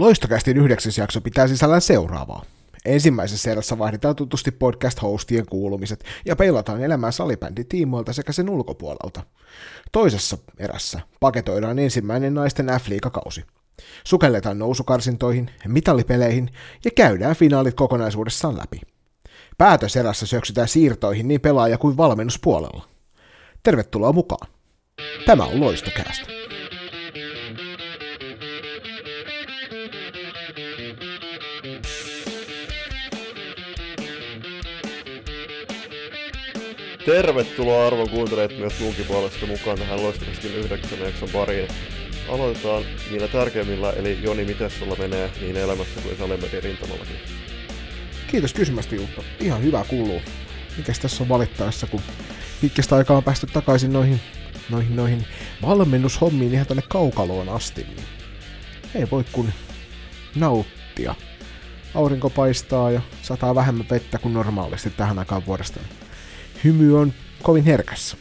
Loistokästin yhdeksäs jakso pitää sisällään seuraavaa. Ensimmäisessä erässä vaihdetaan tutusti podcast-hostien kuulumiset ja peilataan elämää salibändin tiimoilta sekä sen ulkopuolelta. Toisessa erässä paketoidaan ensimmäinen naisten F-liigakausi. Sukelletaan nousukarsintoihin, mitalipeleihin ja käydään finaalit kokonaisuudessaan läpi. Päätöserässä syöksytään siirtoihin niin pelaaja- kuin valmennuspuolella. Tervetuloa mukaan. Tämä on Loistokäästä. Tervetuloa arvon kuuntelijat myös munkin puolesta mukaan tähän loistavasti yhdeksän jakson pariin. Aloitetaan niillä tärkeimmillä, eli Joni, miten sulla menee niin elämässä kuin Salemedin rintamallakin? Kiitos kysymästä Jukka. Ihan hyvä kuuluu. Mikäs tässä on valittaessa, kun pitkästä aikaa on päästy takaisin noihin, noihin, noihin valmennushommiin ihan tänne kaukaloon asti. Niin ei voi kun nauttia. Aurinko paistaa ja sataa vähemmän vettä kuin normaalisti tähän aikaan vuodesta. Hymy on kovin herkässä.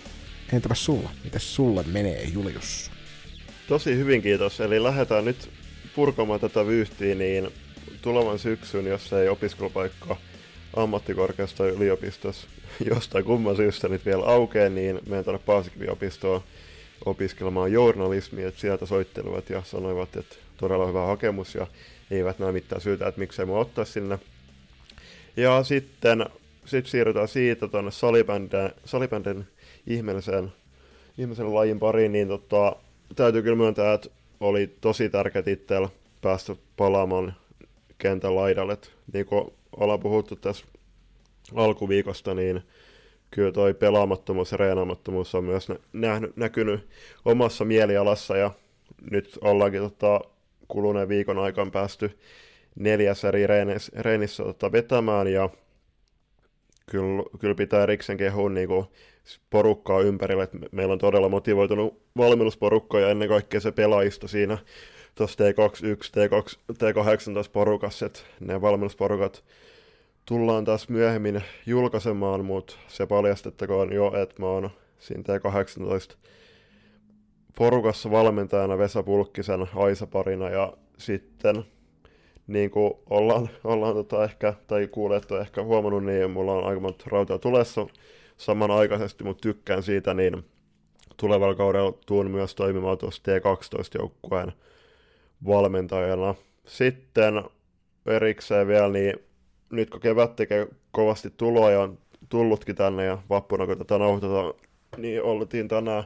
Entäpä sulla? Miten sulle menee, Julius? Tosi hyvin kiitos. Eli lähdetään nyt purkamaan tätä vyyhtiä, niin tulevan syksyn, jos ei opiskelupaikka ammattikorkeasta yliopistossa jostain kumman syystä nyt vielä aukeaa, niin menen tuonne Paasikivi-opistoon opiskelemaan journalismia, että sieltä soittelivat ja sanoivat, että todella hyvä hakemus ja eivät näe mitään syytä, että miksei mua ottaa sinne. Ja sitten sit siirrytään siitä tuonne salibändin, salibändin ihmeelliseen, ihmeellisen lajin pariin, niin tota, täytyy kyllä myöntää, että oli tosi tärkeä itsellä päästä palaamaan kentän laidalle. Et niin kuin ollaan puhuttu tässä alkuviikosta, niin kyllä toi pelaamattomuus ja reenaamattomuus on myös nähnyt, näkynyt omassa mielialassa ja nyt ollaankin tota, kuluneen viikon aikaan päästy neljäs eri reenissä, reenissä tota, vetämään ja kyllä, kyllä pitää erikseen kehua niin kuin porukkaa ympärillä, että meillä on todella motivoitunut valmennusporukka ja ennen kaikkea se pelaajisto siinä tuossa T21, T2, T18 porukassa, että ne valmennusporukat tullaan taas myöhemmin julkaisemaan, mutta se paljastettakoon jo, että mä oon siinä T18 porukassa valmentajana Vesa Pulkkisen Aisa-parina ja sitten niin kuin ollaan, ollaan tota ehkä, tai kuulettu ehkä huomannut, niin mulla on aika monta rautaa tulessa samanaikaisesti, mutta tykkään siitä, niin tulevalla kaudella tuun myös toimimaan tuossa T12-joukkueen valmentajana. Sitten erikseen vielä, niin nyt kun kevät tekee kovasti tuloa ja on tullutkin tänne ja vappuna kun tätä nauhoitetaan, niin oltiin tänään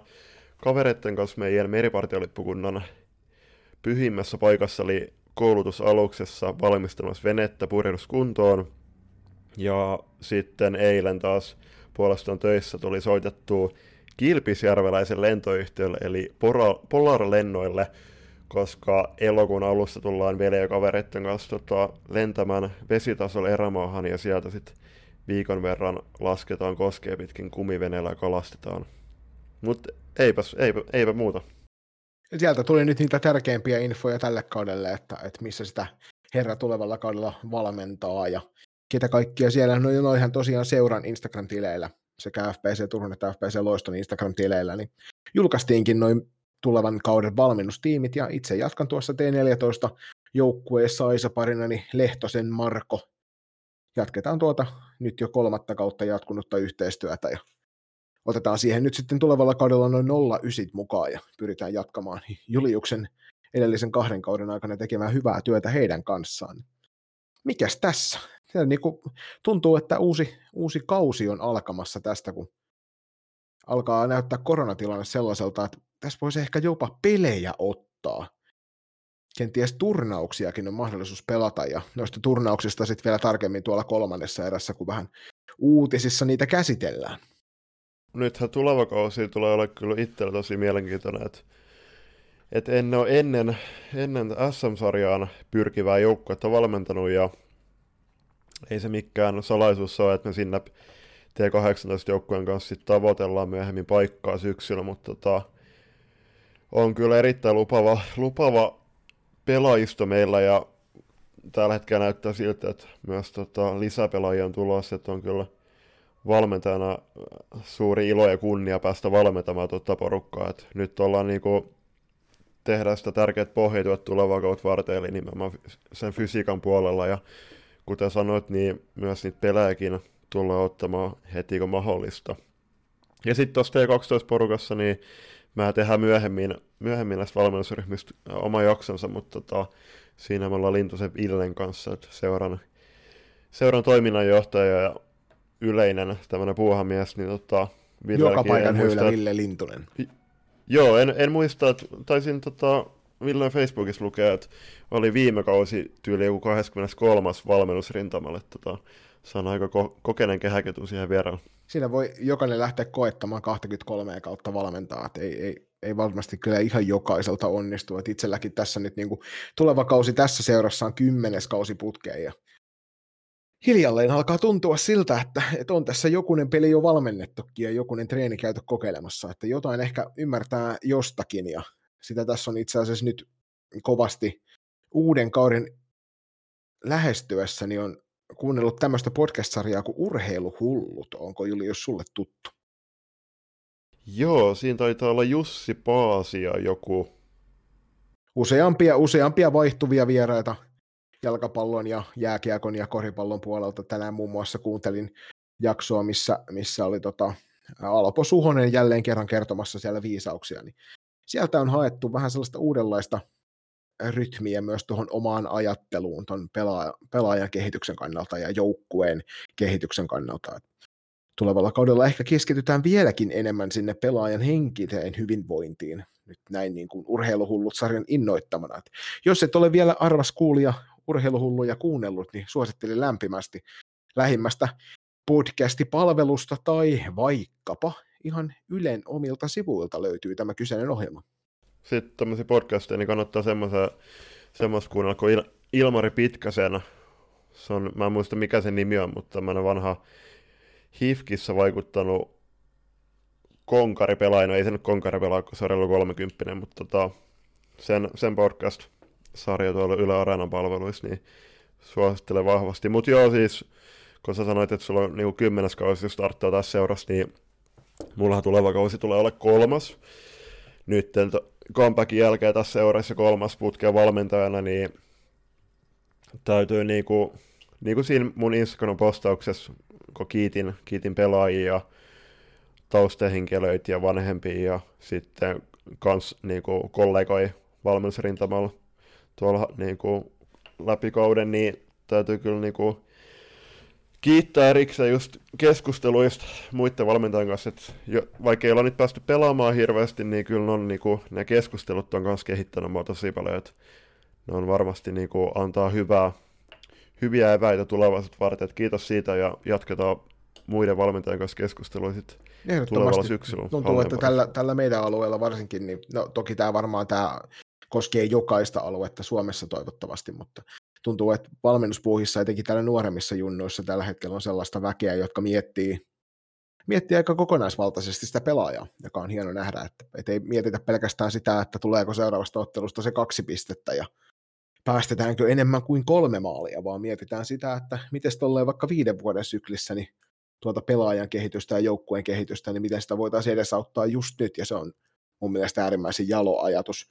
kavereiden kanssa meidän meripartiolippukunnan pyhimmässä paikassa, eli koulutusaluksessa valmistamassa venettä purjehduskuntoon. Ja sitten eilen taas puolestaan töissä tuli soitettu Kilpisjärveläisen lentoyhtiölle, eli Polar-lennoille, koska elokuun alussa tullaan kavereiden kanssa tota, lentämään vesitasolle erämaahan ja sieltä sitten viikon verran lasketaan koskee pitkin kumiveneellä ja kalastetaan. Mutta eipäs, eipä, eipä muuta. Sieltä tuli nyt niitä tärkeimpiä infoja tälle kaudelle, että, että missä sitä herra tulevalla kaudella valmentaa ja ketä kaikkia siellä. No, no ihan tosiaan seuran Instagram-tileillä sekä FPC Turun että FPC Loiston Instagram-tileillä, niin julkaistiinkin noin tulevan kauden valmennustiimit, ja itse jatkan tuossa T14 joukkueessa Aisa parinani Lehtosen Marko. Jatketaan tuota nyt jo kolmatta kautta jatkunutta yhteistyötä, ja otetaan siihen nyt sitten tulevalla kaudella noin 09 mukaan, ja pyritään jatkamaan Juliuksen edellisen kahden kauden aikana tekemään hyvää työtä heidän kanssaan. Mikäs tässä? Se niin kuin, tuntuu, että uusi, uusi kausi on alkamassa tästä, kun alkaa näyttää koronatilanne sellaiselta, että tässä voisi ehkä jopa pelejä ottaa. Kenties turnauksiakin on mahdollisuus pelata, ja noista turnauksista sitten vielä tarkemmin tuolla kolmannessa erässä, kun vähän uutisissa niitä käsitellään. Nythän tuleva kausi tulee olla kyllä itsellä tosi mielenkiintoinen, että et en ole ennen, ennen SM-sarjaan pyrkivää joukkuetta valmentanut ja ei se mikään salaisuus ole, että me sinne T18-joukkueen kanssa sit tavoitellaan myöhemmin paikkaa syksyllä, mutta tota, on kyllä erittäin lupava, lupava pelaajisto meillä ja tällä hetkellä näyttää siltä, että myös tota, lisäpelaajia on tulossa, että on kyllä valmentajana suuri ilo ja kunnia päästä valmentamaan tuota porukkaa. Et nyt ollaan niinku tehdään sitä tärkeät pohjautuvat tulevaa kautta varten, eli nimenomaan sen fysiikan puolella, ja kuten sanoit, niin myös niitä pelejäkin tullaan ottamaan heti kun mahdollista. Ja sitten tuossa T12-porukassa, niin mä tehdään myöhemmin, myöhemmin näistä valmennusryhmistä oma jaksonsa, mutta tota, siinä me ollaan Lintusen Illen kanssa, että seuran, seuran toiminnanjohtaja ja yleinen tämmöinen puuhamies, niin tota, Joka paikan höylä Ville Lintunen. Joo, en, en muista, että taisin tota, Ville Facebookissa lukea, että oli viime kausi tyyli joku 23. valmennusrintamalle. Tota, se on aika ko- kokeneen kehäketun siihen vieraan. Siinä voi jokainen lähteä koettamaan 23 kautta valmentaa, että ei, ei, ei varmasti kyllä ihan jokaiselta onnistu. Että itselläkin tässä nyt niin kuin, tuleva kausi tässä seurassa on kymmenes kausi putkeen ja hiljalleen alkaa tuntua siltä, että, että on tässä jokunen peli jo valmennettukin ja jokunen treeni käyty kokeilemassa, että jotain ehkä ymmärtää jostakin ja sitä tässä on itse asiassa nyt kovasti uuden kauden lähestyessäni on kuunnellut tämmöistä podcast-sarjaa kuin Urheiluhullut. Onko Julius sulle tuttu? Joo, siinä taitaa olla Jussi Paasia joku. Useampia, useampia vaihtuvia vieraita jalkapallon ja jääkiekon ja koripallon puolelta. Tänään muun muassa kuuntelin jaksoa, missä, missä oli tota, Alpo Suhonen jälleen kerran kertomassa siellä viisauksia. Niin sieltä on haettu vähän sellaista uudenlaista rytmiä myös tuohon omaan ajatteluun tuon pelaajan, pelaajan kehityksen kannalta ja joukkueen kehityksen kannalta. Tulevalla kaudella ehkä keskitytään vieläkin enemmän sinne pelaajan henkiseen hyvinvointiin, nyt näin niin kuin urheiluhullut sarjan innoittamana. Et jos et ole vielä arvas kuulija urheiluhulluja kuunnellut, niin suosittelen lämpimästi lähimmästä podcastipalvelusta tai vaikkapa ihan Ylen omilta sivuilta löytyy tämä kyseinen ohjelma sitten tämmöisiä podcasteja, niin kannattaa semmoista kuunnella kuin Il- Ilmari Pitkäsen. Se on, mä en muista mikä sen nimi on, mutta tämmöinen vanha Hifkissä vaikuttanut konkaripelaaja, no ei se nyt konkaripelaaja, kun se on 30, mutta tota, sen, sen podcast-sarja tuolla Yle Areenan palveluissa, niin suosittelen vahvasti. Mutta joo, siis kun sä sanoit, että sulla on niinku kymmenes kausi starttaa tässä seurassa, niin mullahan tuleva kausi tulee olla kolmas. Nyt comebackin jälkeen tässä seurassa kolmas putkea valmentajana, niin täytyy niinku, niinku siinä mun Instagram-postauksessa, kun kiitin, kiitin pelaajia taustahenkilöitä ja vanhempia ja sitten kans niinku kollegoi valmennusrintamalla tuolla niinku läpikauden, niin täytyy kyllä niinku kiittää erikseen just keskusteluista muiden valmentajien kanssa, että jo, vaikka ei olla nyt päästy pelaamaan hirveästi, niin kyllä on, niin kuin, ne keskustelut on kanssa kehittänyt mua tosi paljon, että ne on varmasti niin kuin, antaa hyvää, hyviä eväitä tulevaisuutta varten, että kiitos siitä ja jatketaan muiden valmentajien kanssa keskustelua sitten tulevalla syksyllä. Tuntuu, että tällä, tällä meidän alueella varsinkin, niin no, toki tämä varmaan tämä koskee jokaista aluetta Suomessa toivottavasti, mutta tuntuu, että valmennuspuuhissa, etenkin täällä nuoremmissa junnuissa tällä hetkellä on sellaista väkeä, jotka miettii, miettii aika kokonaisvaltaisesti sitä pelaajaa, joka on hieno nähdä, että, että ei mietitä pelkästään sitä, että tuleeko seuraavasta ottelusta se kaksi pistettä ja päästetäänkö enemmän kuin kolme maalia, vaan mietitään sitä, että miten tolleen vaikka viiden vuoden syklissä, niin tuota pelaajan kehitystä ja joukkueen kehitystä, niin miten sitä voitaisiin edesauttaa just nyt, ja se on mun mielestä äärimmäisen jalo ajatus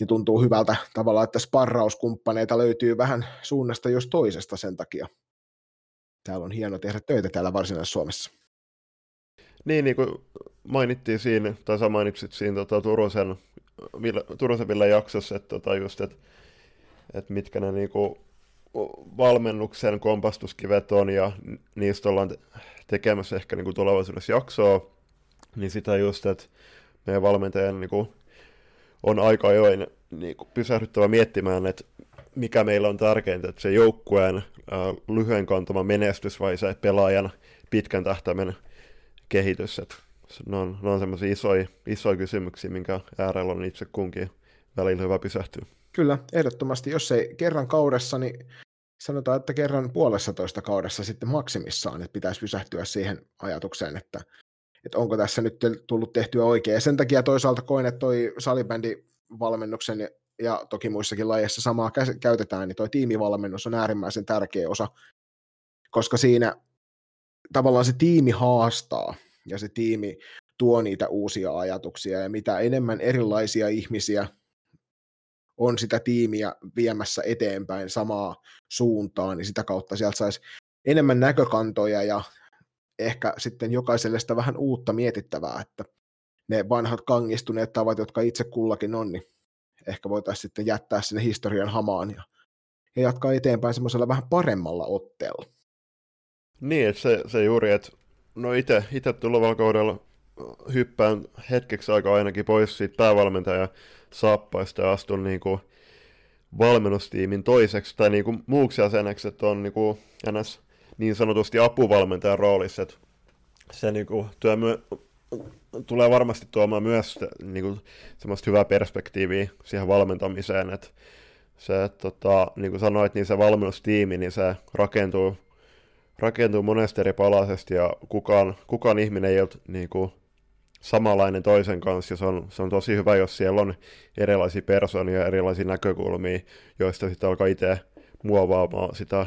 niin tuntuu hyvältä tavalla, että sparrauskumppaneita löytyy vähän suunnasta jos toisesta sen takia. Täällä on hieno tehdä töitä täällä varsinaisessa Suomessa. Niin, niin kuin mainittiin siinä, tai sä mainitsit siinä tota, Turusen, Turusen Ville jaksossa, että, tota, just, että, että mitkä ne niin kuin, valmennuksen kompastuskivet on, ja niistä ollaan tekemässä ehkä niin kuin tulevaisuudessa jaksoa, niin sitä just, että meidän valmentajan niin kuin, on aika ajoin niin pysähdyttävä miettimään, että mikä meillä on tärkeintä, että se joukkueen äh, lyhyen kantama menestys vai se pelaajan pitkän tähtäimen kehitys. Että ne on, ne on semmoisia isoja, isoja kysymyksiä, minkä äärellä on itse kunkin välillä hyvä pysähtyä. Kyllä, ehdottomasti. Jos ei kerran kaudessa, niin sanotaan, että kerran puolessa toista kaudessa sitten maksimissaan, että pitäisi pysähtyä siihen ajatukseen, että että onko tässä nyt tullut tehtyä oikein. Ja sen takia toisaalta koin, että toi salibändivalmennuksen ja toki muissakin lajeissa samaa käytetään, niin toi tiimivalmennus on äärimmäisen tärkeä osa, koska siinä tavallaan se tiimi haastaa ja se tiimi tuo niitä uusia ajatuksia, ja mitä enemmän erilaisia ihmisiä on sitä tiimiä viemässä eteenpäin samaa suuntaan, niin sitä kautta sieltä saisi enemmän näkökantoja ja ehkä sitten jokaiselle sitä vähän uutta mietittävää, että ne vanhat kangistuneet tavat, jotka itse kullakin on, niin ehkä voitaisiin sitten jättää sinne historian hamaan ja, ja jatkaa eteenpäin semmoisella vähän paremmalla otteella. Niin, että se, se juuri, että no itse tulevalla kaudella hyppään hetkeksi aikaa ainakin pois siitä päävalmentaja saappaista ja astun niin kuin valmennustiimin toiseksi tai niin kuin muuksi jäseneksi, että on niin, kuin ns. Niin sanotusti apuvalmentajan roolissa, että se niin kuin työ my- tulee varmasti tuomaan myös niin kuin, semmoista hyvää perspektiiviä siihen valmentamiseen, että se, tota, niin kuin sanoit, niin se valmennustiimi, niin se rakentuu, rakentuu monesti eri palaisesti ja kukaan, kukaan ihminen ei ole niin kuin, samanlainen toisen kanssa, ja se on, se on tosi hyvä, jos siellä on erilaisia persoonia, erilaisia näkökulmia, joista sitten alkaa itse muovaamaan sitä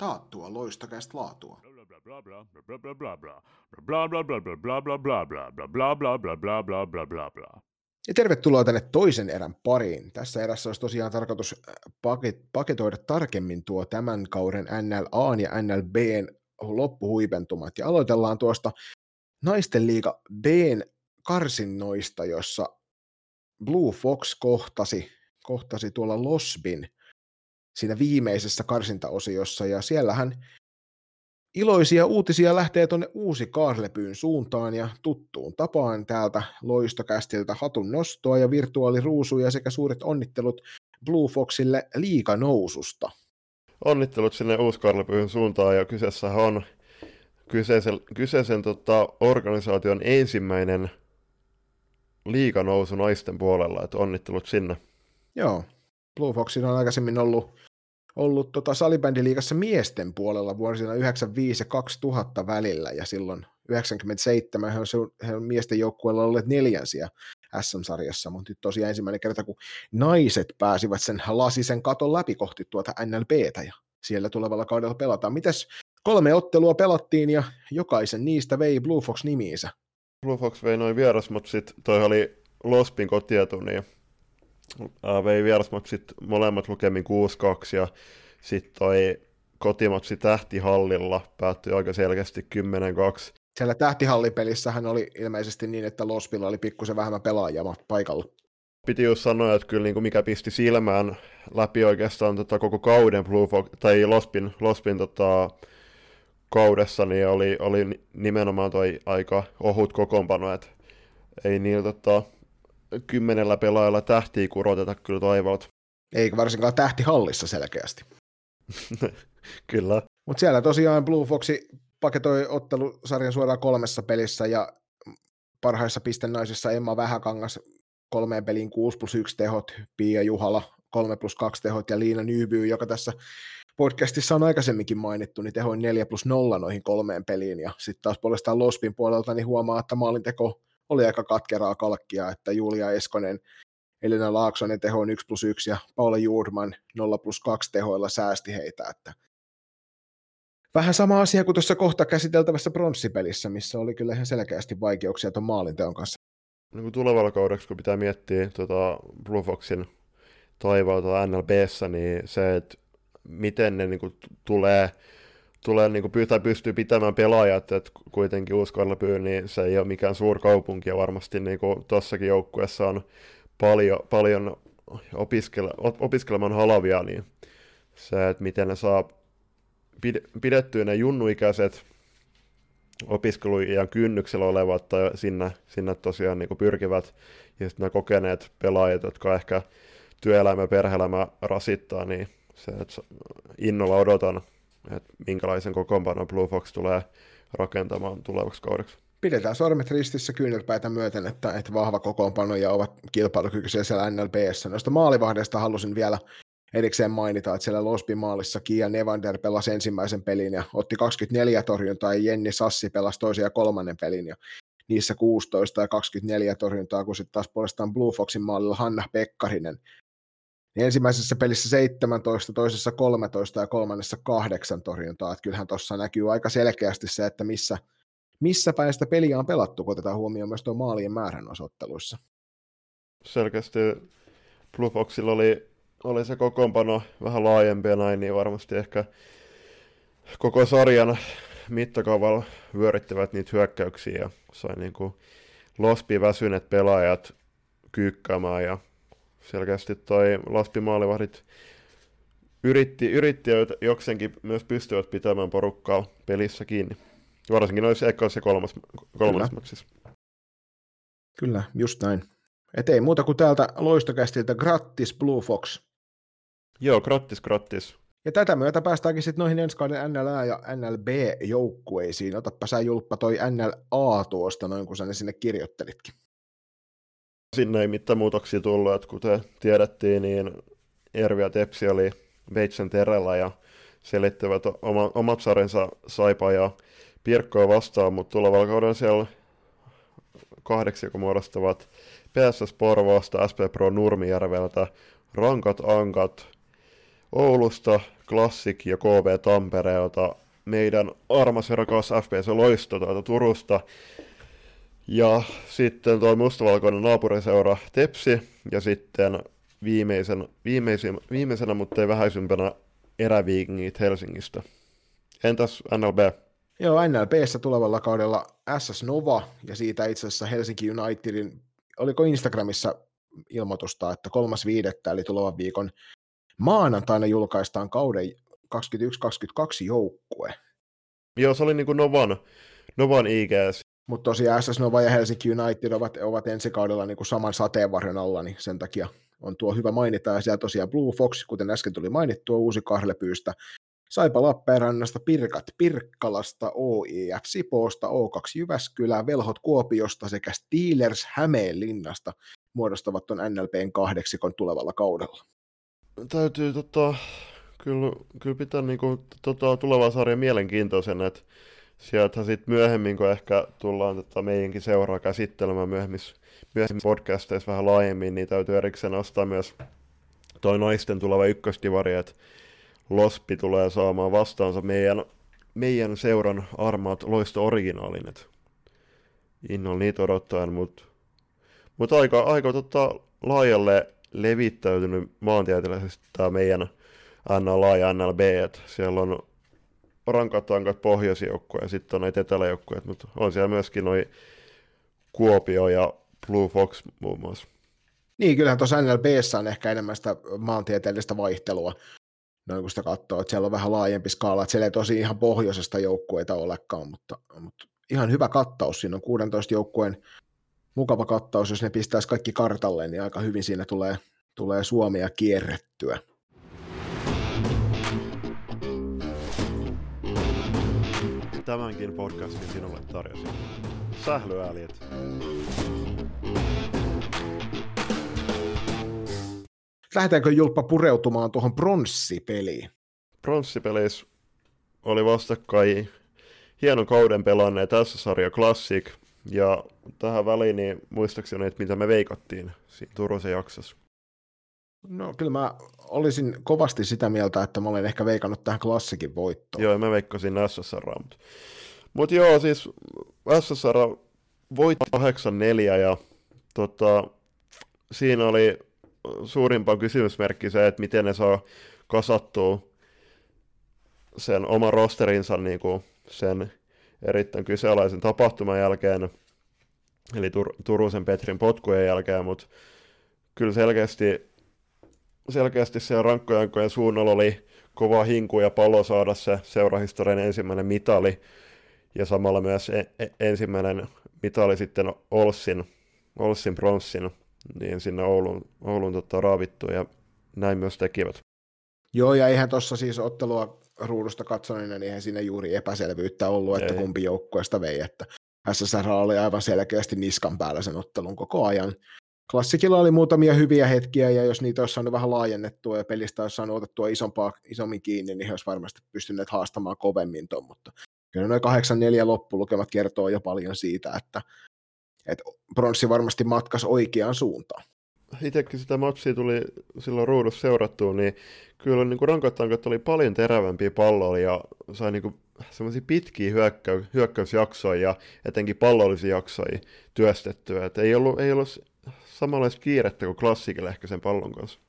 Taattua loistokästä laatua. Ja tervetuloa tänne toisen erän pariin. Tässä erässä olisi tosiaan tarkoitus paketoida tarkemmin tuo tämän kauden NLA ja NLBn loppuhuipentumat. Ja aloitellaan tuosta naisten liiga Bn karsinnoista, jossa Blue Fox kohtasi, kohtasi tuolla Losbin siinä viimeisessä karsintaosiossa, ja siellähän iloisia uutisia lähtee tuonne uusi Kaarlepyyn suuntaan ja tuttuun tapaan täältä loistokästiltä hatun nostoa ja virtuaaliruusuja sekä suuret onnittelut Blue Foxille liikanoususta. Onnittelut sinne Uuskarlepyyn suuntaan ja kyseessä on kyseisen, kyseisen tota, organisaation ensimmäinen liikanousu naisten puolella, että onnittelut sinne. Joo, Blue Foxin on aikaisemmin ollut, ollut tota salibändiliigassa miesten puolella vuosina 95 ja 2000 välillä, ja silloin 97 he on, he on miesten joukkueella olleet neljänsiä SM-sarjassa, mutta nyt tosiaan ensimmäinen kerta, kun naiset pääsivät sen lasisen katon läpi kohti tuota NLBtä, ja siellä tulevalla kaudella pelataan. Mites kolme ottelua pelattiin, ja jokaisen niistä vei Blue Fox nimiinsä. Blue Fox vei noin vierasmatsit, toi oli Lospin kotietu, niin vei vierasmatsit molemmat lukemin 6-2 ja sitten toi kotimatsi Tähtihallilla päättyi aika selkeästi 10-2. Siellä Tähtihallipelissähän oli ilmeisesti niin, että Lospilla oli pikkusen vähemmän pelaajia paikalla. Piti just sanoa, että kyllä niin kuin mikä pisti silmään läpi oikeastaan tota koko kauden Blue Fox, tai Lospin, Lospin tota, kaudessa niin oli, oli nimenomaan toi aika ohut kokoonpano, että ei niillä tota, kymmenellä pelaajalla tähtiä kuroteta kyllä taivaalta. Eikä varsinkaan tähtihallissa selkeästi. kyllä. Mutta siellä tosiaan Blue Foxi paketoi ottelusarjan suoraan kolmessa pelissä ja parhaissa pistennaisissa Emma Vähäkangas kolmeen peliin 6 plus 1 tehot, Pia Juhala 3 plus 2 tehot ja Liina Nyby, joka tässä podcastissa on aikaisemminkin mainittu, niin tehoin 4 plus 0 noihin kolmeen peliin, ja sitten taas puolestaan Lospin puolelta niin huomaa, että maalinteko oli aika katkeraa kalkkia, että Julia Eskonen, Elina Laaksonen tehoin 1 plus 1 ja Paula Juurman 0 plus 2 tehoilla säästi heitä, että Vähän sama asia kuin tuossa kohta käsiteltävässä pronssipelissä, missä oli kyllä ihan selkeästi vaikeuksia tuon maalinteon kanssa. Niin kuin tulevalla kaudeksi, kun pitää miettiä tuota Blue Foxin taivaalta NLBssä, niin se, että miten ne niin kuin, tulee, tulee niin kuin, tai pystyy pitämään pelaajat, että kuitenkin Uuskarlepyy, niin se ei ole mikään suurkaupunki, ja varmasti niin kuin, tuossakin joukkueessa on paljon, paljon opiskele, opiskelemaan halavia, niin se, että miten ne saa pidettyä ne junnuikäiset opiskeluiän kynnyksellä olevat tai sinne, sinne tosiaan niin pyrkivät, ja sitten nämä kokeneet pelaajat, jotka ehkä työelämä ja perhe-elämä rasittaa, niin se, että innolla odotan, että minkälaisen kokoonpanon Blue Fox tulee rakentamaan tulevaksi kaudeksi. pidetään sormet ristissä kyynelpäitä myöten, että, että vahva kokoonpano ja ovat kilpailukykyisiä siellä NLBssä. Noista maalivahdeista halusin vielä erikseen mainita, että siellä Losby maalissa Kia Nevander pelasi ensimmäisen pelin ja otti 24 torjuntaa ja Jenni Sassi pelasi toisen ja kolmannen pelin ja niissä 16 ja 24 torjuntaa, kun sitten taas puolestaan Blue Foxin maalilla Hanna Pekkarinen. Niin ensimmäisessä pelissä 17, toisessa 13 ja kolmannessa 8 torjuntaa. Että kyllähän tuossa näkyy aika selkeästi se, että missä, missä päin sitä peliä on pelattu, kun otetaan huomioon myös tuo maalien määrän osoitteluissa. Selkeästi Blue Foxilla oli, oli se kokoonpano vähän laajempi ja näin, niin varmasti ehkä koko sarjan mittakaavalla vyörittivät niitä hyökkäyksiä ja sai niin kuin lospi väsyneet pelaajat kyykkäämään ja selkeästi toi Laspi maalivahdit yritti, yritti jokseenkin myös pystyvät pitämään porukkaa pelissä kiinni. Varsinkin noissa ekkoissa ja kolmas, kolmas maksissa. Kyllä, just näin. Et ei muuta kuin täältä loistokästiltä grattis Blue Fox. Joo, grattis, grattis. Ja tätä myötä päästäänkin sitten noihin ensi kauden NLA ja NLB-joukkueisiin. Otappa sä Julppa toi NLA tuosta, noin kun sä ne sinne kirjoittelitkin. Sinne ei mitään muutoksia tullut, että kuten tiedettiin, niin Ervi ja Tepsi oli Veitsen terällä ja selittivät oma, omat sarjansa Saipa ja Pirkkoa vastaan, mutta tulevalla kaudella siellä kahdeksi, kun muodostavat PSS Porvoosta, SP Pro Nurmijärveltä, Rankat Ankat, Oulusta, Classic ja KV Tampereelta, meidän armas ja rakas FPS Loisto Turusta, ja sitten tuo mustavalkoinen naapuriseura Tepsi, ja sitten viimeisen, viimeisin, viimeisenä, mutta ei vähäisempänä eräviikingit Helsingistä. Entäs NLB? Joo, NLBssä tulevalla kaudella SS Nova, ja siitä itse asiassa Helsinki Unitedin, oliko Instagramissa ilmoitusta, että kolmas viidettä, eli tulevan viikon maanantaina julkaistaan kauden 21-22 joukkue. Joo, se oli niin kuin Novan, Novan IGS. Mutta tosiaan SS Nova ja Helsinki United ovat, ovat ensi kaudella niin kuin saman sateenvarjon alla, niin sen takia on tuo hyvä mainita. Ja siellä tosiaan Blue Fox, kuten äsken tuli mainittua, uusi Karlepyystä, Saipa Lappeenrannasta, Pirkat Pirkkalasta, OIF Sipoosta, O2 Jyväskylää, Velhot Kuopiosta sekä Steelers Hämeenlinnasta muodostavat tuon NLPn kahdeksikon tulevalla kaudella täytyy tota, kyllä, kyllä pitää niinku, tota, tulevaa sarja mielenkiintoisen, että sieltä sitten myöhemmin, kun ehkä tullaan tota, meidänkin seuraa käsittelemään myöhemmin, myöhemmin podcasteissa vähän laajemmin, niin täytyy erikseen nostaa myös toi naisten tuleva ykköstivari, että Lospi tulee saamaan vastaansa meidän, meidän seuran armaat loisto originaalin, että innolla niitä odottaen, mutta mut aika, aika tota, laajalle levittäytynyt maantieteellisesti tämä meidän NLA ja NLB, että siellä on rankat tankat pohjoisjoukkoja ja sitten on näitä eteläjoukkoja, mutta on siellä myöskin noin Kuopio ja Blue Fox muun muassa. Niin, kyllähän tuossa NLBssä on ehkä enemmän sitä maantieteellistä vaihtelua, noin kun sitä katsoo, että siellä on vähän laajempi skaala, että siellä ei tosi ihan pohjoisesta joukkueita olekaan, mutta, mutta ihan hyvä kattaus, siinä on 16 joukkueen mukava kattaus, jos ne pistäisi kaikki kartalle, niin aika hyvin siinä tulee, tulee Suomea kierrettyä. Tämänkin podcastin sinulle tarjosi sählyääliet. Lähdetäänkö Julppa pureutumaan tuohon pronssipeliin? Pronssipeleissä oli vastakkain hienon kauden pelanneet tässä sarja Classic ja tähän väliin, niin muistaakseni, että mitä me veikattiin siinä Turusen jaksossa? No kyllä mä olisin kovasti sitä mieltä, että mä olen ehkä veikannut tähän klassikin voittoon. Joo, mä veikkasin SSR, mutta mut joo, siis SSR voitti 8-4 ja tota, siinä oli suurimpaan kysymysmerkki se, että miten ne saa kasattua sen oman rosterinsa niin kuin sen erittäin kyseenalaisen tapahtuman jälkeen, eli Tur- Turusen Petrin potkujen jälkeen, mutta kyllä selkeästi, selkeästi se rankkojankojen suunnalla oli kova hinku ja palo saada se seurahistorian ensimmäinen mitali, ja samalla myös e- e- ensimmäinen mitali sitten Olssin, Olssin pronssin, niin sinne Oulun, Oulun tota, raavittu, ja näin myös tekivät. Joo, ja eihän tuossa siis ottelua ruudusta katsoneena, niin eihän siinä juuri epäselvyyttä ollut, että Ei. kumpi joukkueesta vei. Että SSR oli aivan selkeästi niskan päällä sen ottelun koko ajan. Klassikilla oli muutamia hyviä hetkiä, ja jos niitä olisi saanut vähän laajennettua ja pelistä olisi saanut otettua isompaa, isommin kiinni, niin he olisi varmasti pystyneet haastamaan kovemmin tuon, mutta kyllä noin 8-4 loppulukemat kertoo jo paljon siitä, että, että pronssi varmasti matkas oikeaan suuntaan. Itsekin sitä matsia tuli silloin ruudussa seurattua, niin kyllä niin rankottankat oli paljon terävämpiä palloilla ja sai niin semmoisia pitkiä hyökkäy, hyökkäysjaksoja ja etenkin pallollisia jaksoja työstettyä. Et ei ollut, ei ollut samanlaista kiirettä kuin klassikilla ehkä sen pallon kanssa.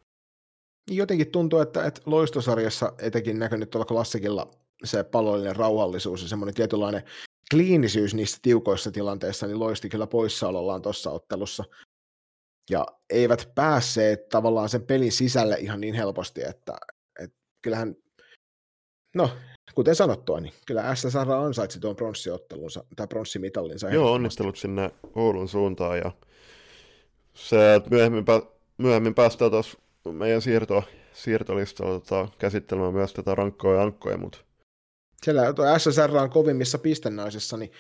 Jotenkin tuntuu, että, että loistosarjassa etenkin näkynyt tuolla klassikilla se pallollinen rauhallisuus ja semmoinen tietynlainen kliinisyys niissä tiukoissa tilanteissa, niin loisti kyllä poissaolollaan tuossa ottelussa. Ja eivät päässeet tavallaan sen pelin sisälle ihan niin helposti, että, että kyllähän, no kuten sanottua, niin kyllä SSR ansaitsi tuon pronssiottelunsa tai pronssimitallinsa. Joo, onnistelut sinne Oulun suuntaan ja se, että myöhemmin, myöhemmin päästään taas meidän siirto, siirtolistalla tota, käsittelemään myös tätä rankkoja ja ankkoja, mutta siellä tuo SSR on kovimmissa pistennaisissa, niin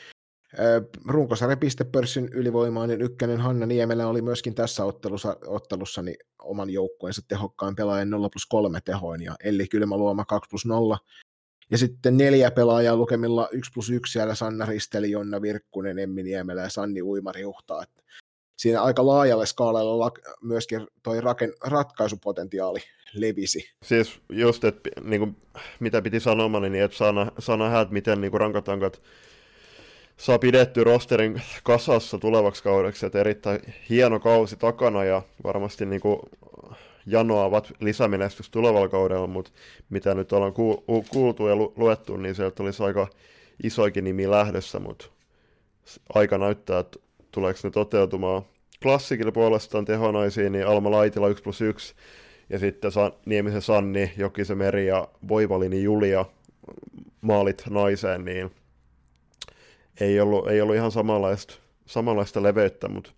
runkosarjan pistepörssin ylivoimainen ykkönen Hanna Niemelä oli myöskin tässä ottelussa, ottelussa niin oman joukkueensa tehokkaan pelaajan 0 plus 3 tehoin ja Elli Kylmäluoma 2 plus 0. Ja sitten neljä pelaajaa lukemilla 1 plus 1 siellä Sanna Risteli, Jonna Virkkunen, Emmi Niemelä ja Sanni Uimari Huhtaa. Että siinä aika laajalle skaalalle myöskin toi raken, ratkaisupotentiaali levisi. Siis just, että niin kuin, mitä piti sanomaan, niin että sana, sana häät, miten niin rankatankat saa pidetty rosterin kasassa tulevaksi kaudeksi, että erittäin hieno kausi takana ja varmasti niin kuin janoavat lisämenestys tulevalla kaudella, mutta mitä nyt ollaan kuultu ja luettu, niin sieltä olisi aika isoikin nimi lähdössä, mutta aika näyttää, että tuleeko ne toteutumaan. Klassikilla puolestaan tehonaisiin, niin Alma Laitila 1 plus 1, ja sitten Sa- Niemisen Sanni, Jokisen Meri ja Voivalini Julia maalit naiseen, niin ei ollut, ei ollut ihan samanlaista, samanlaista leveyttä, mutta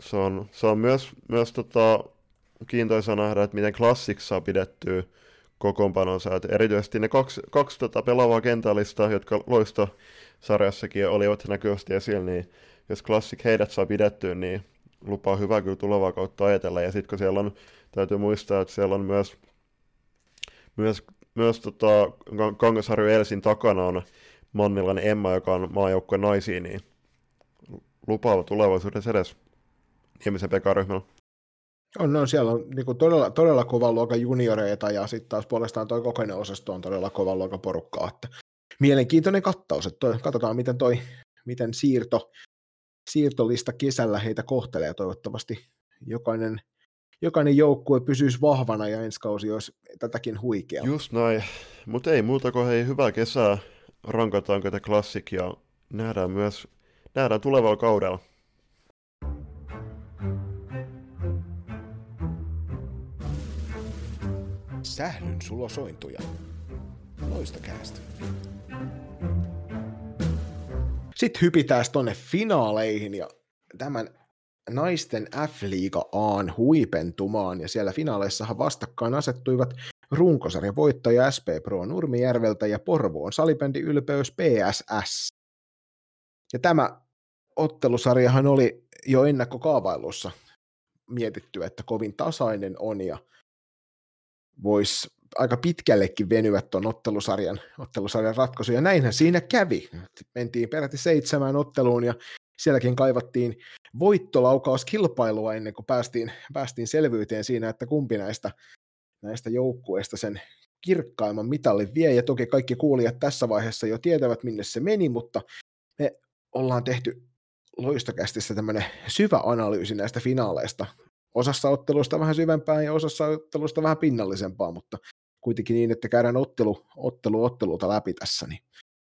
se on, se on myös, myös tota, kiintoisa nähdä, että miten Classic saa pidettyä kokoonpanonsa. Että erityisesti ne kaksi, kaksi tota pelaavaa kentällistä, jotka loistosarjassakin olivat näkyvästi esillä, niin jos Classic heidät saa pidettyä, niin lupaa hyvää kyllä tulevaa kautta ajatella. Ja sitten kun siellä on, täytyy muistaa, että siellä on myös, myös, myös tota, Kangasharju Elsin takana on Mannilan Emma, joka on maajoukkueen naisiin, niin lupaava tulevaisuudessa edes Niemisen Pekka-ryhmällä. On, no, siellä on niin kuin todella, todella kovan luokan junioreita ja sitten taas puolestaan tuo kokoinen osasto on todella kovan luokan porukkaa. Että mielenkiintoinen kattaus, että toi, katsotaan miten toi miten siirto, siirtolista kesällä heitä kohtelee. Toivottavasti jokainen, jokainen joukkue pysyisi vahvana ja ensi kausi olisi tätäkin huikea. Just näin, mutta ei muuta kuin hei, hyvää kesää, rankataan tätä klassik ja nähdään myös nähdään tulevalla kaudella. Sählyn sulosointuja. Loista käästä. Sitten hypitään tuonne finaaleihin ja tämän naisten F-liiga Aan huipentumaan, ja siellä finaaleissahan vastakkain asettuivat runkosarjan voittaja SP Pro Nurmijärveltä ja Porvoon salibändi ylpeys PSS. Ja tämä ottelusarjahan oli jo ennakkokaavailussa mietitty, että kovin tasainen on ja voisi aika pitkällekin venyä tuon ottelusarjan, ottelusarjan ratkaisu, ja näinhän siinä kävi. Mentiin peräti seitsemään otteluun, ja sielläkin kaivattiin voittolaukauskilpailua ennen kuin päästiin, päästiin selvyyteen siinä, että kumpi näistä, näistä joukkueista sen kirkkaimman mitallin vie, ja toki kaikki kuulijat tässä vaiheessa jo tietävät, minne se meni, mutta me ollaan tehty loistokästissä tämmöinen syvä analyysi näistä finaaleista. Osassa ottelusta vähän syvempää ja osassa ottelusta vähän pinnallisempaa, mutta kuitenkin niin, että käydään ottelu, ottelu ottelulta läpi tässä, niin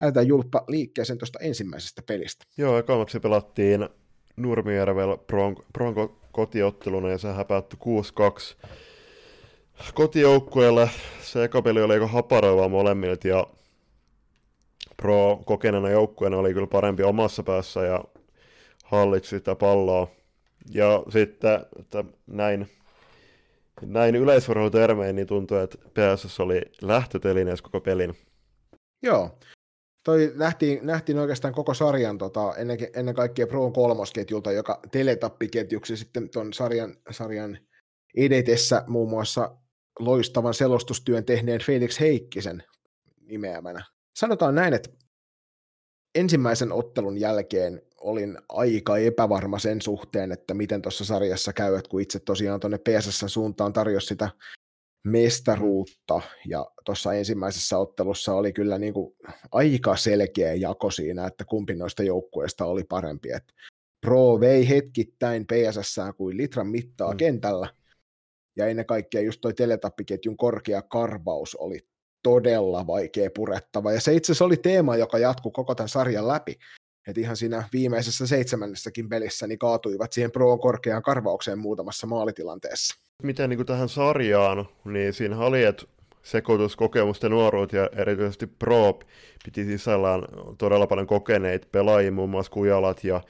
lähdetään julppa liikkeeseen tuosta ensimmäisestä pelistä. Joo, ekaksi pelattiin Nurmijärvellä Bronco, kotiotteluna ja se päättyi 6-2 kotijoukkueelle. Se eka peli oli aika haparoiva molemmilta ja Pro kokeneena joukkueena oli kyllä parempi omassa päässä ja hallitsi sitä palloa. Ja sitten, että näin näin yleisurheilutermein niin tuntuu, että PSS oli lähtötelineessä koko pelin. Joo, toi nähtiin, nähtiin oikeastaan koko sarjan tota, ennen, ennen kaikkea Pro kolmosketjulta, joka teletappiketjuksi sitten tuon sarjan, sarjan edetessä muun muassa loistavan selostustyön tehneen Felix Heikkisen nimeämänä. Sanotaan näin, että ensimmäisen ottelun jälkeen olin aika epävarma sen suhteen, että miten tuossa sarjassa käy, että kun itse tosiaan tuonne PSS suuntaan tarjosi sitä mestaruutta, ja tuossa ensimmäisessä ottelussa oli kyllä niin kuin aika selkeä jako siinä, että kumpi noista joukkueista oli parempi. Et Pro vei hetkittäin PSS kuin litran mittaa mm. kentällä, ja ennen kaikkea just toi teletappiketjun korkea karvaus oli todella vaikea purettava, ja se itse asiassa oli teema, joka jatkui koko tämän sarjan läpi, että ihan siinä viimeisessä seitsemännessäkin pelissä niin kaatuivat siihen Proon korkeaan karvaukseen muutamassa maalitilanteessa. Miten niin kuin tähän sarjaan, niin siinä oli, että sekoituskokemusten nuoruut ja erityisesti Pro piti sisällään todella paljon kokeneita pelaajia, muun muassa Kujalat ja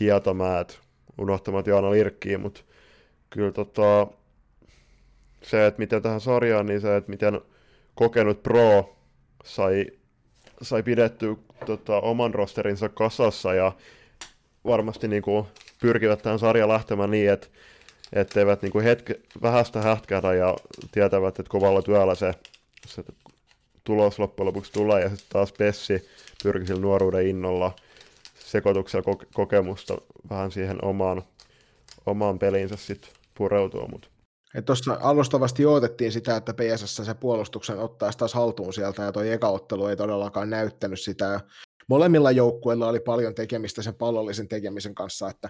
Hietamäät, unohtamat Jaana Lirkkiin, mutta kyllä tota, se, että miten tähän sarjaan, niin se, että miten kokenut Pro sai, sai pidetty tota, oman rosterinsa kasassa ja varmasti niin kuin, pyrkivät tähän sarjaan lähtemään niin, että etteivät niin kuin hetke, vähästä hätkähdä ja tietävät, että kovalla työllä se, se tulos loppujen lopuksi tulee, ja sitten taas Pessi pyrkii sillä nuoruuden innolla sekoituksella koke- kokemusta vähän siihen omaan, omaan peliinsä sitten pureutua, mutta Tuossa alustavasti odotettiin sitä, että PSS se puolustuksen ottaisi taas haltuun sieltä, ja tuo ekaottelu ei todellakaan näyttänyt sitä. Molemmilla joukkueilla oli paljon tekemistä sen pallollisen tekemisen kanssa, että,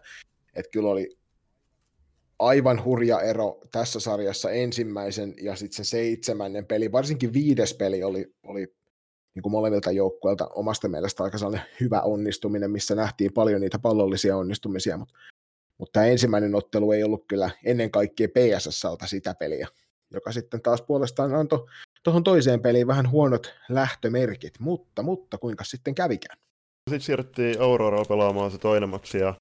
että kyllä oli aivan hurja ero tässä sarjassa ensimmäisen ja sitten se seitsemännen peli, varsinkin viides peli oli, oli niin kuin molemmilta joukkueilta omasta mielestä aika sellainen hyvä onnistuminen, missä nähtiin paljon niitä pallollisia onnistumisia, mutta, mutta tämä ensimmäinen ottelu ei ollut kyllä ennen kaikkea PSSltä sitä peliä, joka sitten taas puolestaan antoi tuohon toiseen peliin vähän huonot lähtömerkit, mutta, mutta kuinka sitten kävikään? Sitten siirryttiin Aurora pelaamaan se toinen matsi ja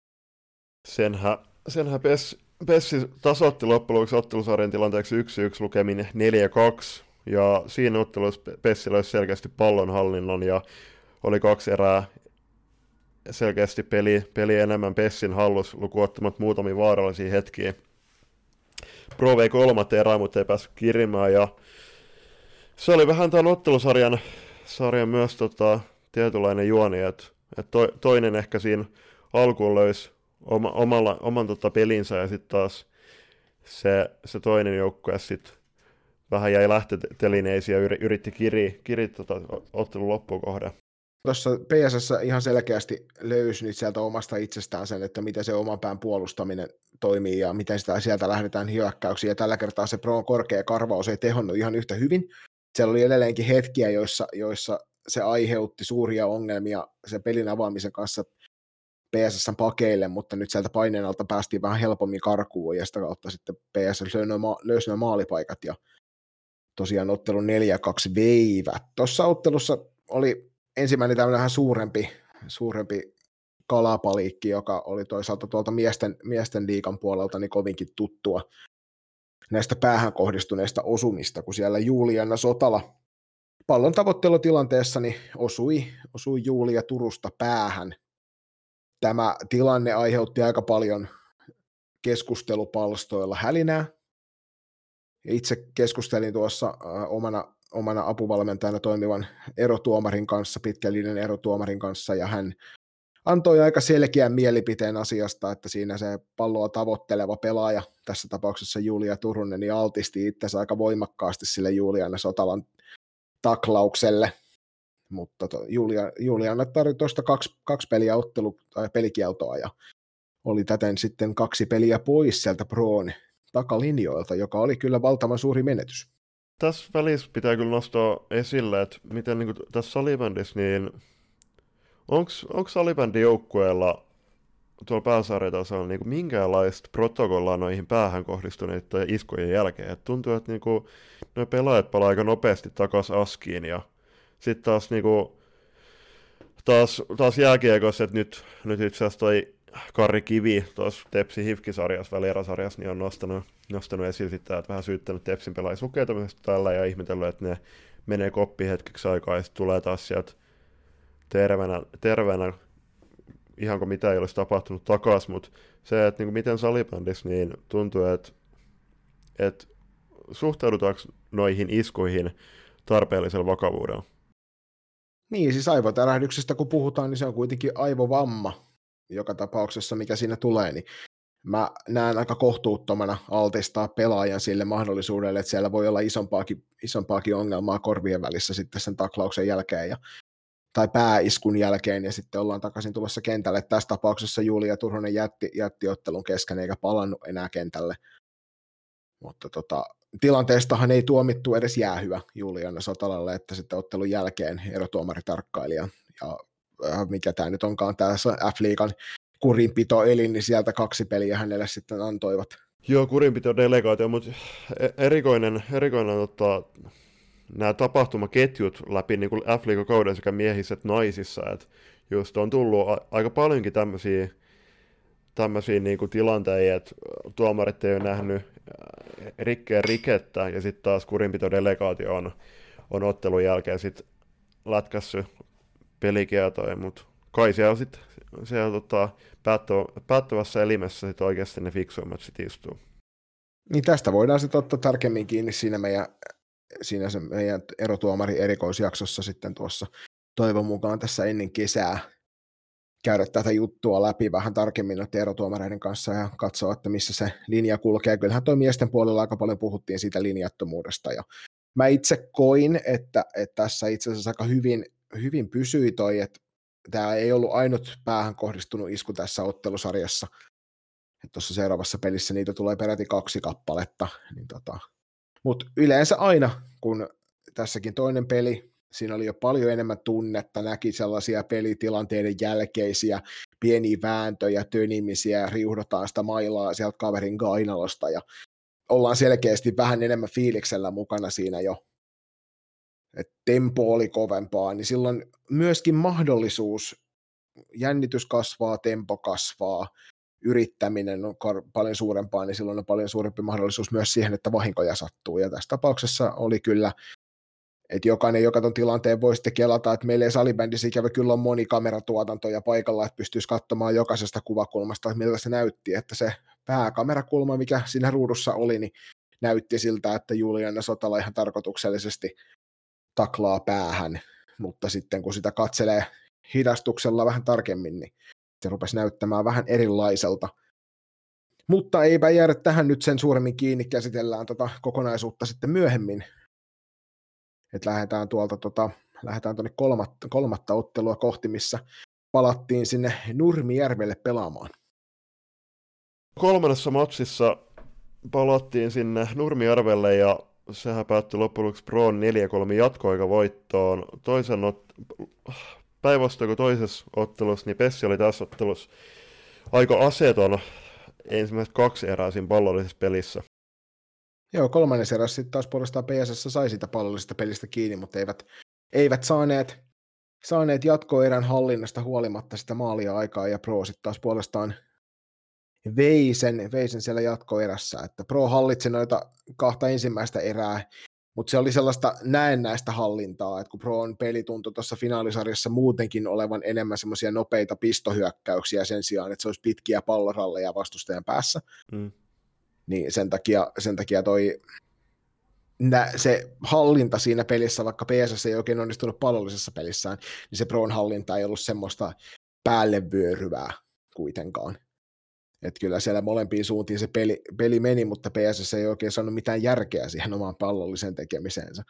senhän, senhän Pes Pessi tasoitti loppujen lopuksi ottelusarjan tilanteeksi 1-1 lukemin 4-2, ja siinä ottelussa Pessi löysi selkeästi pallonhallinnon, ja oli kaksi erää selkeästi peli, peli enemmän Pessin hallus, lukuottamat muutamia vaarallisia hetkiä. Pro vei kolmatta erää, mutta ei päässyt kirimään, ja se oli vähän tämän ottelusarjan sarjan myös tota, tietynlainen juoni, että et to, toinen ehkä siinä alkuun löysi oma, omalla, oman tota pelinsä ja sitten taas se, se toinen joukkue sitten vähän jäi lähtötelineisiin ja yritti kiri, kiri tota, ottelun loppukohdan. Tuossa PSS ihan selkeästi löysi nyt sieltä omasta itsestään sen, että miten se oman pään puolustaminen toimii ja miten sitä sieltä lähdetään hyökkäyksiin. Ja tällä kertaa se Proon korkea karvaus ei tehonnut ihan yhtä hyvin. Siellä oli edelleenkin hetkiä, joissa, joissa se aiheutti suuria ongelmia sen pelin avaamisen kanssa PSSn pakeille, mutta nyt sieltä paineen alta päästiin vähän helpommin karkuun ja sitä kautta sitten PSS löysi nämä maalipaikat ja tosiaan ottelun 4-2 veivät. Tuossa ottelussa oli ensimmäinen tämmöinen suurempi, suurempi kalapaliikki, joka oli toisaalta tuolta miesten, miesten liikan puolelta niin kovinkin tuttua näistä päähän kohdistuneista osumista, kun siellä Juliana Sotala pallon tavoittelutilanteessa niin osui, osui Julia Turusta päähän Tämä tilanne aiheutti aika paljon keskustelupalstoilla hälinää. Itse keskustelin tuossa äh, omana, omana apuvalmentajana toimivan erotuomarin kanssa, pitkällinen erotuomarin kanssa, ja hän antoi aika selkeän mielipiteen asiasta, että siinä se palloa tavoitteleva pelaaja, tässä tapauksessa Julia Turunen, niin altisti itsensä aika voimakkaasti sille Juliana Sotalan taklaukselle, mutta to, Julia, Juliana tarvitsi tuosta kaksi, kaksi peliä ottelu, tai pelikieltoa ja oli täten sitten kaksi peliä pois sieltä Proon takalinjoilta, joka oli kyllä valtavan suuri menetys. Tässä välissä pitää kyllä nostaa esille, että miten niin kuin tässä salibändissä, niin onko salibändin joukkueella tuolla pääsarjatasolla niin minkäänlaista protokollaa noihin päähän kohdistuneiden iskujen jälkeen. Et tuntuu, että niin kuin, nuo pelaajat palaa aika nopeasti takaisin askiin ja sitten taas niinku, taas, taas jääkiekossa, että nyt, nyt itse asiassa toi Kari Kivi tuossa Tepsi Hifki-sarjassa, välierasarjassa, niin on nostanut, nostanut esiin sitä, että vähän syyttänyt Tepsin pelaajia tällä ja ihmetellyt, että ne menee koppi hetkeksi aikaa ja sitten tulee taas sieltä terveenä, terveenä ihan kuin mitä ei olisi tapahtunut takaisin, mutta se, että niin kuin miten salibändissä niin tuntuu, että, että suhtaudutaanko noihin iskuihin tarpeellisella vakavuudella? Niin, siis aivotärähdyksestä kun puhutaan, niin se on kuitenkin aivovamma joka tapauksessa, mikä siinä tulee, niin mä näen aika kohtuuttomana altistaa pelaajan sille mahdollisuudelle, että siellä voi olla isompaakin, isompaakin ongelmaa korvien välissä sitten sen taklauksen jälkeen ja, tai pääiskun jälkeen ja sitten ollaan takaisin tulossa kentälle. Tässä tapauksessa Julia Turhonen jätti, jätti ottelun kesken eikä palannut enää kentälle. Mutta tota, tilanteestahan ei tuomittu edes jäähyä Juliana Sotalalle, että sitten ottelun jälkeen erotuomaritarkkailija ja äh, mikä tämä nyt onkaan tässä F-liigan kurinpito elin, niin sieltä kaksi peliä hänelle sitten antoivat. Joo, kurinpito delegaatio, mutta e- erikoinen, erikoinen ottaa nämä tapahtumaketjut läpi niin kuin f kauden sekä miehissä että naisissa, että just on tullut a- aika paljonkin tämmöisiä tämmöisiä niin kuin tilanteita, että tuomarit ei ole nähnyt rikkeen rikettä, ja sitten taas kurinpitodelegaatio on, on ottelun jälkeen sitten lätkässyt pelikietoja, mutta kai siellä sitten siellä tota, päättävä, päättävässä elimessä sit oikeasti ne fiksuimmat sit istuu. Niin tästä voidaan sitten ottaa tarkemmin kiinni siinä meidän, siinä se meidän erotuomari erikoisjaksossa sitten tuossa toivon mukaan tässä ennen kesää käydä tätä juttua läpi vähän tarkemmin noiden erotuomareiden kanssa ja katsoa, että missä se linja kulkee. Kyllähän tuo miesten puolella aika paljon puhuttiin siitä linjattomuudesta ja mä itse koin, että, että tässä itse asiassa aika hyvin, hyvin pysyi toi, että tämä ei ollut ainut päähän kohdistunut isku tässä ottelusarjassa. Tuossa seuraavassa pelissä niitä tulee peräti kaksi kappaletta. Niin tota. Mutta yleensä aina, kun tässäkin toinen peli, siinä oli jo paljon enemmän tunnetta, näki sellaisia pelitilanteiden jälkeisiä pieniä vääntöjä, tönimisiä, riuhdotaan sitä mailaa sieltä kaverin kainalosta ja ollaan selkeästi vähän enemmän fiiliksellä mukana siinä jo että tempo oli kovempaa, niin silloin myöskin mahdollisuus, jännitys kasvaa, tempo kasvaa, yrittäminen on paljon suurempaa, niin silloin on paljon suurempi mahdollisuus myös siihen, että vahinkoja sattuu. Ja tässä tapauksessa oli kyllä, että jokainen, joka tuon tilanteen voi sitten kelata, että meillä ei salibändissä ikävä kyllä on monikameratuotantoja paikalla, että pystyisi katsomaan jokaisesta kuvakulmasta, että miltä se näytti, että se pääkamerakulma, mikä siinä ruudussa oli, niin näytti siltä, että Juliana Sotala ihan tarkoituksellisesti taklaa päähän, mutta sitten kun sitä katselee hidastuksella vähän tarkemmin, niin se rupesi näyttämään vähän erilaiselta. Mutta eipä jäädä tähän nyt sen suuremmin kiinni, käsitellään tota kokonaisuutta sitten myöhemmin. Et lähdetään tuolta tota, lähdetään tuonne kolmatta, kolmatta ottelua kohti, missä palattiin sinne Nurmijärvelle pelaamaan. Kolmannessa matsissa palattiin sinne Nurmijärvelle ja sehän päättyi loppujen lopuksi Proon 4-3 jatkoaikavoittoon. Toisen ot- päinvastoin kuin toisessa ottelussa, niin Pessi oli tässä ottelussa aika aseton ensimmäiset kaksi erää siinä pallollisessa pelissä. Joo, kolmannen erässä sitten taas puolestaan PSS sai sitä pallollisesta pelistä kiinni, mutta eivät, eivät saaneet, saaneet jatkoerän hallinnasta huolimatta sitä maalia aikaa, ja Pro sitten taas puolestaan vei sen, vei sen siellä jatkoerässä, että Pro hallitsi noita kahta ensimmäistä erää, mutta se oli sellaista näennäistä hallintaa, että kun Proon peli tuntui tuossa finaalisarjassa muutenkin olevan enemmän semmoisia nopeita pistohyökkäyksiä sen sijaan, että se olisi pitkiä palloralleja vastustajan päässä, mm. niin sen takia, sen takia toi nä, se hallinta siinä pelissä, vaikka PSS ei oikein onnistunut pallollisessa pelissään, niin se Proon hallinta ei ollut semmoista päälle vyöryvää kuitenkaan. Että kyllä siellä molempiin suuntiin se peli, peli meni, mutta PSS ei oikein saanut mitään järkeä siihen omaan pallolliseen tekemiseensä.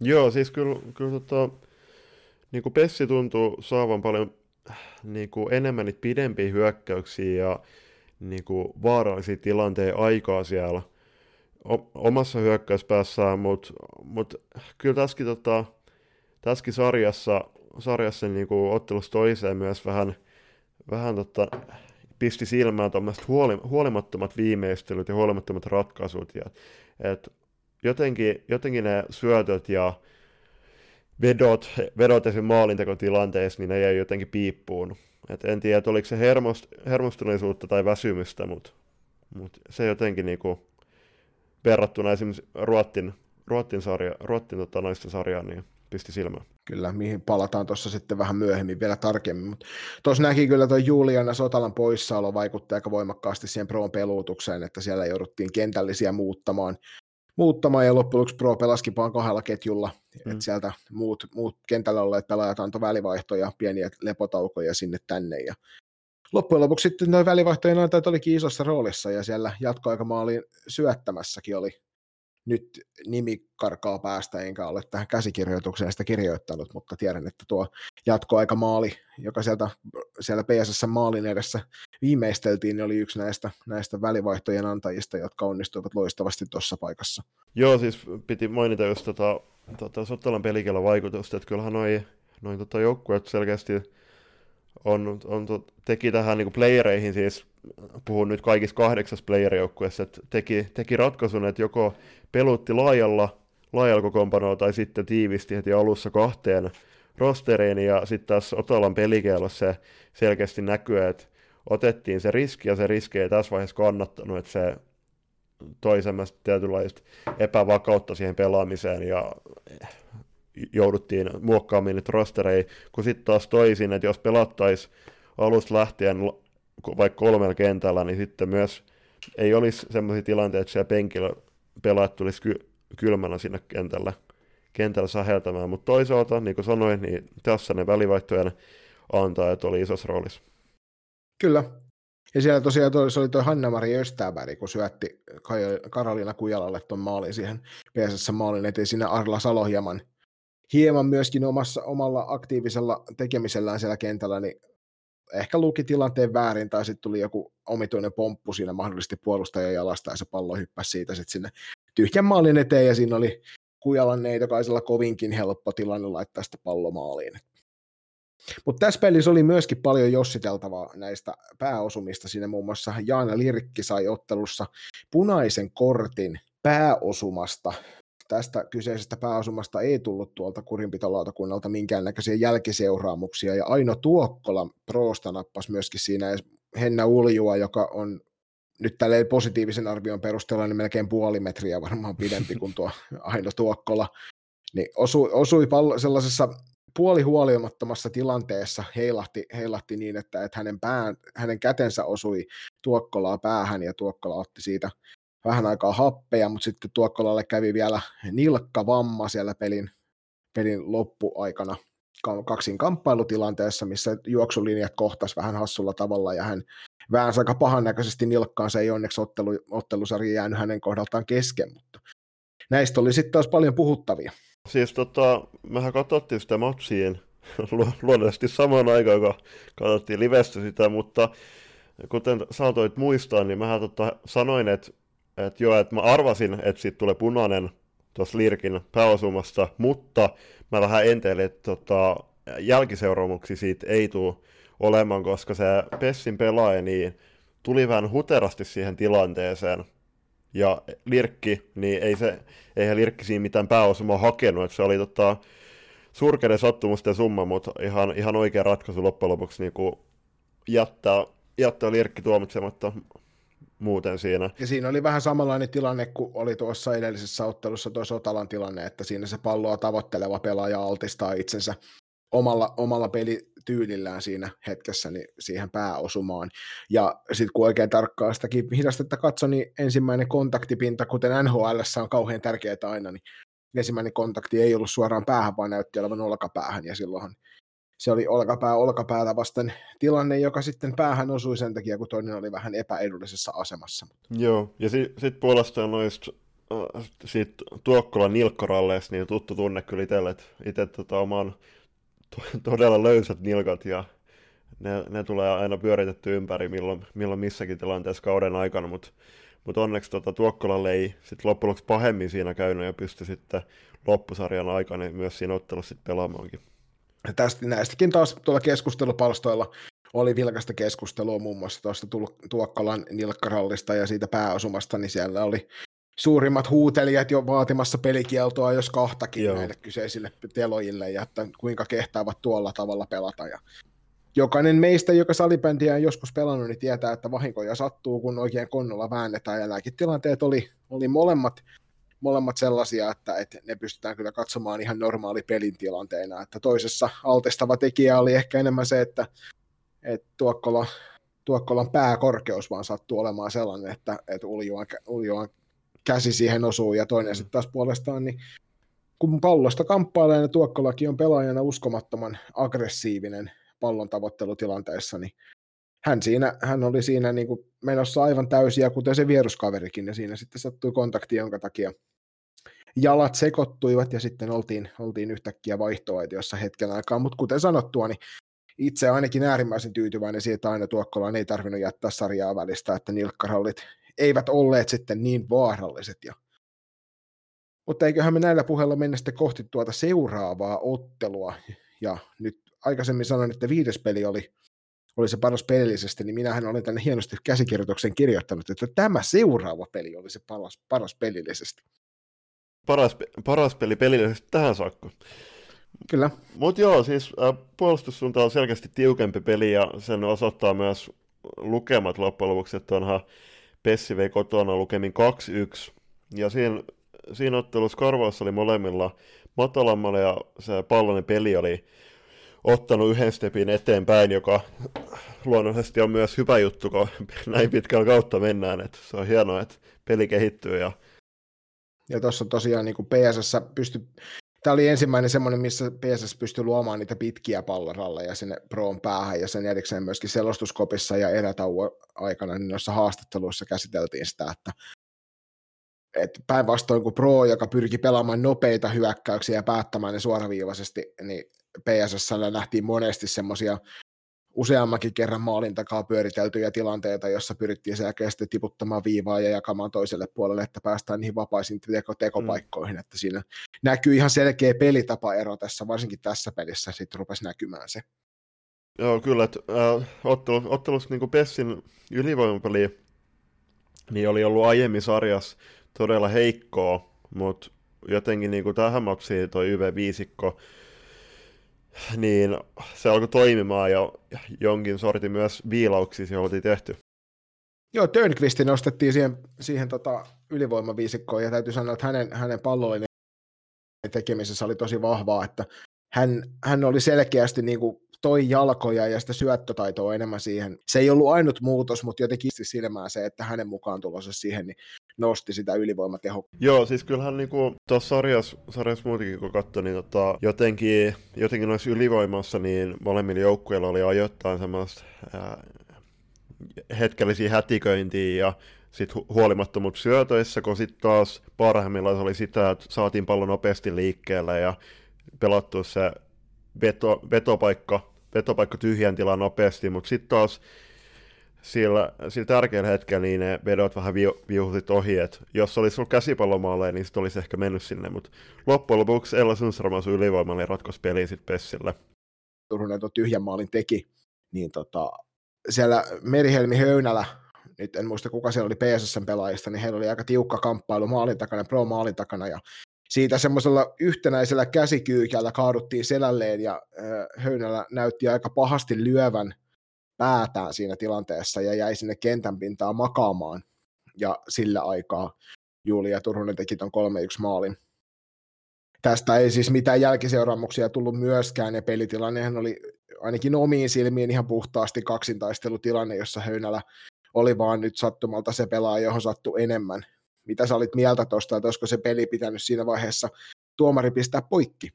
Joo, siis kyllä, kyllä tota, niin kuin Pessi tuntuu saavan paljon niin kuin enemmän niitä pidempiä hyökkäyksiä ja niin kuin vaarallisia tilanteita aikaa siellä omassa hyökkäyspäässään, mutta mut, kyllä tässäkin, tota, tässäkin sarjassa, sarjassa niin kuin ottelussa toiseen myös vähän, vähän tota, pisti silmään tuommoiset huoli, huolimattomat viimeistelyt ja huolimattomat ratkaisut. Ja, et jotenkin, jotenkin ne syötöt ja vedot, vedot esim. maalintekotilanteessa, niin ne jäi jotenkin piippuun. Et en tiedä, oliko se hermost, hermostuneisuutta tai väsymystä, mutta mut se jotenkin niinku, verrattuna esimerkiksi Ruottin, Ruottin, sarja, Ruottin tota, naisten sarjaan, niin pisti silmään. Kyllä, mihin palataan tuossa sitten vähän myöhemmin vielä tarkemmin. Mutta tuossa näki kyllä tuo Juliana Sotalan poissaolo vaikutti aika voimakkaasti siihen Proon peluutukseen, että siellä jouduttiin kentällisiä muuttamaan, muuttamaan ja loppujen lopuksi Pro pelasikin vaan kahdella ketjulla, mm. että sieltä muut, muut kentällä olleet pelaajat antoi välivaihtoja, pieniä lepotaukoja sinne tänne ja loppujen lopuksi sitten noin välivaihtojen antajat olikin isossa roolissa ja siellä jatkoaikamaalin syöttämässäkin oli nyt nimi karkaa päästä, enkä ole tähän käsikirjoitukseen sitä kirjoittanut, mutta tiedän, että tuo jatkoaikamaali, joka sieltä, siellä PSS maalin edessä viimeisteltiin, niin oli yksi näistä, näistä välivaihtojen antajista, jotka onnistuivat loistavasti tuossa paikassa. Joo, siis piti mainita just tota, tota Sottalan pelikielon vaikutusta, että kyllähän noin noi, tota joukkueet selkeästi on, on, teki tähän niin playereihin siis, puhun nyt kaikissa kahdeksassa playerijoukkueessa, että teki, teki ratkaisun, että joko pelutti laajalla, laajalla kokoonpanoa tai sitten tiivisti heti alussa kahteen rosteriin ja sitten taas Otalan pelikielossa se selkeästi näkyy, että otettiin se riski ja se riski ei tässä vaiheessa kannattanut, että se toi semmoista tietynlaista epävakautta siihen pelaamiseen ja jouduttiin muokkaamaan niitä rostereja, kun sitten taas toisin, että jos pelattaisiin alusta lähtien vaikka kolmella kentällä, niin sitten myös ei olisi sellaisia tilanteita, että siellä penkillä pelaat tulisi ky- kylmänä sinne kentällä, kentällä säheltämään, mutta toisaalta, niin kuin sanoin, niin tässä ne välivaihtojen antajat oli isossa roolissa. Kyllä. Ja siellä tosiaan toi, se oli tuo Hanna-Mari Östäberg, kun syötti Karolina Kujalalle tuon maalin siihen PSS maalin eteen. Siinä Arla Salo hieman hieman myöskin omassa, omalla aktiivisella tekemisellään siellä kentällä, niin ehkä luki tilanteen väärin, tai sitten tuli joku omituinen pomppu siinä mahdollisesti puolustajan jalasta, ja se pallo hyppäsi siitä sitten sinne tyhjän maalin eteen, ja siinä oli Kujalan neitokaisella kovinkin helppo tilanne laittaa sitä pallomaaliin. Mutta tässä pelissä oli myöskin paljon jossiteltavaa näistä pääosumista. Siinä muun muassa Jaana Lirkki sai ottelussa punaisen kortin pääosumasta tästä kyseisestä pääasumasta ei tullut tuolta kurinpitolautakunnalta minkäännäköisiä jälkiseuraamuksia, ja Aino Tuokkola Proosta nappasi myöskin siinä Henna Uljua, joka on nyt tälle positiivisen arvion perusteella niin melkein puoli metriä varmaan pidempi kuin tuo Aino Tuokkola, niin osui, osui pallo sellaisessa puolihuolimattomassa tilanteessa heilahti, heilahti niin, että, että hänen, pään, hänen kätensä osui Tuokkolaa päähän ja Tuokkola otti siitä vähän aikaa happeja, mutta sitten Tuokkolalle kävi vielä nilkkavamma siellä pelin, pelin loppuaikana kaksin kamppailutilanteessa, missä juoksulinjat kohtas vähän hassulla tavalla ja hän väänsi aika pahan näköisesti nilkkaan, se ei onneksi ottelu, ottelusarja jäänyt hänen kohdaltaan kesken, mutta näistä oli sitten taas paljon puhuttavia. Siis tota, mehän katsottiin sitä matsiin luonnollisesti samaan aikaan, kun katsottiin livestä sitä, mutta kuten saatoit muistaa, niin mä tota, sanoin, että että joo, että mä arvasin, että siitä tulee punainen tuossa Lirkin pääosumasta, mutta mä vähän enteilin, että tota, jälkiseuraamuksia siitä ei tule olemaan, koska se Pessin pelaaja niin tuli vähän huterasti siihen tilanteeseen, ja Lirkki, niin ei se, eihän Lirkki siinä mitään pääosumaa hakenut, että se oli tota, surkeiden sattumusten summa, mutta ihan, ihan oikea ratkaisu loppujen lopuksi niin jättää, jättää Lirkki tuomitsematta muuten siinä. Ja siinä oli vähän samanlainen tilanne kuin oli tuossa edellisessä ottelussa tuo Sotalan tilanne, että siinä se palloa tavoitteleva pelaaja altistaa itsensä omalla, omalla pelityylillään siinä hetkessä niin siihen pääosumaan. Ja sitten kun oikein tarkkaan sitäkin hidastetta katsoi, niin ensimmäinen kontaktipinta, kuten NHL on kauhean tärkeää aina, niin ensimmäinen kontakti ei ollut suoraan päähän, vaan näytti olevan olkapäähän, ja silloinhan se oli olkapää olkapäätä vasten tilanne, joka sitten päähän osui sen takia, kun toinen oli vähän epäedullisessa asemassa. Joo, ja sitten sit puolestaan noista äh, sit Tuokkolan nilkkaralleista niin tuttu tunne kyllä itselle, että itse tota, oman to- todella löysät nilkat ja ne, ne tulee aina pyöritetty ympäri milloin, milloin missäkin tilanteessa kauden aikana, mutta mut onneksi tota, Tuokkolalle ei sit loppujen lopuksi pahemmin siinä käynyt ja pystyi sitten loppusarjan aikana myös siinä ottelussa pelaamaankin tästä, näistäkin taas tuolla keskustelupalstoilla oli vilkasta keskustelua muun muassa tuosta Tuokkalan nilkkarallista ja siitä pääosumasta, niin siellä oli suurimmat huutelijat jo vaatimassa pelikieltoa, jos kahtakin Joo. näille kyseisille telojille, ja että kuinka kehtaavat tuolla tavalla pelata. Ja jokainen meistä, joka salibändiä on joskus pelannut, niin tietää, että vahinkoja sattuu, kun oikein konnolla väännetään, ja nämäkin tilanteet oli, oli molemmat molemmat sellaisia, että, että ne pystytään kyllä katsomaan ihan normaali pelin tilanteena. Että toisessa altestava tekijä oli ehkä enemmän se, että, että Tuokkola, Tuokkolan pääkorkeus vaan sattuu olemaan sellainen, että, että Uljuan, Uljuan käsi siihen osuu, ja toinen mm. sitten taas puolestaan, niin kun pallosta kamppailee, niin Tuokkolakin on pelaajana uskomattoman aggressiivinen pallon tavoittelutilanteessa, niin hän, siinä, hän oli siinä niin kuin menossa aivan täysiä, kuten se vieruskaverikin, ja siinä sitten sattui kontakti, jonka takia jalat sekoittuivat, ja sitten oltiin, oltiin yhtäkkiä vaihtoaitiossa hetken aikaa, mutta kuten sanottua, niin itse ainakin äärimmäisen tyytyväinen siitä, että aina Tuokkolaan ei tarvinnut jättää sarjaa välistä, että nilkkarallit eivät olleet sitten niin vaaralliset. Ja... Mutta eiköhän me näillä puheilla mennä sitten kohti tuota seuraavaa ottelua. Ja nyt aikaisemmin sanoin, että viides peli oli, oli se paras pelillisesti, niin minähän olen tänne hienosti käsikirjoituksen kirjoittanut, että tämä seuraava peli oli se paras, paras pelillisesti. Paras, paras peli pelillisesti tähän saakka. Kyllä. Mutta joo, siis äh, puolustussuunta on selkeästi tiukempi peli ja sen osoittaa myös lukemat loppujen lopuksi, että onhan Pessi vei kotona lukemin 2-1. Ja siinä, siinä ottelussa karvaus oli molemmilla matalammalla ja se pallonen peli oli ottanut yhden stepin eteenpäin, joka luonnollisesti on myös hyvä juttu, kun näin pitkällä kautta mennään. Että se on hienoa, että peli kehittyy. Ja, ja tuossa tosiaan niin PSS pystyi Tämä oli ensimmäinen semmoinen, missä PSS pystyi luomaan niitä pitkiä palloralleja sinne Proon päähän, ja sen erikseen myöskin selostuskopissa ja erätauon aikana niin noissa haastatteluissa käsiteltiin sitä, että, että päinvastoin kuin Pro, joka pyrki pelaamaan nopeita hyökkäyksiä ja päättämään ne suoraviivaisesti, niin PSS nähtiin monesti semmoisia useammankin kerran maalin takaa pyöriteltyjä tilanteita, jossa pyrittiin selkeästi tiputtamaan viivaa ja jakamaan toiselle puolelle, että päästään niihin vapaisiin teko- tekopaikkoihin, mm. että siinä näkyy ihan selkeä pelitapaero tässä, varsinkin tässä pelissä sitten rupesi näkymään se. Joo, kyllä, että äh, ottelu, ottelussa niin Pessin ylivoimapeli niin oli ollut aiemmin sarjassa todella heikkoa, mutta jotenkin niin kuin tähän matsiin toi YV-viisikko niin se alkoi toimimaan ja jonkin sortin myös viilauksia oltiin tehty. Joo, Tönqvisti nostettiin siihen, siihen tota ylivoimaviisikkoon ja täytyy sanoa, että hänen, hänen pallollinen tekemisessä oli tosi vahvaa, että hän, hän oli selkeästi niin kuin toi jalkoja ja sitä syöttötaitoa enemmän siihen. Se ei ollut ainut muutos, mutta jotenkin silmään se, että hänen mukaan tulossa siihen niin nosti sitä ylivoimatehokkuutta. Joo, siis kyllähän niinku tuossa sarjassa, sarjassa muutenkin kun katsoi, niin tota, jotenkin, jotenkin noissa ylivoimassa niin molemmilla joukkueilla oli ajoittain semmoista hetkellisiä hätiköintiä ja sitten hu- huolimattomuutta syötöissä, kun sitten taas parhaimmillaan se oli sitä, että saatiin pallon nopeasti liikkeelle ja pelattu se veto, vetopaikka, vetopaikka tyhjän tilan nopeasti, mutta sitten taas sillä, sillä tärkeällä hetkellä niin ne vedot vähän vi, viuhutit ohi, että jos olisi ollut käsipallomaaleja, niin sitten olisi ehkä mennyt sinne, mutta loppujen lopuksi Ella Sundström asui ylivoimalla ja ratkosi peliin sitten Pessille. Turunen tuon tyhjän maalin teki, niin tota, siellä Merihelmi Höynälä, nyt en muista kuka siellä oli PSSn pelaajista, niin heillä oli aika tiukka kamppailu maalin takana, pro maalin takana, ja siitä semmoisella yhtenäisellä käsikyykällä kaaduttiin selälleen, ja äh, Höynälä näytti aika pahasti lyövän päätään siinä tilanteessa ja jäi sinne kentän pintaa makaamaan. Ja sillä aikaa Julia Turunen teki ton 3-1 maalin. Tästä ei siis mitään jälkiseuraamuksia tullut myöskään, ja pelitilannehan oli ainakin omiin silmiin ihan puhtaasti kaksintaistelutilanne, jossa Höynälä oli vaan nyt sattumalta se pelaaja, johon sattui enemmän. Mitä sä olit mieltä tuosta, että olisiko se peli pitänyt siinä vaiheessa tuomari pistää poikki?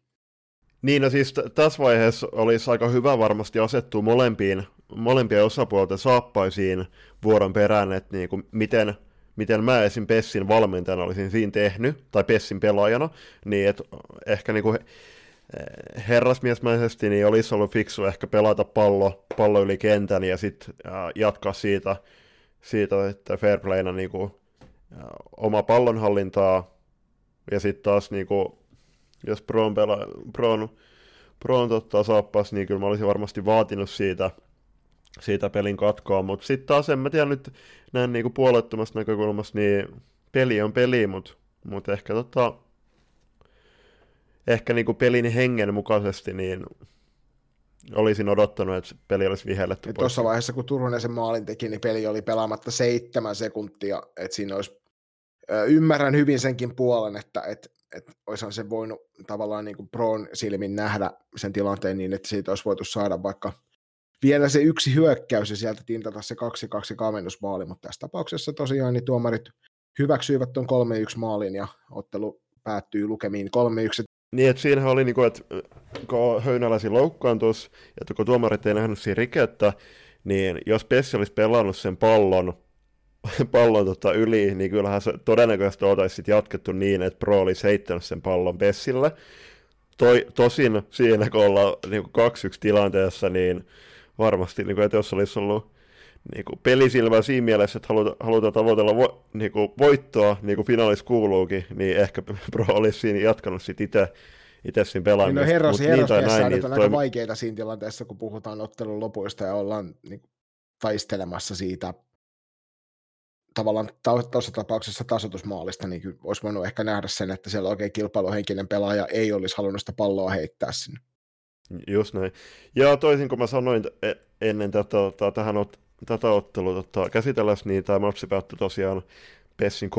Niin, no siis t- tässä vaiheessa olisi aika hyvä varmasti asettua molempiin molempien osapuolten saappaisiin vuoron perään, että niin kuin miten, miten mä esim. Pessin valmentajana olisin siinä tehnyt, tai Pessin pelaajana, niin että ehkä niin kuin eh, herrasmiesmäisesti niin olisi ollut fiksu ehkä pelata pallo, pallo yli kentän ja sitten jatkaa siitä, siitä että fairplayna niin kuin, oma pallonhallintaa ja sitten taas niin kuin, jos Proon, pela, Proon, Proon ottaa saappas, niin kyllä mä olisin varmasti vaatinut siitä – siitä pelin katkoa, mutta sitten taas en mä tiedä nyt näin niinku puolettomasta näkökulmasta, niin peli on peli, mutta mut ehkä tota, ehkä niinku pelin hengen mukaisesti, niin olisin odottanut, että peli olisi vihelletty Tuossa vaiheessa, kun Turunen sen maalin teki, niin peli oli pelaamatta seitsemän sekuntia, että siinä olisi ymmärrän hyvin senkin puolen, että et, et olisihan se voinut tavallaan niin kuin Proon silmin nähdä sen tilanteen niin, että siitä olisi voitu saada vaikka vielä se yksi hyökkäys ja sieltä tintata se 2-2 kavennusmaali, mutta tässä tapauksessa tosiaan niin tuomarit hyväksyivät tuon 3-1 maalin ja ottelu päättyy lukemiin 3-1. Niin, että siinähän oli, niin kuin, että kun Höynäläsi loukkaantus, ja kun tuomarit ei nähnyt siinä rikettä, niin jos Pessi olisi pelannut sen pallon, pallon tota yli, niin kyllähän se todennäköisesti oltaisi jatkettu niin, että Pro olisi heittänyt sen pallon Pessille. Toi, tosin siinä, kun ollaan niin 2-1 tilanteessa, niin varmasti, niin kuin, että jos olisi ollut niin kuin pelisilmä siinä mielessä, että haluta, halutaan tavoitella vo, niin kuin voittoa, niin kuin finaalissa kuuluukin, niin ehkä Pro olisi siinä jatkanut sitten itse itse siinä pelaamista. Niin no herras, niin herras näin, niin on aika vaikeita siinä tilanteessa, kun puhutaan ottelun lopuista ja ollaan niin taistelemassa siitä tavallaan tuossa tapauksessa tasoitusmaalista, niin olisi voinut ehkä nähdä sen, että siellä oikein kilpailuhenkinen pelaaja ei olisi halunnut sitä palloa heittää sinne. Just näin. Ja toisin kuin mä sanoin e- ennen tätä, tätä, tähän ot, tätä ottelua tota, käsitellessä, niin tämä matsi päättyi tosiaan Pessin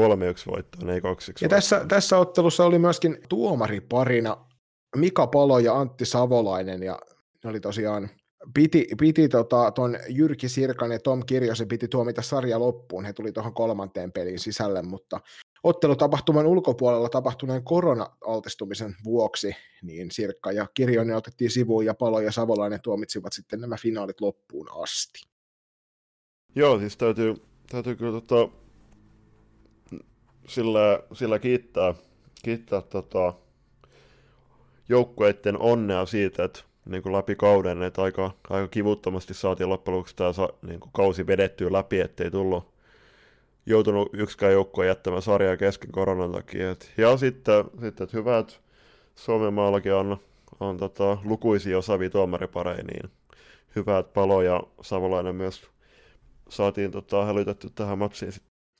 3-1 voittoon, ei 2 Ja tässä, tässä ottelussa oli myöskin tuomariparina Mika Palo ja Antti Savolainen, ja ne oli tosiaan piti, piti tota, ton Jyrki Sirkan ja Tom Kirjosen piti tuomita sarja loppuun. He tuli tuohon kolmanteen pelin sisälle, mutta ottelutapahtuman ulkopuolella tapahtuneen korona-altistumisen vuoksi, niin Sirkka ja Kirjonen otettiin sivuun ja Palo ja Savolainen tuomitsivat sitten nämä finaalit loppuun asti. Joo, siis täytyy, täytyy kyllä tota, sillä, sillä kiittää, kiittää tota, joukkueiden onnea siitä, että niin kuin läpi kauden, että aika, aika kivuttomasti saatiin loppujen lopuksi tämä niin kuin kausi vedettyä läpi, ettei tullut joutunut yksikään joukkue jättämään sarjaa kesken koronan takia. Et, ja sitten, sitten että hyvä, että Suomen maallakin on, on tota, lukuisia osaavia tuomaripareja, niin hyvä, että Palo ja Savolainen myös saatiin tota, hälytetty tähän matsiin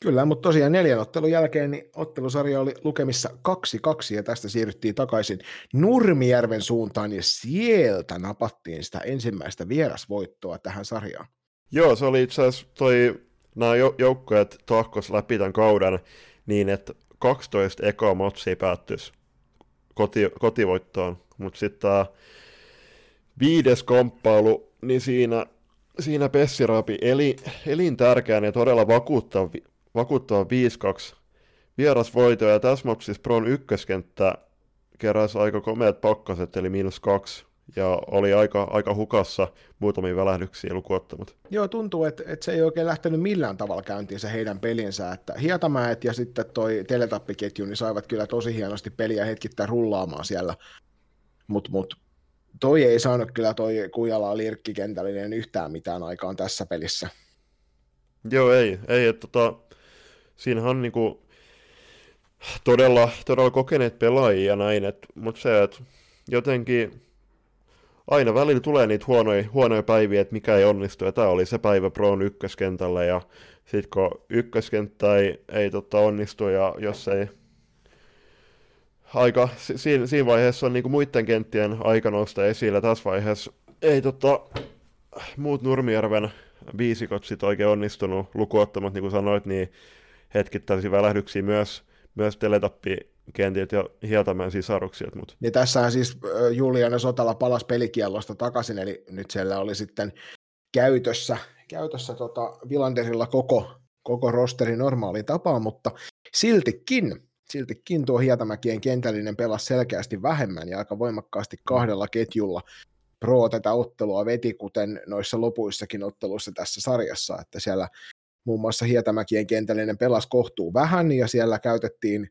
Kyllä, mutta tosiaan neljän ottelun jälkeen niin ottelusarja oli lukemissa 2-2 ja tästä siirryttiin takaisin Nurmijärven suuntaan ja sieltä napattiin sitä ensimmäistä vierasvoittoa tähän sarjaan. Joo, se oli itse asiassa toi, nämä joukkueet tahkos läpi tämän kauden niin, että 12 ekoa matsia päättyisi koti, kotivoittoon, mutta sitten tämä viides komppailu, niin siinä siinä Pessirapi eli elintärkeän ja todella vakuuttava, vakuuttava 5-2 vierasvoito, ja tässä matsissa Pron ykköskenttä keräsi aika komeat pakkaset, eli miinus kaksi, ja oli aika, aika hukassa muutamia välähdyksiä lukuottamat. Joo, tuntuu, että, että se ei oikein lähtenyt millään tavalla käyntiin se heidän pelinsä, että Hietamäet ja sitten toi teletappiketju niin saivat kyllä tosi hienosti peliä hetkittäin rullaamaan siellä, mutta mut, toi ei saanut kyllä toi Kujala lirkkikentällinen yhtään mitään aikaan tässä pelissä. Joo, ei, ei, että tota, siinähän on niinku todella, todella kokeneet pelaajia näin, et, mutta se, että jotenkin aina välillä tulee niitä huonoja, huonoja päiviä, että mikä ei onnistu, ja tämä oli se päivä Proon ykköskentällä, ja sitten kun ykköskenttä ei, ei tota onnistu, ja jos ei aika, siinä, siinä vaiheessa on niinku muiden kenttien aika nousta esille, tässä vaiheessa ei tota, muut Nurmijärven viisikot sit oikein onnistunut lukuottamat, niin kuin sanoit, niin hetkittäisiä välähdyksiä myös, myös teletappikentiltä ja Hietamäen sisaruksilta. Mutta. Ja tässähän siis Juliana Sotala palasi pelikiellosta takaisin, eli nyt siellä oli sitten käytössä, käytössä tota Vilanderilla koko, koko rosteri normaaliin tapaan, mutta siltikin, siltikin tuo Hietamäkien kentällinen pelasi selkeästi vähemmän ja aika voimakkaasti kahdella ketjulla. Pro tätä ottelua veti, kuten noissa lopuissakin otteluissa tässä sarjassa, että siellä muun muassa Hietamäkien kentällinen pelas kohtuu vähän, ja siellä käytettiin,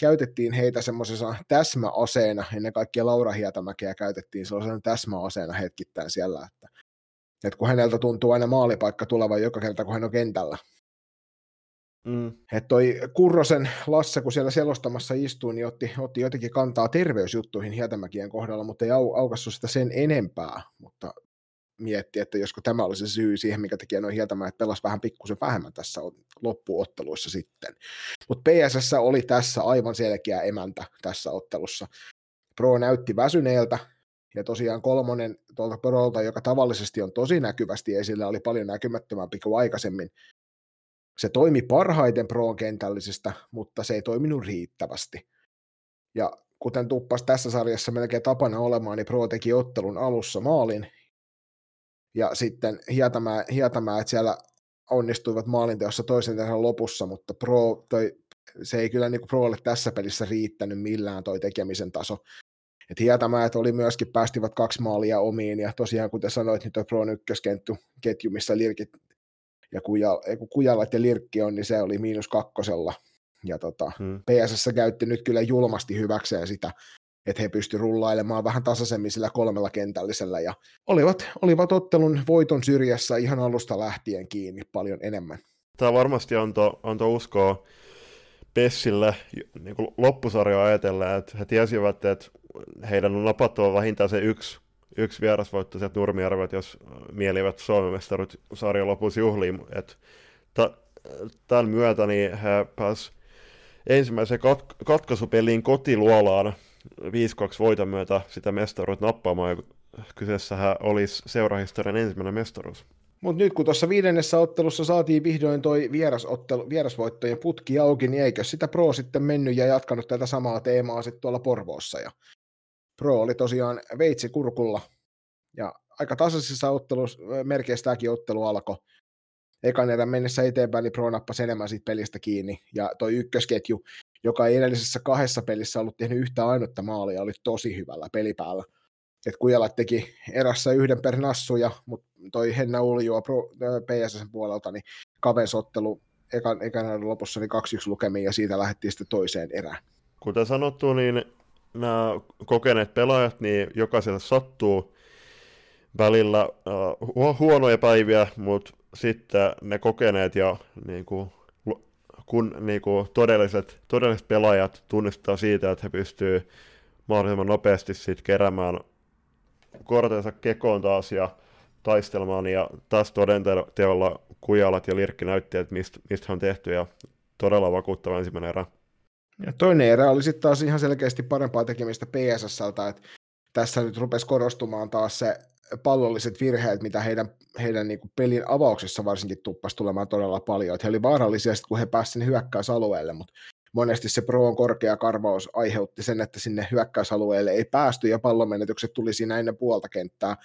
käytettiin heitä semmoisena täsmäaseena, ennen kaikkea Laura Hietamäkeä käytettiin sellaisena täsmäaseena hetkittäin siellä, että, että kun häneltä tuntuu aina maalipaikka tulevan joka kerta, kun hän on kentällä. Mm. Että toi Kurrosen Lasse, kun siellä selostamassa istui, niin otti, otti jotenkin kantaa terveysjuttuihin Hietamäkien kohdalla, mutta ei au, aukassu sitä sen enempää. Mutta mietti, että josko tämä oli se syy siihen, mikä teki noin hieltämään, että pelasi vähän pikkusen vähemmän tässä loppuotteluissa sitten. Mutta PSS oli tässä aivan selkeä emäntä tässä ottelussa. Pro näytti väsyneeltä, ja tosiaan kolmonen tuolta Prolta, joka tavallisesti on tosi näkyvästi esillä, oli paljon näkymättömämpi kuin aikaisemmin. Se toimi parhaiten pro-kentällisestä, mutta se ei toiminut riittävästi. Ja kuten tuppas tässä sarjassa melkein tapana olemaan, niin Pro teki ottelun alussa maalin, ja sitten Hietamäät Hietamäe siellä onnistuivat maalinteossa toisen erän lopussa, mutta Pro toi, se ei kyllä niin Prolle tässä pelissä riittänyt millään toi tekemisen taso. Et Hietamäet oli myöskin, päästivät kaksi maalia omiin, ja tosiaan kuten sanoit, niin tuo Pro ykkösketju, missä Lirkit ja Kujal, Kujalat ja Lirkki on, niin se oli miinus kakkosella. Ja tota, hmm. PSS käytti nyt kyllä julmasti hyväkseen sitä, että he pystyivät rullailemaan vähän tasaisemmin sillä kolmella kentällisellä ja olivat, olivat ottelun voiton syrjässä ihan alusta lähtien kiinni paljon enemmän. Tämä varmasti antoi, antoi uskoa Pessille niin loppusarjoa ajatellen, että he tiesivät, että heidän on napattava vähintään se yksi, yksi vierasvoitto sieltä Nurmijärvet, jos mielivät Suomen mestarit sarjan lopussa juhliin. Että tämän myötä niin he pääsivät ensimmäiseen kat- katkaisupeliin kotiluolaan 5-2 voiton myötä sitä mestaruutta nappaamaan, ja kyseessähän olisi seurahistorian ensimmäinen mestaruus. Mutta nyt kun tuossa viidennessä ottelussa saatiin vihdoin toi vierasottelu, vierasvoittojen putki auki, niin eikö sitä Pro sitten mennyt ja jatkanut tätä samaa teemaa sitten tuolla Porvoossa. Ja Pro oli tosiaan veitsi kurkulla ja aika tasaisessa ottelussa, merkeissä tämäkin ottelu alkoi. Ekan erän mennessä eteenpäin, niin Pro nappasi enemmän siitä pelistä kiinni. Ja toi ykkösketju, joka ei edellisessä kahdessa pelissä ollut tehnyt yhtä ainutta maalia, oli tosi hyvällä pelipäällä. Et Kujalat teki erässä yhden per nassuja, mutta toi Henna Uljua PSS puolelta, niin kavensottelu ekan, ekan lopussa niin 2-1 lukemiin ja siitä lähdettiin sitten toiseen erään. Kuten sanottu, niin nämä kokeneet pelaajat, niin jokaiselle sattuu välillä uh, huonoja päiviä, mutta sitten ne kokeneet ja niin kuin, kun niin kuin, todelliset, todelliset pelaajat tunnistaa siitä, että he pystyvät mahdollisimman nopeasti siitä keräämään kortensa kekoon taas ja taistelmaan, ja taas todenteolla Kujalat ja Lirkki näytti, että mistä, mistä on tehty, ja todella vakuuttava ensimmäinen erä. Ja toinen erä oli sitten taas ihan selkeästi parempaa tekemistä PSSltä, että tässä nyt rupesi korostumaan taas se pallolliset virheet, mitä heidän, heidän niin pelin avauksessa varsinkin tuppasi tulemaan todella paljon. Että he olivat vaarallisia, kun he pääsivät sinne hyökkäysalueelle, mutta monesti se Proon korkea karvaus aiheutti sen, että sinne hyökkäysalueelle ei päästy ja pallomenetykset tuli siinä ennen puolta kenttää,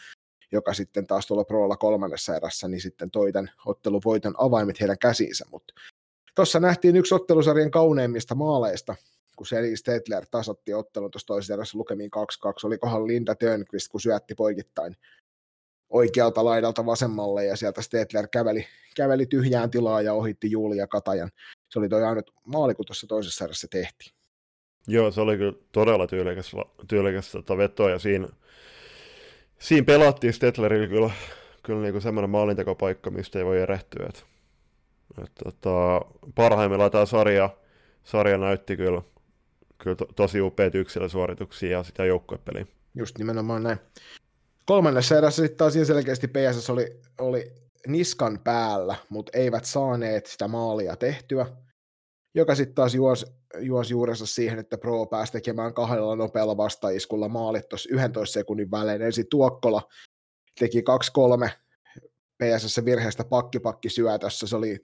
joka sitten taas tuolla Proolla kolmannessa erässä, niin sitten toi tämän otteluvoiton avaimet heidän käsiinsä. Mutta tuossa nähtiin yksi ottelusarjan kauneimmista maaleista, kun Seli Stetler tasotti ottelun tuossa toisessa erässä lukemiin 2-2. Olikohan Linda Tönqvist, kun syötti poikittain oikealta laidalta vasemmalle ja sieltä Stetler käveli, käveli tyhjään tilaa ja ohitti Julia Katajan. Se oli toi ainut maali, kun tuossa toisessa erässä tehtiin. Joo, se oli kyllä todella tyylikäs, tyylikäs tota vetoa ja siinä, siinä pelattiin Stetlerillä kyllä, kyllä kuin semmoinen maalintekopaikka, mistä ei voi erehtyä. Et, et, tota, parhaimmillaan tämä sarja, sarja näytti kyllä, kyllä to, tosi upeat yksilösuorituksia ja sitä joukkuepeliä. Just nimenomaan näin. Kolmannessa erässä sitten taas selkeästi PSS oli, oli niskan päällä, mutta eivät saaneet sitä maalia tehtyä, joka sitten taas juosi, juos juurensa siihen, että Pro pääsi tekemään kahdella nopealla vastaiskulla maalit tuossa 11 sekunnin välein. Ensin Tuokkola teki 2-3 PSS virheestä pakkipakki syötössä. Se oli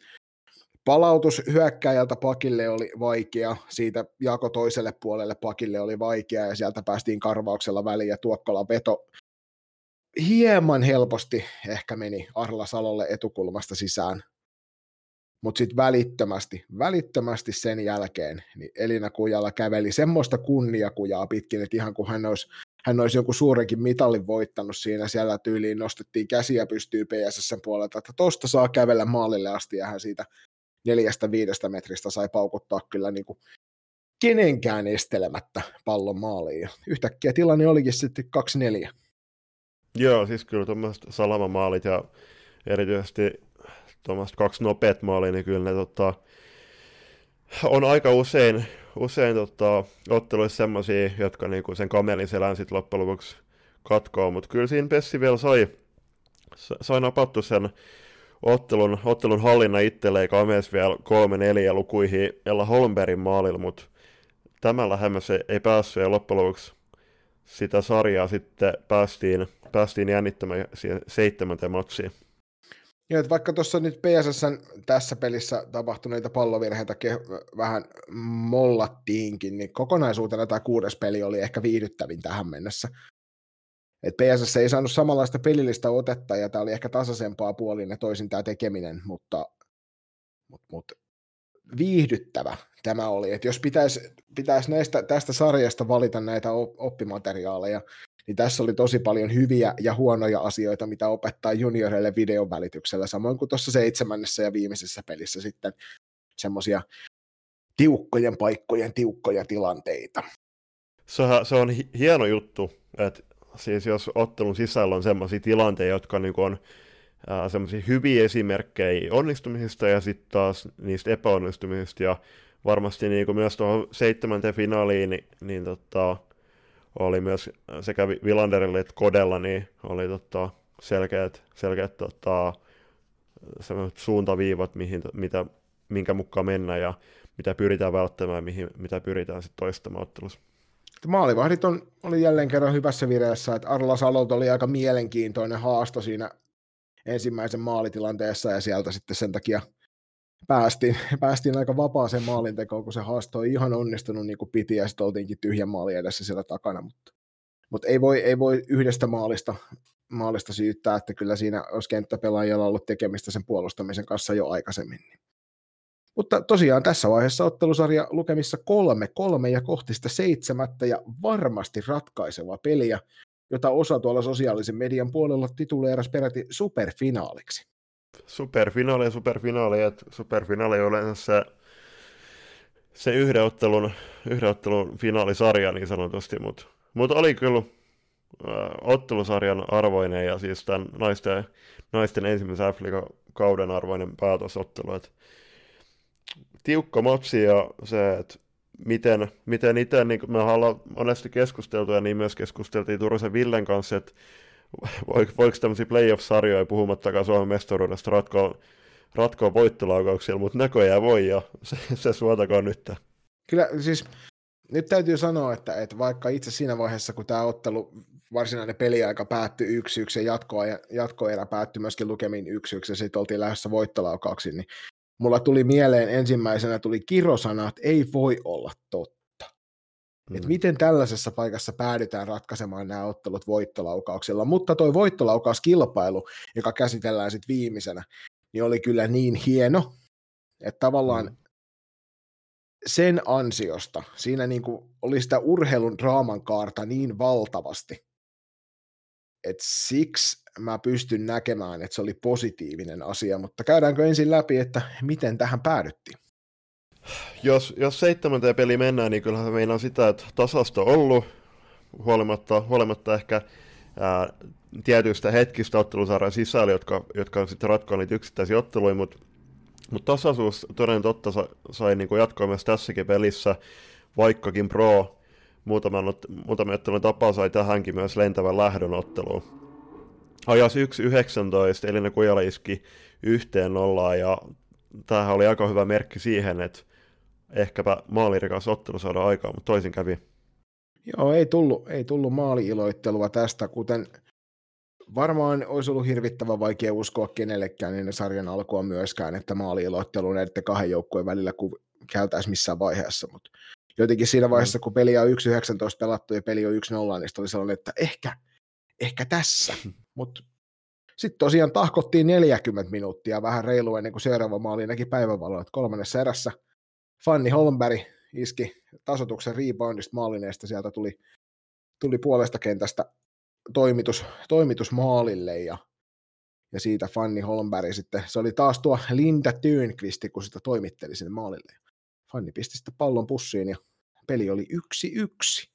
palautus hyökkäjältä pakille oli vaikea, siitä jako toiselle puolelle pakille oli vaikea ja sieltä päästiin karvauksella väliin ja Tuokkola veto hieman helposti ehkä meni Arla Salolle etukulmasta sisään. Mutta sitten välittömästi, välittömästi sen jälkeen niin Elina Kujala käveli semmoista kunniakujaa pitkin, että ihan kuin hän olisi, hän olisi jonkun suurenkin mitalin voittanut siinä, siellä tyyliin nostettiin käsiä pystyy PSS puolelta, että tosta saa kävellä maalille asti, ja hän siitä neljästä viidestä metristä sai paukuttaa kyllä niin kuin kenenkään estelemättä pallon maaliin. Ja yhtäkkiä tilanne olikin sitten 2-4. Joo, siis kyllä tuommoiset salamamaalit ja erityisesti tuommoiset kaksi nopeat maalia, niin kyllä ne tota, on aika usein, usein tota, otteluissa semmoisia, jotka niinku sen kamelin selän sitten loppujen lopuksi katkoo, mutta kyllä siinä Pessi vielä sai, sai napattu sen ottelun, ottelun hallinna itselleen, kamees vielä 3-4 lukuihin Ella Holmbergin maalilla, mutta tämän lähemmäs ei, päässyt ja loppujen lopuksi sitä sarjaa sitten päästiin, päästiin jännittämään siihen seitsemänteen matsiin. Joo, että vaikka tuossa nyt PSS tässä pelissä tapahtuneita pallovirheitä vähän mollattiinkin, niin kokonaisuutena tämä kuudes peli oli ehkä viihdyttävin tähän mennessä. Et PSS ei saanut samanlaista pelillistä otetta, ja tämä oli ehkä tasaisempaa puolin ja toisin tämä tekeminen, mutta, mutta, mutta viihdyttävä tämä oli. Et jos pitäisi, pitäisi näistä, tästä sarjasta valita näitä oppimateriaaleja, niin tässä oli tosi paljon hyviä ja huonoja asioita, mitä opettaa junioreille videon välityksellä, samoin kuin tuossa seitsemännessä ja viimeisessä pelissä sitten semmoisia tiukkojen paikkojen tiukkoja tilanteita. Se, se on hieno juttu, että siis jos ottelun sisällä on semmoisia tilanteita, jotka niin on semmoisia hyviä esimerkkejä onnistumisista ja sitten taas niistä epäonnistumisista ja varmasti niin myös tuohon seitsemänteen finaaliin, niin, niin tota, oli myös sekä Vilanderille että Kodella niin oli tota, selkeät, selkeät tota, suuntaviivat, mihin, mitä, minkä mukaan mennä ja mitä pyritään välttämään, mihin, mitä pyritään sitten toistamaan ottelussa. Maalivahdit on, oli jälleen kerran hyvässä vireessä, että Arla Salolta oli aika mielenkiintoinen haasto siinä ensimmäisen maalitilanteessa ja sieltä sitten sen takia päästiin, päästiin aika vapaaseen maalintekoon, kun se haasto ei ihan onnistunut niin kuin piti ja sitten oltiinkin tyhjän maali edessä siellä takana, mutta, mutta ei, voi, ei voi yhdestä maalista, maalista syyttää, että kyllä siinä olisi kenttäpelaajalla ollut tekemistä sen puolustamisen kanssa jo aikaisemmin. Mutta tosiaan tässä vaiheessa ottelusarja lukemissa kolme, kolme ja kohti sitä seitsemättä ja varmasti ratkaiseva peliä, jota osa tuolla sosiaalisen median puolella tituleerasi peräti superfinaaliksi. Superfinaali ja superfinaali, että superfinaali on yleensä se, yhden ottelun, yhden ottelun finaalisarja niin sanotusti, mutta mut oli kyllä äh, ottelusarjan arvoinen ja siis tämän naisten, naisten ensimmäisen f kauden arvoinen päätösottelu. Et tiukka matsi ja se, että miten, miten itse, niin me ollaan monesti keskusteltu ja niin myös keskusteltiin Turusen Villen kanssa, että voiko, voiko tämmöisiä playoff-sarjoja puhumattakaan Suomen mestaruudesta ratkoa, ratkoa voittolaukauksilla, mutta näköjään voi ja se, se suotakoon nyt. Kyllä siis nyt täytyy sanoa, että, että vaikka itse siinä vaiheessa, kun tämä ottelu, varsinainen peliaika päättyi 1-1 ja jatkoa, jatkoerä päättyi myöskin lukemin 1-1 ja sitten oltiin lähdössä voittolaukauksiin, niin mulla tuli mieleen ensimmäisenä tuli kirosana, että ei voi olla totta. Mm. Et miten tällaisessa paikassa päädytään ratkaisemaan nämä ottelut voittolaukauksilla. Mutta toi voittolaukauskilpailu, joka käsitellään sitten viimeisenä, niin oli kyllä niin hieno, että tavallaan mm. sen ansiosta siinä niin kuin oli sitä urheilun draaman kaarta niin valtavasti, että siksi mä pystyn näkemään, että se oli positiivinen asia, mutta käydäänkö ensin läpi, että miten tähän päädyttiin? Jos, jos seitsemänteen peli mennään, niin kyllähän meinaa sitä, että tasasta on ollut, huolimatta, huolimatta ehkä ää, tietyistä hetkistä ottelusarjan sisällä, jotka, jotka on sitten ratkoa niitä yksittäisiä otteluja, mutta mut tasaisuus toden totta sai, sai niin jatkoa myös tässäkin pelissä, vaikkakin Pro muutaman, ottelun tapaa sai tähänkin myös lentävän lähdön otteluun. Ajas 1.19, Elina Kujala iski yhteen nollaan ja tämähän oli aika hyvä merkki siihen, että ehkäpä maalirikas ottelu saada aikaan, mutta toisin kävi. Joo, ei tullut, ei tullut maaliiloittelua tästä, kuten varmaan olisi ollut hirvittävän vaikea uskoa kenellekään ennen sarjan alkua myöskään, että maaliiloittelu näiden kahden joukkueen välillä käytäisi missään vaiheessa, mutta jotenkin siinä vaiheessa, kun peli on 1.19 pelattu ja peli on 1-0, niin oli sellainen, että ehkä, ehkä tässä, mutta sitten tosiaan tahkottiin 40 minuuttia vähän reilu ennen kuin seuraava maali näki päivänvaloa, kolmannessa erässä – Fanni Holmberg iski tasotuksen reboundista maalineesta, sieltä tuli, tuli puolesta kentästä toimitus, toimitus maalille ja, ja siitä Fanni Holmberg sitten, se oli taas tuo Linda Tönqvist, kun sitä toimitteli sinne maalille. Fanni pisti sitten pallon pussiin ja peli oli yksi yksi.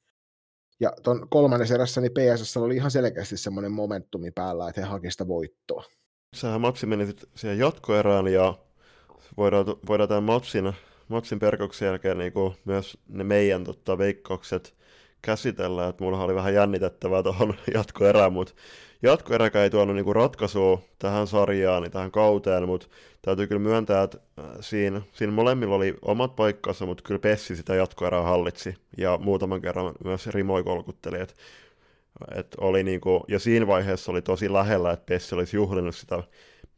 Ja tuon kolmannen erässä niin PSS oli ihan selkeästi semmoinen momentumi päällä, että he haki sitä voittoa. Sehän matsi meni siihen jatkoerään ja voidaan, voidaan tämän matsin matsin perkoksen jälkeen niin kuin myös ne meidän totta, veikkaukset käsitellään, että mulla oli vähän jännitettävää tuohon jatkoerään, mutta jatkoeräkään ei tuonut niin ratkaisua tähän sarjaan, niin tähän kauteen, mutta täytyy kyllä myöntää, että äh, siinä, siinä molemmilla oli omat paikkansa, mutta kyllä Pessi sitä jatkoerää hallitsi, ja muutaman kerran myös Rimoi kolkutteli, että et oli niinku, ja siinä vaiheessa oli tosi lähellä, että Pessi olisi juhlinut sitä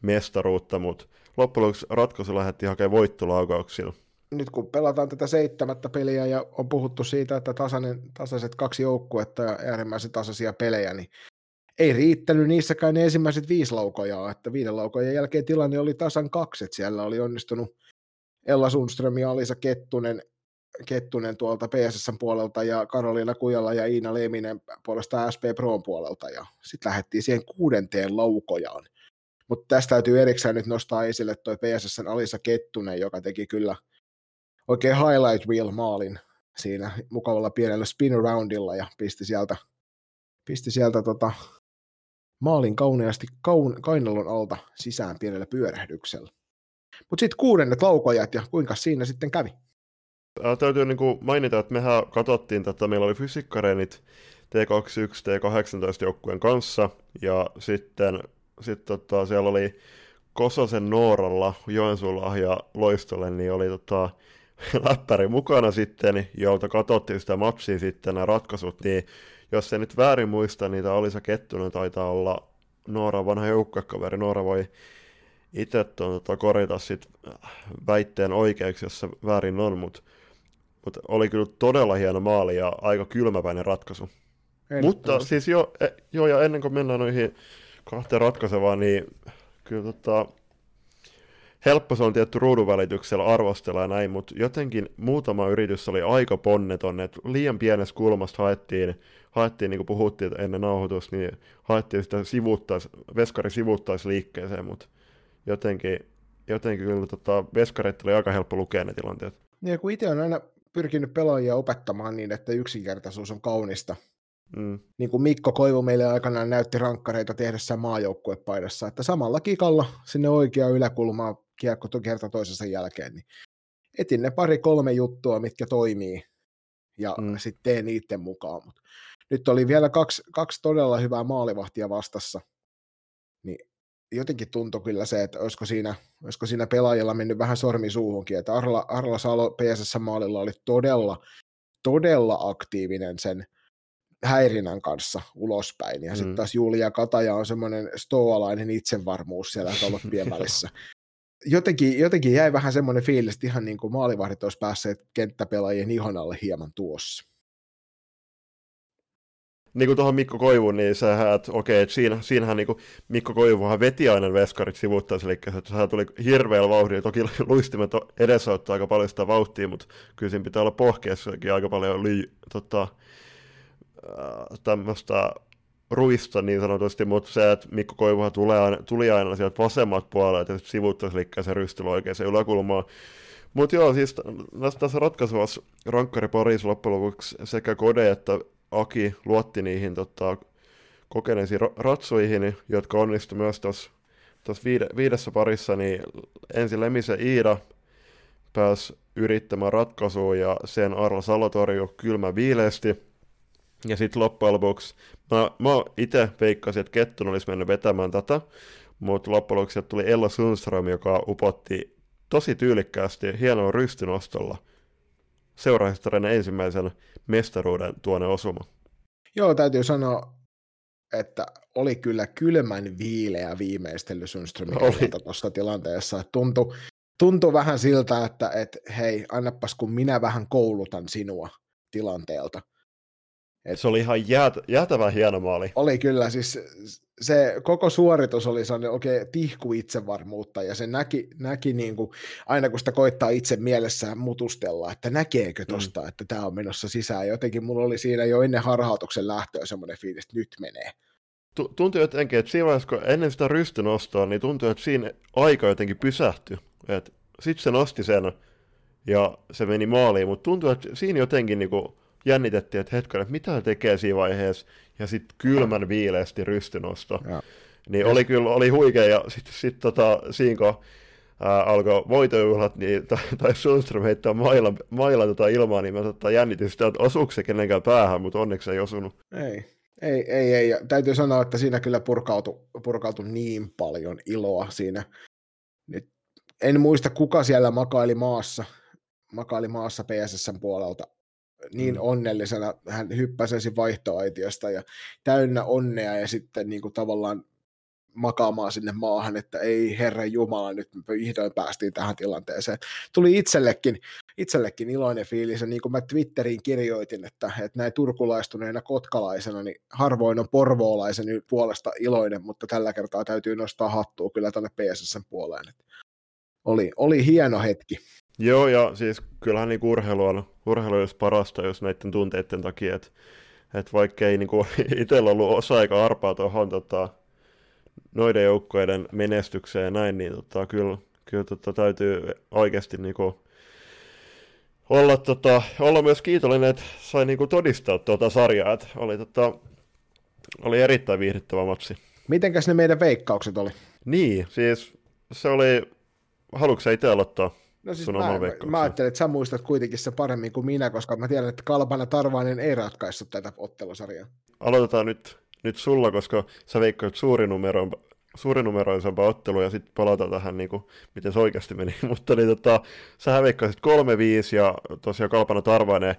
mestaruutta, mutta loppujen lopuksi ratkaisu lähti hakemaan voittolaukauksilla. Nyt kun pelataan tätä seitsemättä peliä ja on puhuttu siitä, että tasainen, tasaiset kaksi joukkuetta ja äärimmäisen tasaisia pelejä, niin ei riittänyt niissäkään ne ensimmäiset viisi laukojaa, että viiden laukojen jälkeen tilanne oli tasan kaksi, että siellä oli onnistunut Ella Sundström ja Alisa Kettunen, Kettunen tuolta PSSn puolelta ja Karoliina Kujala ja Iina Leminen puolesta SP Proon puolelta ja sitten lähdettiin siihen kuudenteen laukojaan. Mutta tästä täytyy erikseen nyt nostaa esille toi PSSn Alisa Kettunen, joka teki kyllä oikein highlight reel maalin siinä mukavalla pienellä spin aroundilla ja pisti sieltä, pisti sieltä tota, maalin kauneasti kaun, kainalon alta sisään pienellä pyörähdyksellä. Mutta sitten kuudennet laukojat ja kuinka siinä sitten kävi? Ää, täytyy niin kuin mainita, että mehän katsottiin tätä, meillä oli fysiikkareenit T21, T18 joukkueen kanssa, ja sitten sit tota, siellä oli Kososen Nooralla, Joensuulla ja Loistolle, niin oli tota, läppäri mukana sitten, jolta katsottiin sitä matsia sitten nämä ratkaisut, niin jos se nyt väärin muista, niitä Alisa Kettunen taitaa olla Noora vanha joukkokaveri. Noora voi itse tota, korjata sit väitteen oikeaksi, jos se väärin on, mutta mut oli kyllä todella hieno maali ja aika kylmäpäinen ratkaisu. Mutta siis jo, e, jo, ja ennen kuin mennään noihin kahteen ratkaisevaan, niin kyllä tota, helppo se on tietty ruudun välityksellä arvostella ja näin, mutta jotenkin muutama yritys oli aika ponneton, että liian pienessä kulmasta haettiin, haettiin niin kuin puhuttiin ennen nauhoitusta, niin haettiin sitä sivuttais, veskari sivuttaisi liikkeeseen, mutta jotenkin, jotenkin kyllä tota, veskarit oli aika helppo lukea ne tilanteet. Niin, kun itse on aina pyrkinyt pelaajia opettamaan niin, että yksinkertaisuus on kaunista. Mm. Niin kuin Mikko Koivu meille aikanaan näytti rankkareita tehdessään maajoukkuepaidassa, että samalla kikalla sinne oikea yläkulmaa kiekko kerta toisensa jälkeen, niin etin ne pari-kolme juttua, mitkä toimii, ja mm. sitten teen niiden mukaan. Mut nyt oli vielä kaksi, kaksi todella hyvää maalivahtia vastassa, niin jotenkin tuntui kyllä se, että olisiko siinä, olisiko siinä pelaajilla mennyt vähän sormi suuhunkin, että Arla, Arla Salo PSS-maalilla oli todella, todella aktiivinen sen häirinnän kanssa ulospäin. Ja mm. sitten taas Julia Kataja on semmoinen stoalainen itsevarmuus siellä tolppien välissä. Jotenkin, jotenkin jäi vähän semmoinen fiilis, että ihan niin kuin maalivahdit olisi päässeet kenttäpelaajien ihon alle hieman tuossa niin kuin tuohon Mikko Koivuun, niin sä että okei, että siinä, siinähän niin kuin Mikko Koivuhan veti aina veskarit sivuttaisi, eli sehän tuli hirveällä vauhdilla, toki luistimet edesauttaa aika paljon sitä vauhtia, mutta kyllä siinä pitää olla pohkeessakin aika paljon li, tota, äh, tämmöistä ruista niin sanotusti, mutta se, että Mikko Koivuhan tulee aina, tuli aina sieltä vasemmat puolelta, että sivuttaisi se rystily oikein se yläkulmaan. Mutta joo, siis tässä ratkaisuvassa rankkari Paris loppujen lopuksi sekä Kode että Aki luotti niihin tota, kokeneisiin ratsuihin, jotka onnistui myös tuossa viide, viidessä parissa, niin ensin Lemisen Iida pääsi yrittämään ratkaisua ja sen Arla Salo torjui kylmä viileesti. Ja sitten loppujen lopuksi, mä, mä itse veikkasin, että Kettun olisi mennyt vetämään tätä, mutta loppujen lopuksi tuli Ella Sundström, joka upotti tosi tyylikkäästi hienolla rystynostolla – seurahistorian ensimmäisen mestaruuden tuonne osuma. Joo, täytyy sanoa, että oli kyllä kylmän viileä viimeistely Sundströmin tuossa tilanteessa. Tuntui, tuntui vähän siltä, että et, hei, annapas kun minä vähän koulutan sinua tilanteelta. Et, se oli ihan jäät, jäätävän hieno maali. Oli kyllä, siis se koko suoritus oli sellainen oikein tihku itsevarmuutta, ja se näki, näki niin kuin, aina kun sitä koittaa itse mielessään mutustella, että näkeekö tosta, mm. että tämä on menossa sisään. Jotenkin mulla oli siinä jo ennen harhautuksen lähtöä semmoinen fiilis, että nyt menee. Tuntui jotenkin, että siinä vaiheessa, kun ennen sitä rystynostoa, niin tuntui, että siinä aika jotenkin pysähtyi. Sitten se nosti sen, ja se meni maaliin, mutta tuntui, että siinä jotenkin niin kuin, jännitettiin, että hetken, että mitä tekee siinä vaiheessa, ja sitten kylmän viileästi rystynosto. Ja. Niin oli kyllä, oli huikea, ja sitten sit, tota, siinä kun ää, alkoi voitojuhlat, niin, tai, tai Sundström heittää mailan, mailan tota ilmaa, niin mä tota, jännitin sitä, että osuuko se kenenkään päähän, mutta onneksi ei osunut. Ei, ei, ei, ei. Ja täytyy sanoa, että siinä kyllä purkautui, purkautui niin paljon iloa siinä. Nyt en muista, kuka siellä makaili maassa, makaili maassa PSSn puolelta niin mm. onnellisena, hän hyppäsi vaihtoaitiosta ja täynnä onnea ja sitten niin kuin tavallaan makaamaan sinne maahan, että ei herran jumala, nyt me vihdoin päästiin tähän tilanteeseen. Tuli itsellekin, itsellekin iloinen fiilis, ja niin kuin mä Twitteriin kirjoitin, että, että näin turkulaistuneena kotkalaisena, niin harvoin on porvoolaisen puolesta iloinen, mutta tällä kertaa täytyy nostaa hattua kyllä tänne PSSn puoleen. Että oli, oli hieno hetki. Joo, ja siis kyllähän niin urheilu on, urheilu olisi parasta, jos näiden tunteiden takia, että, että vaikka ei niin itsellä ollut osa aika arpaa tuohon tota, noiden joukkoiden menestykseen ja näin, niin tota, kyllä, kyllä tota, täytyy oikeasti niin kuin, olla, tota, olla myös kiitollinen, että sai niin kuin, todistaa tuota sarjaa, että oli, tota, oli erittäin viihdyttävä matsi. Mitenkäs ne meidän veikkaukset oli? Niin, siis se oli, haluatko itse aloittaa? No siis mä, mä, ajattelin, että sä muistat kuitenkin se paremmin kuin minä, koska mä tiedän, että Kalpana Tarvainen ei ratkaissut tätä ottelusarjaa. Aloitetaan nyt, nyt sulla, koska sä veikkaat suurinumeroin, suurinumeroisempaa ottelua ja sitten palataan tähän, niin kuin, miten se oikeasti meni. Mutta niin, tota, sä veikkaisit 3-5 ja tosiaan Kalpana Tarvainen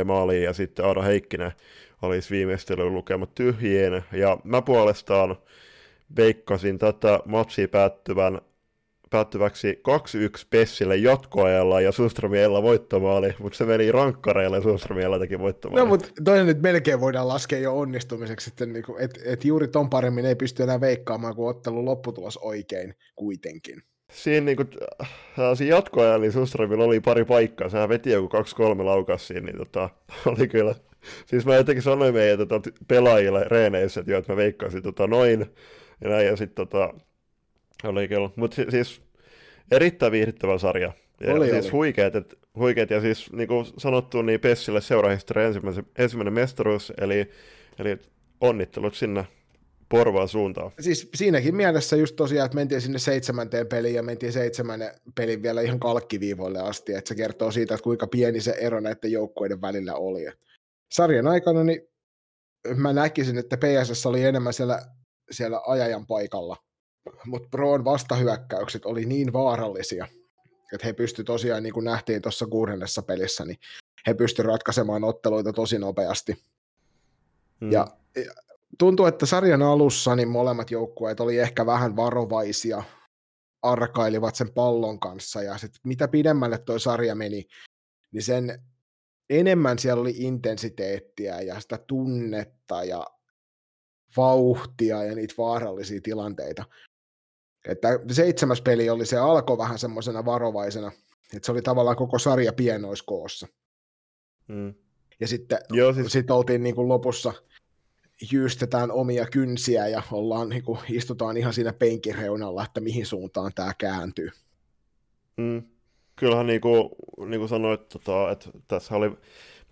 3-4 maaliin ja sitten Aado Heikkinen olisi viimeistelyn lukemat tyhjien. Ja mä puolestaan veikkasin tätä matsia päättyvän päättyväksi 2-1 Pessille jatkoajalla ja Sustramiella voittomaali, mutta se meni rankkareille ja Sustramiella teki voittomaali. No, mutta toinen nyt melkein voidaan laskea jo onnistumiseksi, että niin et, et juuri ton paremmin ei pysty enää veikkaamaan, kun ottelun lopputulos oikein kuitenkin. Siinä, niin kuin, äh, siinä jatkoajalla niin Sustramilla oli pari paikkaa, sehän veti joku 2-3 laukas siinä, niin tota, oli kyllä Siis mä jotenkin sanoin meidän tota, pelaajille reeneissä, että, jo, että mä veikkaisin tota, noin, ja näin, ja sitten tota, oli kyllä. Mutta siis erittäin viihdyttävä sarja. Ja oli, siis oli. Huikeet, et, huikeet, ja siis niin kuin sanottu, niin Pessille seurahistoria ensimmäinen, ensimmäinen mestaruus, eli, eli onnittelut sinne Porvaan suuntaan. Siis siinäkin mielessä just tosiaan, että mentiin sinne seitsemänteen peliin ja mentiin seitsemännen pelin vielä ihan kalkkiviivoille asti, että se kertoo siitä, että kuinka pieni se ero näiden joukkueiden välillä oli. Sarjan aikana niin mä näkisin, että PSS oli enemmän siellä, siellä ajajan paikalla mutta Proon vastahyökkäykset oli niin vaarallisia, että he pystyivät tosiaan, niin kuin nähtiin tuossa kuudennessa pelissä, niin he pystyivät ratkaisemaan otteluita tosi nopeasti. Hmm. Ja tuntuu, että sarjan alussa niin molemmat joukkueet oli ehkä vähän varovaisia, arkailivat sen pallon kanssa, ja sit mitä pidemmälle tuo sarja meni, niin sen enemmän siellä oli intensiteettiä ja sitä tunnetta ja vauhtia ja niitä vaarallisia tilanteita. Että seitsemäs peli oli, se alkoi vähän semmoisena varovaisena, että se oli tavallaan koko sarja pienoiskoossa. Mm. Ja sitten Joo, siis... sit oltiin niin kuin lopussa, jyystetään omia kynsiä ja ollaan, niin kuin, istutaan ihan siinä penkin reunalla, että mihin suuntaan tämä kääntyy. Mm. Kyllähän niin kuin, niin kuin sanoit, tota, että tässä oli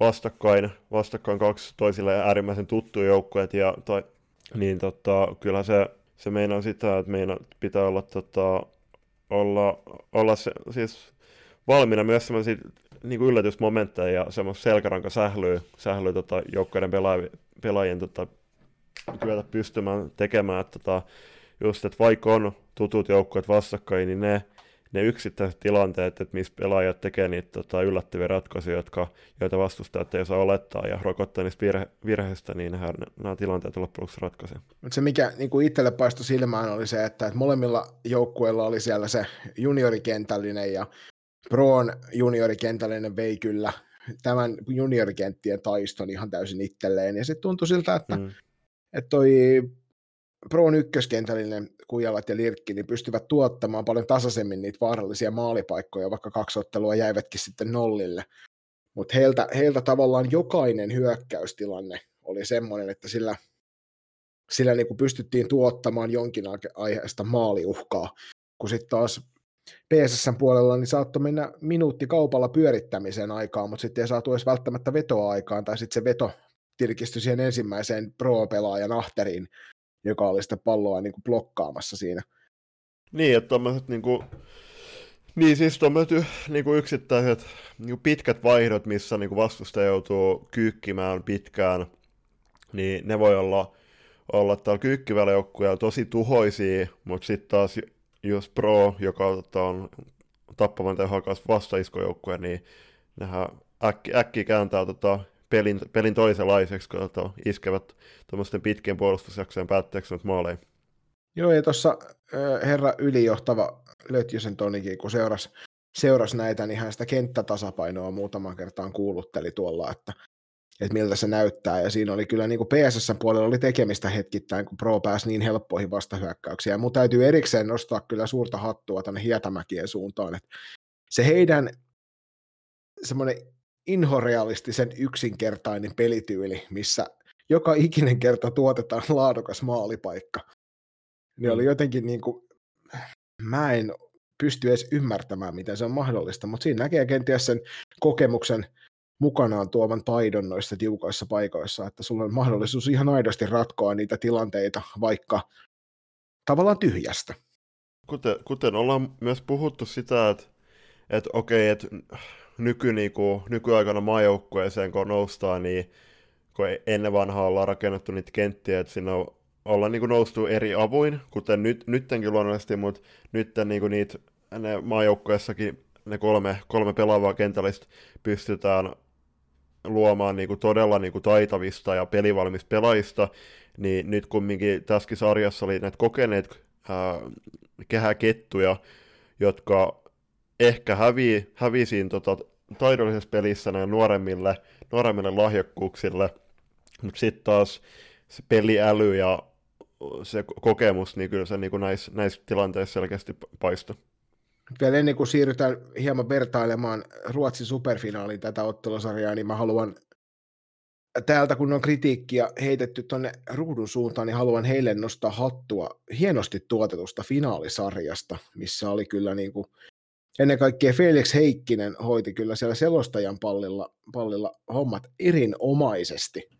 vastakkain, vastakkain kaksi toisille äärimmäisen tuttuja joukkueet, ja tai, niin tota, kyllähän se se meinaa sitä, että meidän pitää olla, tota, olla, olla se, siis valmiina myös sellaisia niin kuin yllätysmomentteja ja semmoista selkäranka sählyä, tota, joukkoiden pelaajien, pelaajien tota, kyetä pystymään tekemään, että tota, just, että vaikka on tutut joukkueet vastakkain, niin ne ne yksittäiset tilanteet, että missä pelaajat tekee niitä tota, yllättäviä ratkaisuja, jotka, joita vastustajat ei saa olettaa ja rokottaa niistä virhe, virheistä, niin nämä, nämä tilanteet loppujen lopuksi ratkaisee. se, mikä niin kuin itselle paistoi silmään, oli se, että, että molemmilla joukkueilla oli siellä se juniorikentällinen ja Proon juniorikentällinen vei kyllä tämän juniorikenttien taiston ihan täysin itselleen. Ja se tuntui siltä, että, mm. että toi Proon ykköskentällinen Kujalat ja Lirkki niin pystyvät tuottamaan paljon tasaisemmin niitä vaarallisia maalipaikkoja, vaikka kaksi ottelua jäivätkin sitten nollille. Mutta heiltä, heiltä tavallaan jokainen hyökkäystilanne oli semmoinen, että sillä, sillä niin kuin pystyttiin tuottamaan jonkin aiheesta maaliuhkaa, kun sitten taas PSSn puolella niin saattoi mennä minuutti kaupalla pyörittämiseen aikaan, mutta sitten ei saatu edes välttämättä vetoa aikaan, tai sitten se veto tirkistyi siihen ensimmäiseen pro-pelaajan ahteriin, joka oli sitä palloa niin kuin blokkaamassa siinä. Niin, että tommoset niin kuin, niin siis tuommoiset niin kuin yksittäiset niin kuin pitkät vaihdot, missä niin kuin vastustaja joutuu kyykkimään pitkään, niin ne voi olla, olla täällä kyykkivällä joukkueella tosi tuhoisia, mutta sitten taas jos Pro, joka on tappavan tehokas vastaiskojoukkue, niin nehän äkki, äkki kääntää tota, pelin, pelin toisenlaiseksi, kun to, iskevät tuommoisten pitkien puolustusjaksojen päätteeksi maaleja. Joo, ja tuossa herra ylijohtava Lötjösen Tonikin, kun seurasi seuras näitä, niin hän sitä kenttätasapainoa muutaman kertaan kuulutteli tuolla, että, että miltä se näyttää. Ja siinä oli kyllä niin kuin PSS-puolella oli tekemistä hetkittäin, kun Pro pääsi niin helppoihin vastahyökkäyksiin. Mun täytyy erikseen nostaa kyllä suurta hattua tänne Hietamäkien suuntaan, että se heidän semmoinen inhorealistisen yksinkertainen pelityyli, missä joka ikinen kerta tuotetaan laadukas maalipaikka, niin oli mm. jotenkin niin kuin, mä en pysty edes ymmärtämään, miten se on mahdollista, mutta siinä näkee kenties sen kokemuksen mukanaan tuovan taidon noissa tiukoissa paikoissa, että sulla on mahdollisuus ihan aidosti ratkoa niitä tilanteita vaikka tavallaan tyhjästä. Kuten, kuten ollaan myös puhuttu sitä, että, että okei, että nyky, niinku, nykyaikana maajoukkueeseen kun noustaan, niin kun ennen vanhaa ollaan rakennettu niitä kenttiä, että siinä on olla niin kuin noustu eri avuin, kuten nyt, nyttenkin luonnollisesti, mutta nyt niin kuin niitä ne maajoukkueessakin ne kolme, kolme pelaavaa kentällistä pystytään luomaan niin kuin todella niin kuin taitavista ja pelivalmista pelaajista, niin nyt kumminkin tässäkin sarjassa oli näitä kokeneet ää, kehäkettuja, jotka ehkä hävii, siinä tota, taidollisessa pelissä näin nuoremmille, nuoremmille lahjakkuuksille, mutta sitten taas se peliäly ja se kokemus, niin kyllä se niin kuin näissä, näissä tilanteissa selkeästi paistuu. Vielä ennen kuin siirrytään hieman vertailemaan Ruotsin superfinaaliin tätä ottelusarjaa, niin mä haluan täältä, kun on kritiikkiä heitetty tuonne ruudun suuntaan, niin haluan heille nostaa hattua hienosti tuotetusta finaalisarjasta, missä oli kyllä niin kuin, ennen kaikkea Felix Heikkinen hoiti kyllä siellä selostajan pallilla, pallilla hommat erinomaisesti.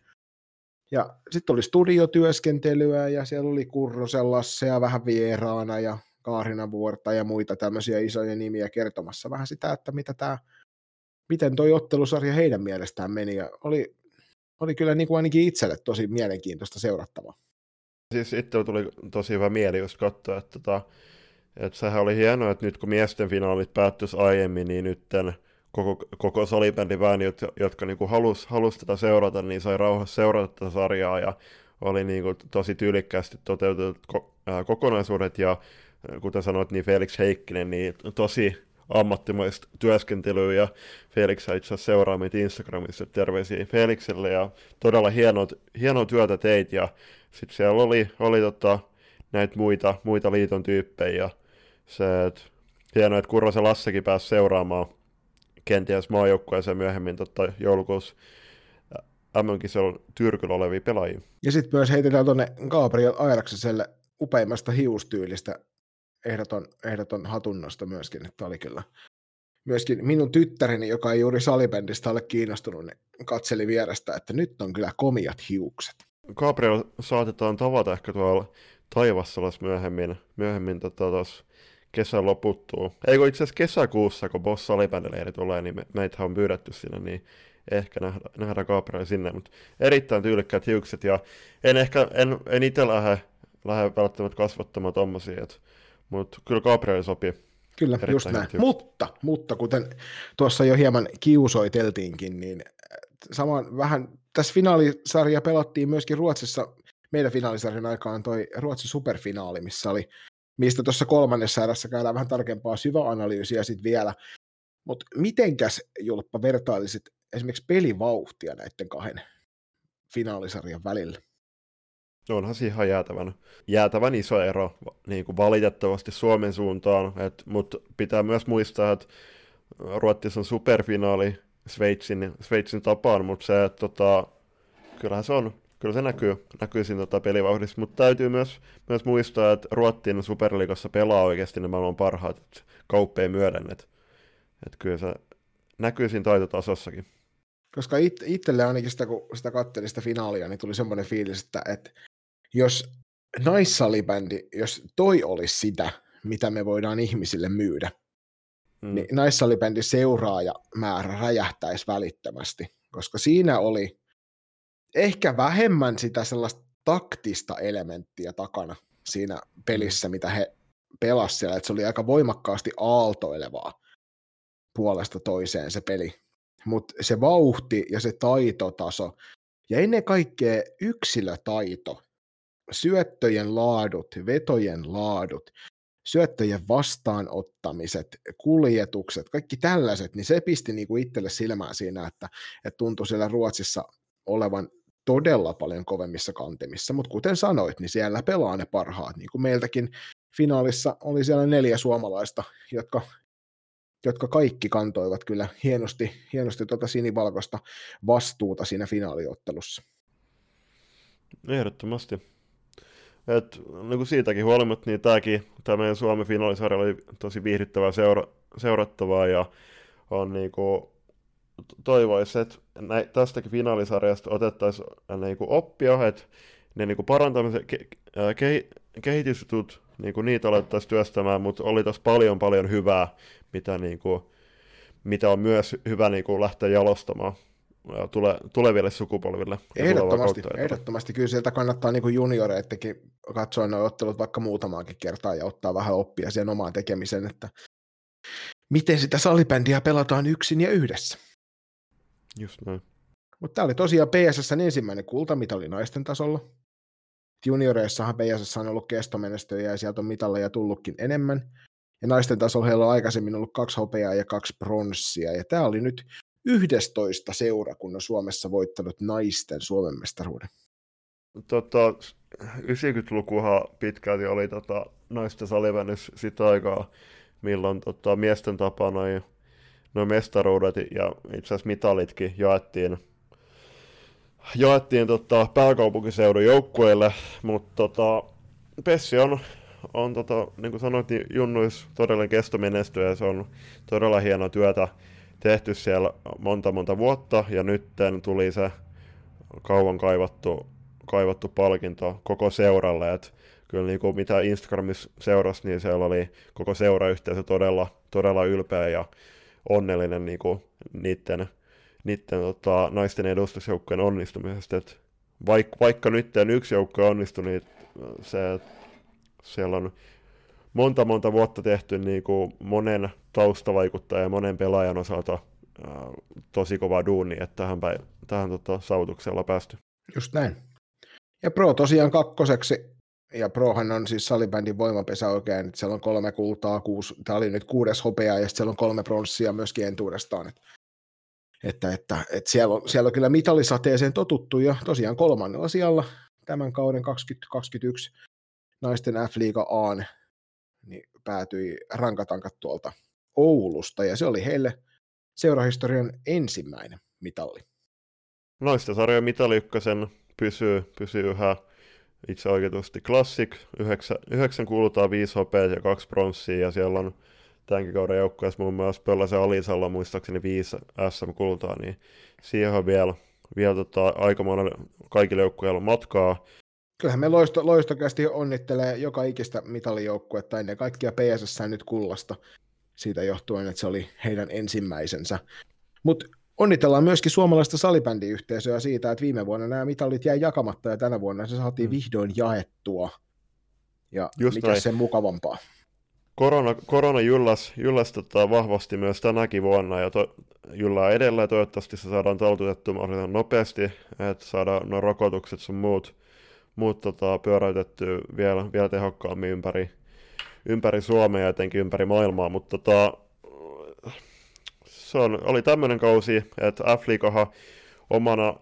Ja sitten oli studiotyöskentelyä ja siellä oli Kurrosen Lasse ja vähän vieraana ja Kaarina Vuorta ja muita tämmöisiä isoja nimiä kertomassa vähän sitä, että mitä tää, miten toi ottelusarja heidän mielestään meni. Ja oli, oli kyllä niin kuin ainakin itselle tosi mielenkiintoista seurattavaa. Siis itse tuli tosi hyvä mieli just katsoa, että, tota, että sehän oli hienoa, että nyt kun miesten finaalit päättyisi aiemmin, niin nytten koko, koko salibändin väeni, jotka, jotka niin halusi halus tätä seurata, niin sai rauhassa seurata tätä sarjaa ja oli niin kuin tosi tyylikkäästi toteutetut ko, kokonaisuudet ja kuten sanoit, niin Felix Heikkinen, niin tosi ammattimaista työskentelyä ja Felix itse asiassa seuraa meitä Instagramissa, terveisiä Felixille ja todella hienoa, hienoa työtä teit ja sitten siellä oli, oli tota, näitä muita, muita liiton tyyppejä ja se, että hienoa, että Kurrosen Lassekin pääsi seuraamaan kenties maajoukkueeseen myöhemmin tota, joulukuussa MM-kisoilla Tyrkyllä olevia pelaajia. Ja sitten myös heitetään tuonne Gabriel Airakseselle upeimmasta hiustyylistä ehdoton, ehdoton hatunnosta myöskin, että oli kyllä myöskin minun tyttäreni, joka ei juuri salibändistä ole kiinnostunut, niin katseli vierestä, että nyt on kyllä komiat hiukset. Gabriel saatetaan tavata ehkä tuolla Taivassalas myöhemmin, myöhemmin tota, tos kesän loputtuu. Eikö itse asiassa kesäkuussa, kun Boss Salibändileiri tulee, niin me, meitä on pyydetty sinne, niin ehkä nähdä, nähdä Gabriel sinne, mutta erittäin tyylikkäät hiukset, ja en ehkä, en, en itse lähde, lähde välttämättä kasvattamaan tommosia, mutta kyllä Gabriel sopii. Kyllä, just näin. Mutta, mutta kuten tuossa jo hieman kiusoiteltiinkin, niin äh, saman vähän, tässä finaalisarja pelattiin myöskin Ruotsissa, meidän finaalisarjan aikaan toi Ruotsin superfinaali, missä oli mistä tuossa kolmannessa erässä käydään vähän tarkempaa syväanalyysiä sitten vielä. Mutta mitenkäs, Julppa, vertailisit esimerkiksi pelivauhtia näiden kahden finaalisarjan välillä? Onhan se ihan jäätävän, jäätävän iso ero niin kuin valitettavasti Suomen suuntaan, mutta pitää myös muistaa, että Ruotsissa on superfinaali Sveitsin, Sveitsin tapaan, mutta se, että tota, kyllähän se on kyllä se näkyy, näkyy siinä tota pelivauhdissa, mutta täytyy myös, myös muistaa, että Ruottin Superliigassa pelaa oikeasti ne maailman parhaat kauppeen myöden, että, että kyllä se näkyy siinä taitotasossakin. Koska it, itselle ainakin sitä, kun sitä katselin sitä finaalia, niin tuli semmoinen fiilis, että, että jos naissalibändi, jos toi olisi sitä, mitä me voidaan ihmisille myydä, mm. niin naissalibändi seuraaja määrä räjähtäisi välittömästi, koska siinä oli ehkä vähemmän sitä sellaista taktista elementtiä takana siinä pelissä, mitä he pelasivat siellä, että se oli aika voimakkaasti aaltoilevaa puolesta toiseen se peli. Mutta se vauhti ja se taitotaso ja ennen kaikkea yksilötaito syöttöjen laadut, vetojen laadut, syöttöjen vastaanottamiset, kuljetukset, kaikki tällaiset, niin se pisti niin kuin itselle silmään siinä, että, että tuntui siellä Ruotsissa olevan todella paljon kovemmissa kantimissa, mutta kuten sanoit, niin siellä pelaa ne parhaat, niin kuin meiltäkin finaalissa oli siellä neljä suomalaista, jotka, jotka kaikki kantoivat kyllä hienosti, hienosti tuota sinivalkoista vastuuta siinä finaaliottelussa. Ehdottomasti. Et, niin kuin siitäkin huolimatta, niin tämäkin, tämä meidän Suomen finaalisarja oli tosi viihdyttävää seura- seurattavaa ja on niin kuin, toivoisi, että nä- tästäkin finaalisarjasta otettaisiin niin kuin oppia, että ne niin kuin parantamisen ke- ke- kehitysjutut, niin kuin niitä alettaisiin työstämään, mutta oli tässä paljon paljon hyvää, mitä, niin kuin, mitä on myös hyvä niin kuin lähteä jalostamaan tule, tuleville sukupolville. Ehdottomasti, ehdottomasti. Kyllä sieltä kannattaa niin junioreittekin katsoa nuo ottelut vaikka muutamaankin kertaa ja ottaa vähän oppia siihen omaan tekemisen, että miten sitä salibändiä pelataan yksin ja yhdessä. Just näin. Mutta tämä oli tosiaan PSS ensimmäinen oli naisten tasolla. Junioreissahan PSS on ollut kestomenestyjä ja sieltä on mitalleja tullutkin enemmän. Ja naisten tasolla heillä on aikaisemmin ollut kaksi hopeaa ja kaksi pronssia. Ja tämä oli nyt 11 seura, kun on Suomessa voittanut naisten Suomen mestaruuden. Tota, 90-lukuhan pitkälti oli tota, naisten salivennys sitä aikaa, milloin tota, miesten tapa noin noi mestaruudet ja itse asiassa mitalitkin jaettiin, jaettiin tota, pääkaupunkiseudun joukkueille, mutta tota, Pessi on, on tota, niin kuin sanoit, niin Junnuis todella kestomenestyä ja se on todella hienoa työtä tehty siellä monta monta vuotta. Ja nyt tuli se kauan kaivattu, kaivattu palkinto koko seuralle, että kyllä niin kuin mitä Instagramissa seurasi, niin siellä oli koko seurayhteisö todella, todella ylpeä ja onnellinen niin kuin niiden, niiden tota, naisten edustusjoukkojen onnistumisesta. Et vaikka, vaikka nyt yksi joukko onnistui, niin se, siellä on monta monta vuotta tehty niin kuin monen taustavaikuttajan ja monen pelaajan osalta tosi kova duuni, että tähän, päin, tähän tota, saavutuksella päästy. Just näin. Ja Pro tosiaan kakkoseksi, ja Prohan on siis salibändin voimapesä oikein, että siellä on kolme kultaa, kuusi, tämä oli nyt kuudes hopea, ja siellä on kolme pronssia myöskin entuudestaan. Että, että, että, että siellä, on, siellä on kyllä mitalisateeseen totuttu, ja tosiaan kolmannella sijalla tämän kauden 2021 naisten F-liiga Aan niin päätyi rankatankat tuolta Oulusta, ja se oli heille seurahistorian ensimmäinen mitalli. Naisten sarjan mitali pysyy, pysyy yhä itse oikeutusti Classic, yhdeksän, yhdeksän kuulutaan viisi hopeaa ja kaksi pronssia, ja siellä on tämänkin kauden joukkueessa muun muassa Pöllasen Alisalla muistaakseni viisi SM-kultaa, niin siihen on vielä, vielä tota, aika monelle kaikille joukkueilla matkaa, kyllähän me loisto, loistokästi onnittelee joka ikistä mitalijoukkuetta ennen kaikkea PSS nyt kullasta siitä johtuen, että se oli heidän ensimmäisensä. Mutta onnitellaan myöskin suomalaista salibändiyhteisöä siitä, että viime vuonna nämä mitalit jäi jakamatta ja tänä vuonna se saatiin mm. vihdoin jaettua. Ja Just mikä näin. sen mukavampaa. Korona, korona jylläs, jylläs tota vahvasti myös tänäkin vuonna ja to, jyllää edelleen. Toivottavasti se saadaan taltutettua mahdollisimman nopeasti, että saadaan nuo rokotukset sun muut muut tota, pyöräytetty vielä, vielä tehokkaammin ympäri, ympäri Suomea ja etenkin ympäri maailmaa, mutta tota, se on, oli tämmöinen kausi, että f omana,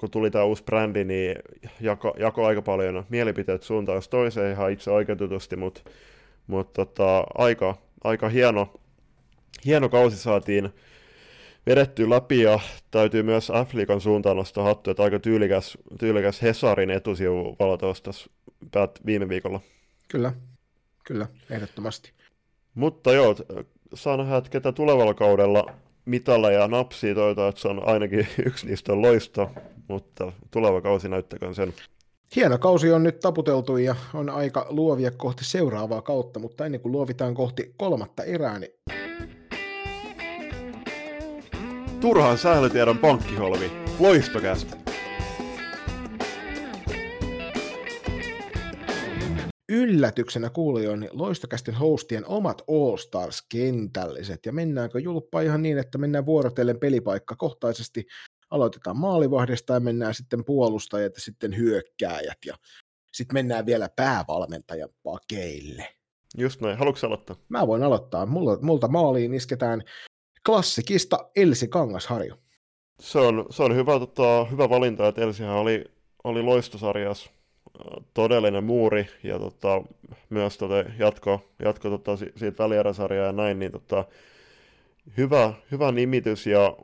kun tuli tämä uusi brändi, niin jako, jako aika paljon mielipiteet suuntaan toiseen ihan itse oikeutetusti, mutta mut tota, aika, aika hieno, hieno kausi saatiin vedetty läpi ja täytyy myös F-liikan suuntaan nostaa hattu, että aika tyylikäs, tyylikäs Hesarin etusivu valataus tässä päät viime viikolla. Kyllä, kyllä, ehdottomasti. Mutta joo, saa nähdä, että ketä tulevalla kaudella mitalla ja napsii, toivotaan, että se on ainakin yksi niistä loista, mutta tuleva kausi näyttäköön sen. Hieno kausi on nyt taputeltu ja on aika luovia kohti seuraavaa kautta, mutta ennen kuin luovitaan kohti kolmatta erää, niin Turhaan sählytiedon pankkiholvi. Loistokästä. Yllätyksenä kuulijoille loistokästen hostien omat All-Stars-kentälliset. Ja mennäänkö julppa ihan niin, että mennään vuorotellen pelipaikka kohtaisesti. Aloitetaan maalivahdesta ja mennään sitten puolustajat ja sitten hyökkääjät. Ja sitten mennään vielä päävalmentajan pakeille. Just näin. Haluatko aloittaa? Mä voin aloittaa. Mulla, multa maaliin isketään klassikista Elsi Kangasharju. Se on, se on hyvä, tota, hyvä valinta, että Elsihän oli, oli loistosarjas todellinen muuri ja tota, myös tota, jatko, jatko tota, siitä välieräsarjaa ja näin, niin tota, hyvä, hyvä nimitys ja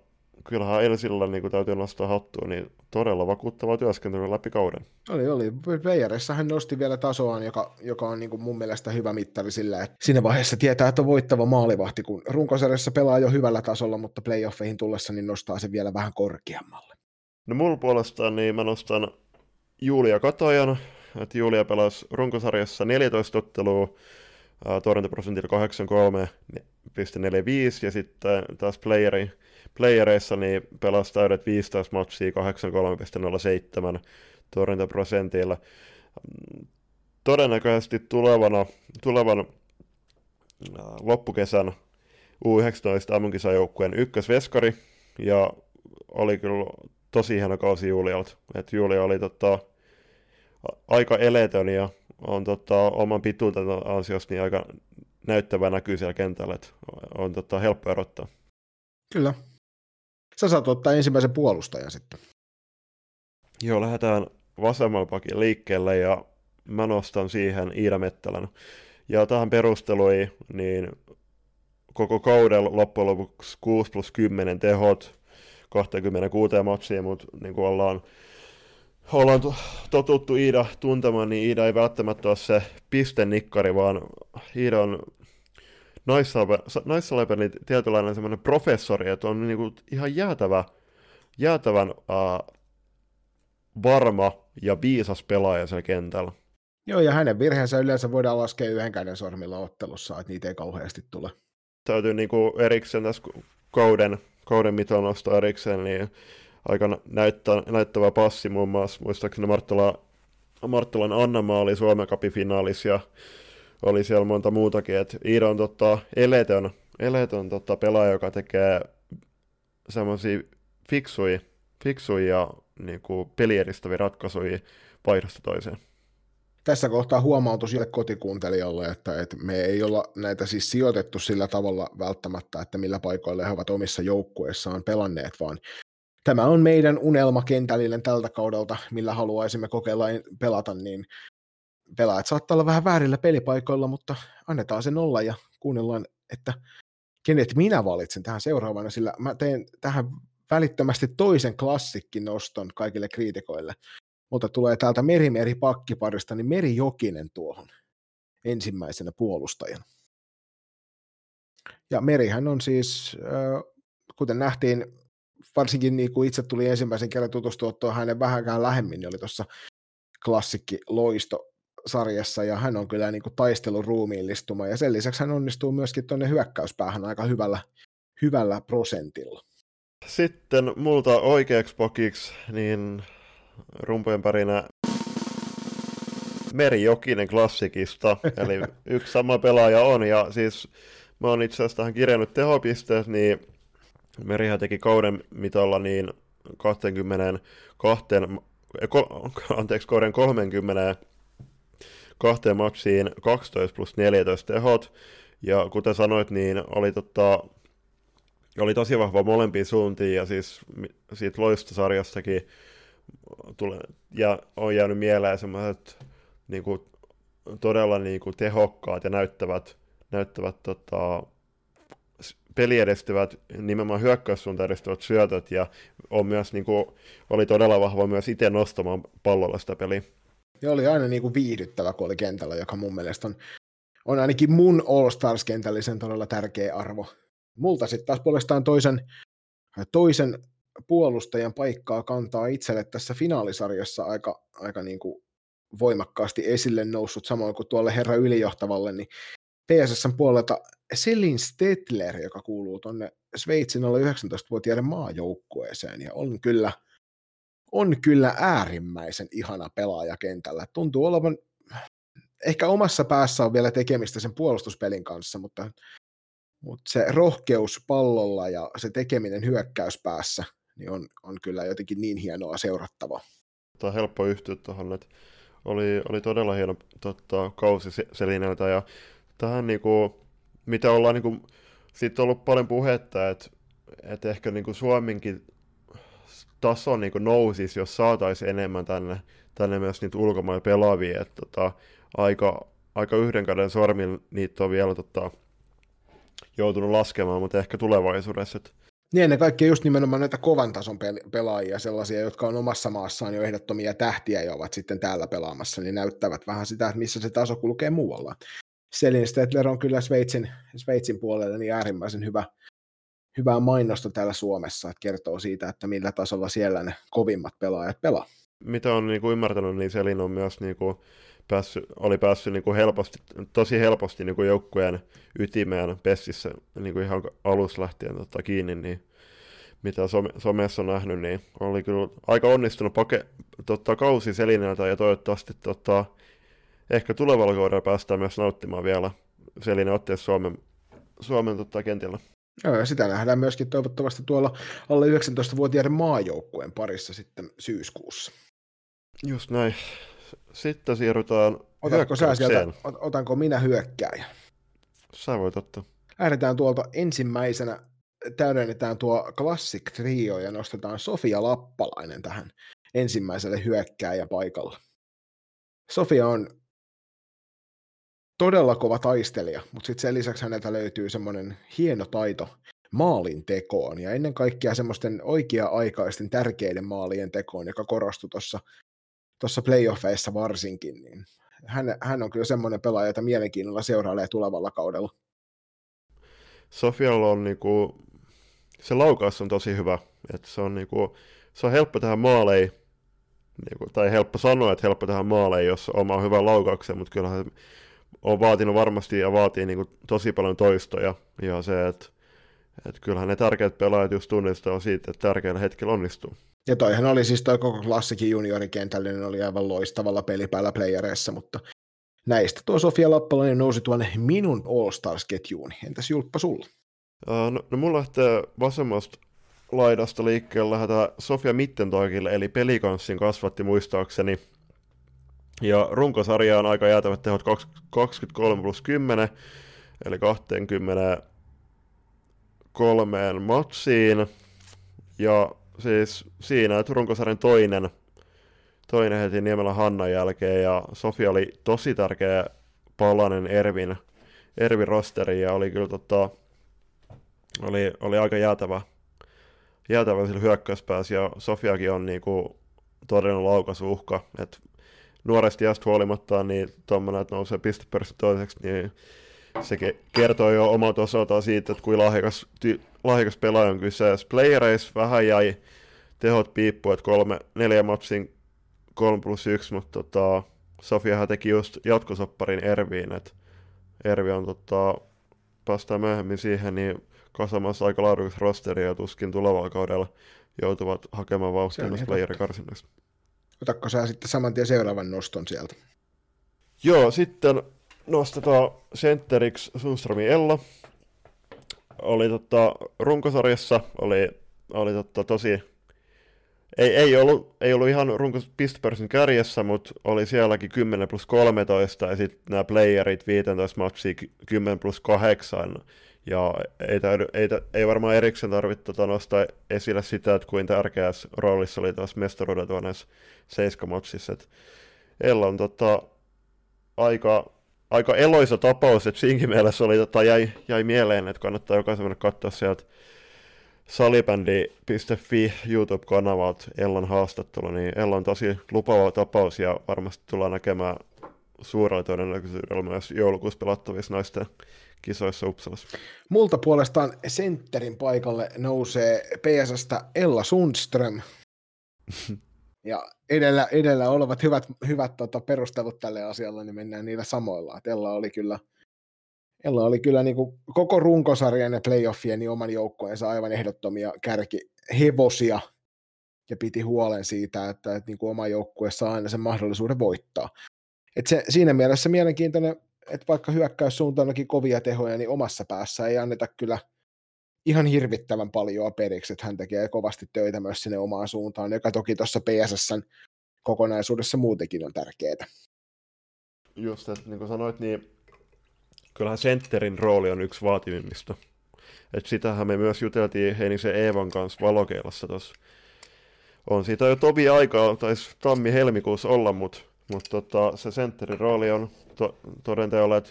kyllähän Elsillä niin kuin täytyy nostaa hattua, niin todella vakuuttava työskentely läpi kauden. Oli, oli. Playereissa hän nosti vielä tasoaan, joka, joka on niin kuin mun mielestä hyvä mittari sillä, että siinä vaiheessa tietää, että on voittava maalivahti, kun runkosarjassa pelaa jo hyvällä tasolla, mutta playoffeihin tullessa niin nostaa se vielä vähän korkeammalle. No mulla puolestaan niin mä nostan Julia Katajan, että Julia pelasi runkosarjassa 14 ottelua, torjuntaprosentilla 83,45 ja sitten taas playeri, playereissa niin pelasi täydet 15 matsia 83,07 torjuntaprosentilla. Todennäköisesti tulevana, tulevan loppukesän U19 ammunkisajoukkueen ykkösveskari ja oli kyllä tosi hieno kausi Julialta. että Julia oli tota, aika eletön ja on tota, oman pituutensa ansiosta niin aika näyttävä näkyy siellä kentällä, että on tota, helppo erottaa. Kyllä. Sä saat ottaa ensimmäisen puolustajan sitten. Joo, lähdetään vasemmalla pakin liikkeelle ja mä nostan siihen Iida Mettälän. Ja tähän perustelui, niin koko kaudella loppujen lopuksi 6 plus 10 tehot, 26 matsia, mutta niin kuin ollaan ollaan totuttu Iida tuntemaan, niin Iida ei välttämättä ole se pistenikkari, vaan Iida on naissalipelin tietynlainen semmoinen professori, että on niinku ihan jäätävä, jäätävän uh, varma ja viisas pelaaja siellä kentällä. Joo, ja hänen virheensä yleensä voidaan laskea yhden käden sormilla ottelussa, että niitä ei kauheasti tule. Täytyy niinku erikseen tässä kauden, kauden mitä nostaa erikseen, niin aika näyttä, näyttävä passi muun muassa. Muistaakseni Marttola, Marttolan Anna oli Suomen Cupin ja oli siellä monta muutakin. Et Iida on tota, eletön, eletön tota, pelaaja, joka tekee semmoisia fiksuja, fiksuja ja niin kuin, pelieristäviä ratkaisuja paikasta toiseen. Tässä kohtaa huomautus sille kotikuuntelijalle, että, että me ei olla näitä siis sijoitettu sillä tavalla välttämättä, että millä paikoilla he ovat omissa joukkueissaan pelanneet, vaan tämä on meidän unelmakentällinen tältä kaudelta, millä haluaisimme kokeilla pelata, niin pelaajat saattaa olla vähän väärillä pelipaikoilla, mutta annetaan sen olla ja kuunnellaan, että kenet minä valitsen tähän seuraavana, sillä mä teen tähän välittömästi toisen klassikkin noston kaikille kriitikoille. Mutta tulee täältä Merimeri pakkiparista, niin Meri Jokinen tuohon ensimmäisenä puolustajana. Ja Merihän on siis, kuten nähtiin varsinkin niin kuin itse tuli ensimmäisen kerran tutustua hänen vähänkään lähemmin, niin oli tuossa klassikki loisto sarjassa ja hän on kyllä niin kuin taistelun ruumiillistuma ja sen lisäksi hän onnistuu myöskin tuonne hyökkäyspäähän aika hyvällä, hyvällä prosentilla. Sitten multa oikeaksi pokiksi, niin rumpujen pärinä Meri Jokinen klassikista, eli yksi sama pelaaja on, ja siis mä oon itse asiassa tähän kirjannut tehopisteet, niin Merihän teki kauden mitalla niin 22, anteeksi, kauden 30 kahteen matsiin 12 plus 14 tehot, ja kuten sanoit, niin oli, tota, oli tosi vahva molempiin suuntiin, ja siis siitä loistosarjastakin tule, ja on jäänyt mieleen semmoiset niin kuin, todella niin kuin, tehokkaat ja näyttävät, näyttävät tota, peli edistyvät, nimenomaan hyökkäyssuuntaan edistyvät syötöt, ja on myös, niin kuin, oli todella vahva myös itse nostamaan pallolla sitä peliä. Ja oli aina niin kuin viihdyttävä, kun oli kentällä, joka mun mielestä on, on ainakin mun All-Stars-kentällisen todella tärkeä arvo. Multa sitten taas puolestaan toisen, toisen puolustajan paikkaa kantaa itselle tässä finaalisarjassa aika, aika niin kuin voimakkaasti esille noussut, samoin kuin tuolle herra ylijohtavalle, niin PSSn puolelta Selin Stetler, joka kuuluu tuonne Sveitsin alle 19-vuotiaiden maajoukkueeseen, ja on kyllä, on kyllä äärimmäisen ihana pelaaja kentällä. Tuntuu olevan, ehkä omassa päässä on vielä tekemistä sen puolustuspelin kanssa, mutta, mutta se rohkeus pallolla ja se tekeminen hyökkäyspäässä niin on, on kyllä jotenkin niin hienoa seurattavaa. Tämä on helppo yhtyä tuohon, että oli, oli todella hieno tota, kausi Selineltä ja tähän niinku, mitä ollaan niinku, siitä on ollut paljon puhetta, että et ehkä niinku Suomenkin taso niinku nousisi, jos saataisiin enemmän tänne, tänne myös niitä ulkomailla pelaavia, että tota, aika, aika yhden käden sormin niitä on vielä tota, joutunut laskemaan, mutta ehkä tulevaisuudessa. Että... Niin ennen kaikkea just nimenomaan näitä kovan tason pelaajia, sellaisia, jotka on omassa maassaan jo ehdottomia tähtiä ja ovat sitten täällä pelaamassa, niin näyttävät vähän sitä, että missä se taso kulkee muualla. Selin Stetler on kyllä Sveitsin, Sveitsin puolella niin äärimmäisen hyvä, hyvää mainosta täällä Suomessa, että kertoo siitä, että millä tasolla siellä ne kovimmat pelaajat pelaa. Mitä on niin kuin ymmärtänyt, niin Selin on myös niin kuin päässyt, oli päässyt niin kuin helposti, tosi helposti niin kuin joukkueen ytimeen Pessissä niin kuin ihan alussa lähtien tota, kiinni, niin mitä some, somessa on nähnyt, niin oli kyllä aika onnistunut pake, tota, kausi Selineltä ja toivottavasti tota, ehkä tulevalla kaudella päästään myös nauttimaan vielä Selinen otteessa Suomen, Suomen tota, kentillä. Joo, ja sitä nähdään myöskin toivottavasti tuolla alle 19-vuotiaiden maajoukkueen parissa sitten syyskuussa. Just näin. Sitten siirrytään Otatko sä sieltä, otanko minä hyökkääjä? Sä voit ottaa. Lähdetään tuolta ensimmäisenä, täydennetään tuo Classic Trio ja nostetaan Sofia Lappalainen tähän ensimmäiselle hyökkääjä paikalla. Sofia on todella kova taistelija, mutta sitten sen lisäksi häneltä löytyy semmoinen hieno taito maalin tekoon ja ennen kaikkea semmoisten oikea-aikaisten tärkeiden maalien tekoon, joka korostui tuossa tuossa playoffeissa varsinkin, niin hän, hän on kyllä semmoinen pelaaja, jota mielenkiinnolla seurailee tulevalla kaudella. Sofialla on niinku, se laukaus on tosi hyvä, että se on niinku, se on helppo tehdä maaleja, niinku, tai helppo sanoa, että helppo tehdä maaleja, jos oma hyvä laukauksen, mutta kyllä on vaatinut varmasti ja vaatii niinku tosi paljon toistoja, ja se, että et kyllähän ne tärkeät pelaajat just tunnistaa siitä, että tärkeällä hetkellä onnistuu. Ja toihan oli siis toi koko klassikin juniorikentällinen oli aivan loistavalla pelipäällä playereissa, mutta näistä tuo Sofia Lappalainen nousi tuonne minun All-Stars-ketjuun. Entäs Julppa sulla? No, no mulla lähtee vasemmasta laidasta liikkeelle lähdetään Sofia Mittentoikille, eli pelikanssin kasvatti muistaakseni. Ja runkosarja on aika jäätävät tehot 23 plus 10, eli 23 matsiin. Ja siis siinä, että runkosarjan toinen, toinen heti Niemelän Hannan jälkeen, ja Sofia oli tosi tärkeä palanen Ervin, Ervin rosteri, ja oli kyllä tota, oli, oli aika jäätävä, jäätävä sillä hyökkäyspäässä, ja Sofiakin on niinku todennut laukasuhka, että nuoresti iästä huolimatta, niin tuommoinen, että nousee pistepörssi toiseksi, niin se kertoo jo omalta osaltaan siitä, että kuinka lahjakas, ty- lahjakas pelaaja on kyseessä. Playereissa vähän jäi tehot piippu, että kolme, neljä matsin 3 plus 1, mutta tota, Sofiahan teki just jatkosopparin Erviin, että Ervi on tota, päästään myöhemmin siihen, niin kasamassa aika laadukas rosteri ja tuskin tulevalla kaudella joutuvat hakemaan vauhtia myös playerikarsinnasta. Otatko sä sitten saman tien seuraavan noston sieltä? Joo, sitten nostetaan sentteriksi Sundströmin Ella. Oli tota, runkosarjassa, oli, oli tota, tosi ei, ei, ollut, ei ollut ihan runkos pistepörssin kärjessä, mutta oli sielläkin 10 plus 13 ja sitten nämä playerit 15 matsia 10 plus 8. Ja ei, täydy, ei, ei varmaan erikseen tarvitse tota nostaa esille sitä, että kuinka tärkeässä roolissa oli taas mestaruuden tuonneessa seiskamatsissa. Ella on tota, aika, aika eloisa tapaus, että siinkin mielessä oli, tota, jäi, jäi mieleen, että kannattaa jokaisen mennä katsoa sieltä salibändi.fi YouTube-kanavalta Ellon haastattelu, niin Ella on tosi lupaava tapaus ja varmasti tullaan näkemään suurella todennäköisyydellä myös joulukuussa pelattavissa naisten kisoissa Uppsalassa. Multa puolestaan sentterin paikalle nousee PSstä Ella Sundström. ja edellä, edellä olevat hyvät, hyvät tota, perustelut tälle asialle, niin mennään niillä samoilla. Et Ella oli kyllä Ella oli kyllä niin kuin koko runkosarjan ja playoffien niin oman joukkueensa aivan ehdottomia kärkihevosia ja piti huolen siitä, että, että niin kuin oma joukkue saa aina sen mahdollisuuden voittaa. Et se, siinä mielessä mielenkiintoinen, että vaikka hyökkäyssuuntaan onkin kovia tehoja, niin omassa päässä ei anneta kyllä ihan hirvittävän paljon periksi, että hän tekee kovasti töitä myös sinne omaan suuntaan, joka toki tuossa PSSn kokonaisuudessa muutenkin on tärkeää. Just, että niin kuin sanoit, niin kyllähän sentterin rooli on yksi vaativimmista. Et sitähän me myös juteltiin Heinisen Eevan kanssa valokeilassa tuossa. On siitä jo tovi aikaa, taisi tammi-helmikuussa olla, mutta mut tota, se sentterin rooli on to, todenteolla, että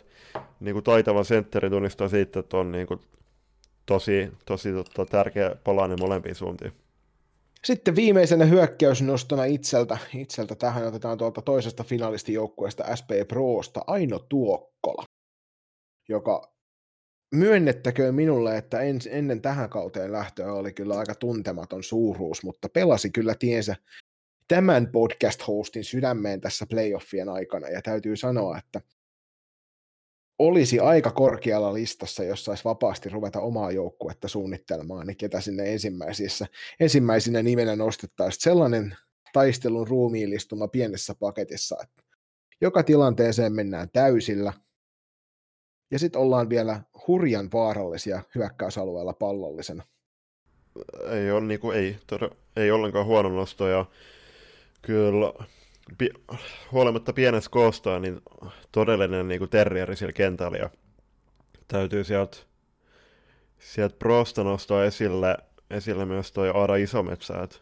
niinku taitavan sentterin tunnistaa siitä, että on niinku tosi, tosi tota, tärkeä palanen molempiin suuntiin. Sitten viimeisenä hyökkäysnostona itseltä, itseltä tähän otetaan tuolta toisesta finalistijoukkueesta SP Proosta Aino Tuokkola, joka myönnettäköön minulle, että en, ennen tähän kauteen lähtöä oli kyllä aika tuntematon suuruus, mutta pelasi kyllä tiensä tämän podcast-hostin sydämeen tässä playoffien aikana, ja täytyy sanoa, että olisi aika korkealla listassa, jos saisi vapaasti ruveta omaa joukkuetta suunnittelemaan, niin ketä sinne ensimmäisissä, ensimmäisinä nimenä nostettaisiin. Sellainen taistelun ruumiillistuma pienessä paketissa, että joka tilanteeseen mennään täysillä, ja sitten ollaan vielä hurjan vaarallisia hyökkäysalueella pallollisena. Ei, ole, niin kuin, ei, todella, ei ollenkaan huono nosto, ja kyllä pi, huolimatta pienestä koostaan, niin todellinen niin kuin terrieri sillä kentällä. Ja täytyy sieltä sielt Prosta nostaa esille, esille myös toi Aada Isometsä, että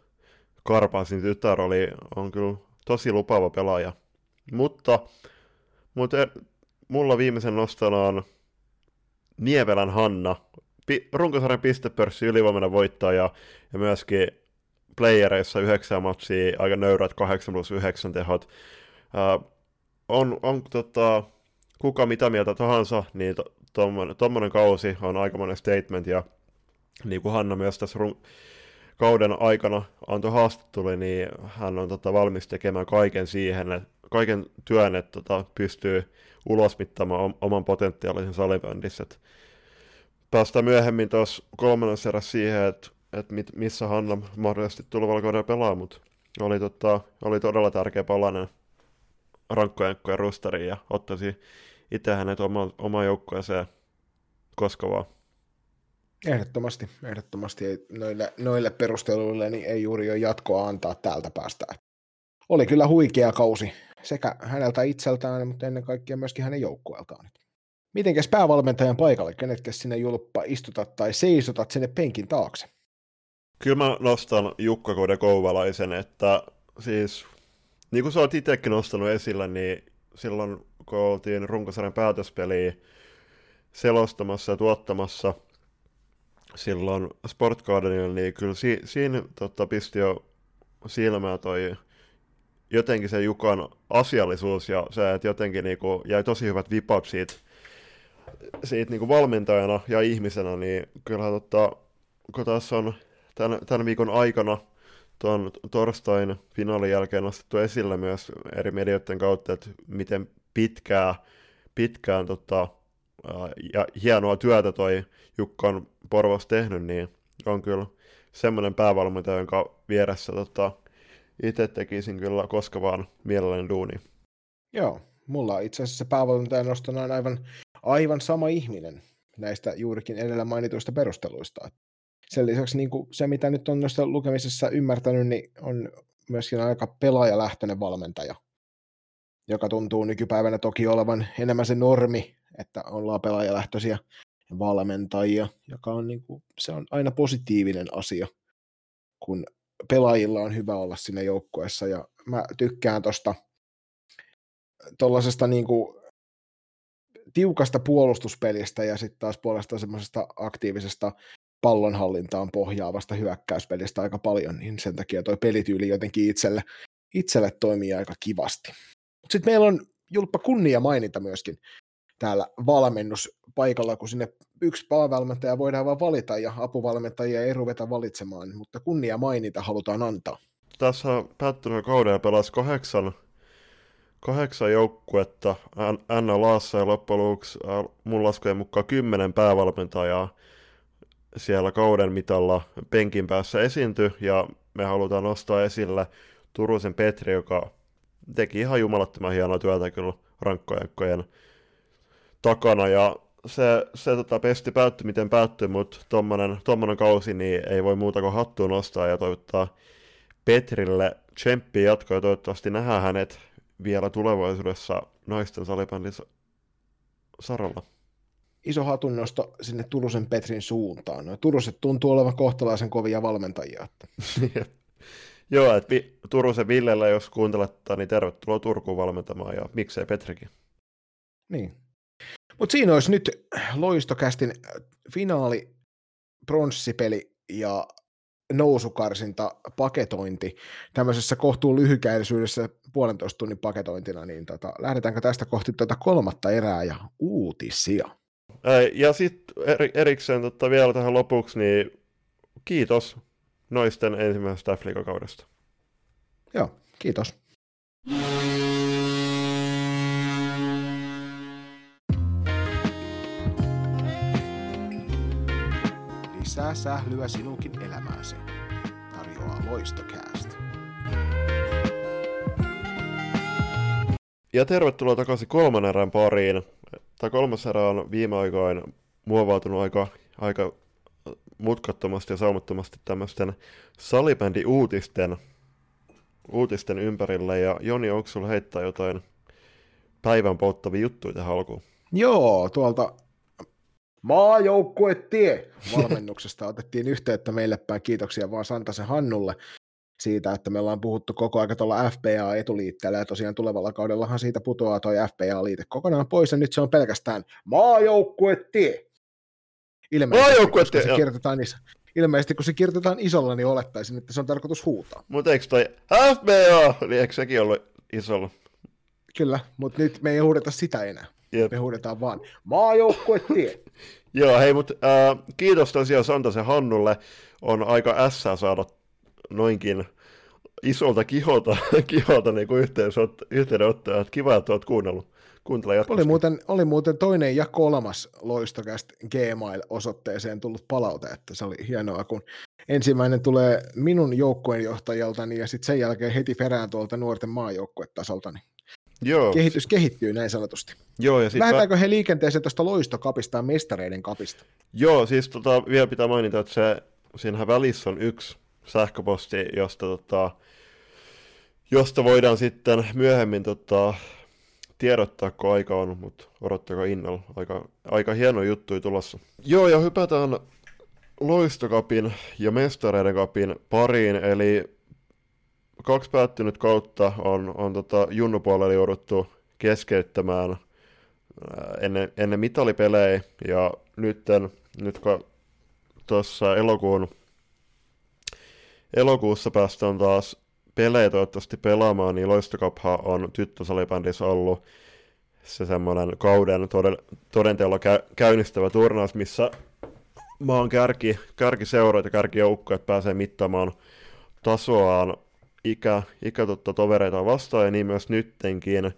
Karpansin tytär oli, on kyllä tosi lupaava pelaaja. Mutta, mutta er, mulla viimeisen nostona on Nievelän Hanna, Pi- runkosarjan pistepörssi ylivoimainen voittaja ja myöskin playereissa yhdeksän matsia, aika nöyrät 8 plus 9 tehot. Uh, on, on tota, kuka mitä mieltä tahansa, niin tuommoinen to, kausi on aikamoinen statement, ja niin kuin Hanna myös tässä run- kauden aikana antoi haastattelu, niin hän on tota, valmis tekemään kaiken siihen, että kaiken työn, että tota, pystyy ulosmittamaan oman potentiaalisen salibändissä. Päästään myöhemmin kolmannessa erässä siihen, että että mit, missä Hanna mahdollisesti tulevalla kaudella pelaa, mutta oli, tota, oli todella tärkeä palanen rankkojenkkojen rustariin ja ottaisi itse hänet oma, oma joukkueeseen koska vaan. Ehdottomasti, ehdottomasti ei, noille, noille perusteluille niin ei juuri ole jatkoa antaa täältä päästä. Oli kyllä huikea kausi sekä häneltä itseltään, mutta ennen kaikkea myöskin hänen joukkueeltaan. Mitenkäs päävalmentajan paikalle, kenetkä sinne julppa istutat tai seisotat sinne penkin taakse? Kyllä mä nostan Jukka Kode Kouvalaisen, että siis niin kuin sä oot itsekin nostanut esille, niin silloin kun oltiin runkosarjan päätöspeliä selostamassa ja tuottamassa silloin Sport Gardenilla, niin kyllä si- siinä tota, pisti jo silmää toi jotenkin se Jukan asiallisuus ja se, että jotenkin niinku jäi tosi hyvät vipat siitä, siitä niinku valmentajana ja ihmisenä, niin kyllähän tota, kun tässä on tämän, tämän viikon aikana tuon torstain finaalin jälkeen nostettu esille myös eri medioiden kautta, että miten pitkää, pitkään tota, ja hienoa työtä toi Jukka on Porvos tehnyt, niin on kyllä semmoinen päävalmentaja, jonka vieressä tota, itse tekisin kyllä koska vaan mielelläni duuni. Joo, mulla itse asiassa päävalmentajan nostona on aivan, aivan sama ihminen näistä juurikin edellä mainituista perusteluista. Sen lisäksi niin kuin se, mitä nyt on noista lukemisessa ymmärtänyt, niin on myöskin aika pelaajalähtöinen valmentaja, joka tuntuu nykypäivänä toki olevan enemmän se normi, että ollaan pelaajalähtöisiä valmentajia, joka on, niin kuin, se on aina positiivinen asia, kun pelaajilla on hyvä olla siinä joukkueessa, ja mä tykkään tuosta tuollaisesta niin kuin, tiukasta puolustuspelistä ja sitten taas puolestaan semmoisesta aktiivisesta pallonhallintaan pohjaavasta hyökkäyspelistä aika paljon, niin sen takia toi pelityyli jotenkin itselle, itselle toimii aika kivasti. Sitten meillä on Julppa kunnia mainita myöskin täällä valmennuspaikalla, kun sinne yksi päävalmentaja voidaan vaan valita ja apuvalmentajia ei ruveta valitsemaan, mutta kunnia mainita halutaan antaa. Tässä päättynyt kaudella pelasi kahdeksan, kahdeksan joukkuetta Anna Laassa ja loppujen lopuksi mun laskujen mukaan kymmenen päävalmentajaa siellä kauden mitalla penkin päässä esiintyi, ja me halutaan nostaa esille Turusen Petri, joka teki ihan jumalattoman hienoa työtä kyllä rankkojen takana, ja se, se tota, pesti päättyi miten päättyi, mutta tuommoinen tommonen kausi niin ei voi muuta kuin hattuun nostaa ja toivottaa Petrille tsemppi jatkoa ja toivottavasti nähdään hänet vielä tulevaisuudessa naisten salibändin saralla. Iso hatunnosto sinne Turusen Petrin suuntaan. No, Turuset tuntuu olevan kohtalaisen kovia valmentajia. Että. Joo, että Turusen Villellä, jos kuuntelette, niin tervetuloa Turkuun valmentamaan ja miksei Petrikin. Niin. Mutta siinä olisi nyt loistokästin finaali, pronssipeli ja nousukarsinta paketointi tämmöisessä kohtuun lyhykäisyydessä puolentoista tunnin paketointina, niin tota, lähdetäänkö tästä kohti tuota kolmatta erää ja uutisia? Ja sitten erikseen totta, vielä tähän lopuksi, niin kiitos noisten ensimmäisestä f kaudesta Joo, kiitos. Lisää sählyä sinunkin elämääsi. Tarjoaa Loistokääst. Ja tervetuloa takaisin kolmannen erän pariin. Tämä kolmas erä on viime aikoina muovautunut aika, aika mutkattomasti ja saumattomasti tämmöisten salibändi-uutisten uutisten ympärillä. Ja Joni, onko sulla heittää jotain päivän polttavia juttuja tähän alkuun? Joo, tuolta maajoukkuetie valmennuksesta otettiin yhteyttä meille päin. Kiitoksia vaan Santasen Hannulle siitä, että me ollaan puhuttu koko ajan tuolla FPA-etuliitteellä, ja tosiaan tulevalla kaudellahan siitä putoaa toi FPA-liite kokonaan pois, ja nyt se on pelkästään maajoukkuetie. Ilmeisesti, kun se kirjoitetaan, ilmeisesti kun se kirjoitetaan isolla, niin olettaisin, että se on tarkoitus huutaa. Mutta eikö toi FBA, niin eikö sekin ollut isolla? Kyllä, mutta nyt me ei huudeta sitä enää. Jep. Me huudetaan vaan maajoukkuetie. Joo, hei, mutta äh, kiitos tosiaan Santasen Hannulle. On aika ässää saada noinkin isolta kihota, kihota niin kuin yhteydenottoja. Kiva, että olet kuunnellut oli muuten, oli muuten toinen ja kolmas loistokäst Gmail-osoitteeseen tullut palaute, että se oli hienoa, kun ensimmäinen tulee minun joukkueen johtajaltani ja sitten sen jälkeen heti perään tuolta nuorten maajoukkuetasolta. Niin Joo. Kehitys kehittyy näin sanotusti. Joo, ja Lähdetäänkö he liikenteeseen tuosta loistokapista ja mestareiden kapista? Joo, siis tota, vielä pitää mainita, että se, siinähän välissä on yksi sähköposti, josta, tota, josta voidaan sitten myöhemmin tota, tiedottaa, kun aika on, mutta odottakaa innolla. Aika, aika hieno juttu tulossa. Joo, ja hypätään Loistokapin ja Mestareiden kapin pariin, eli kaksi päättynyt kautta on, on tota junnupuolella jouduttu keskeyttämään ennen, ennen mitalipelejä, ja nytten, nyt kun tuossa elokuun, elokuussa päästään taas pelejä toivottavasti pelaamaan, niin Loistokapha on tyttösalibändissä ollut se semmoinen kauden toden, todenteella kä- käynnistävä turnaus, missä maan kärki, kärkiseuroit ja kärkijoukkueet pääsee mittaamaan tasoaan ikä, ikä totta, tovereita vastaan, ja niin myös nyttenkin.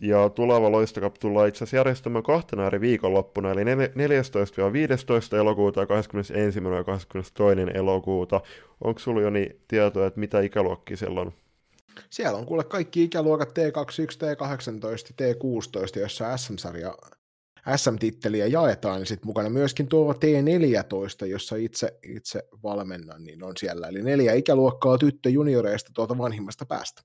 Ja tuleva Loistokap tullaan itse asiassa järjestämään kahtena eri viikonloppuna, eli 14-15 elokuuta ja 21. ja 22. elokuuta. Onko sulla jo niin tietoa, että mitä ikäluokkia siellä on? Siellä on kuule kaikki ikäluokat T21, T18, T16, jossa SM-sarja SM-titteliä jaetaan, ja sitten mukana myöskin tuo T14, jossa itse, itse valmennan, niin on siellä. Eli neljä ikäluokkaa tyttö junioreista tuolta vanhimmasta päästä.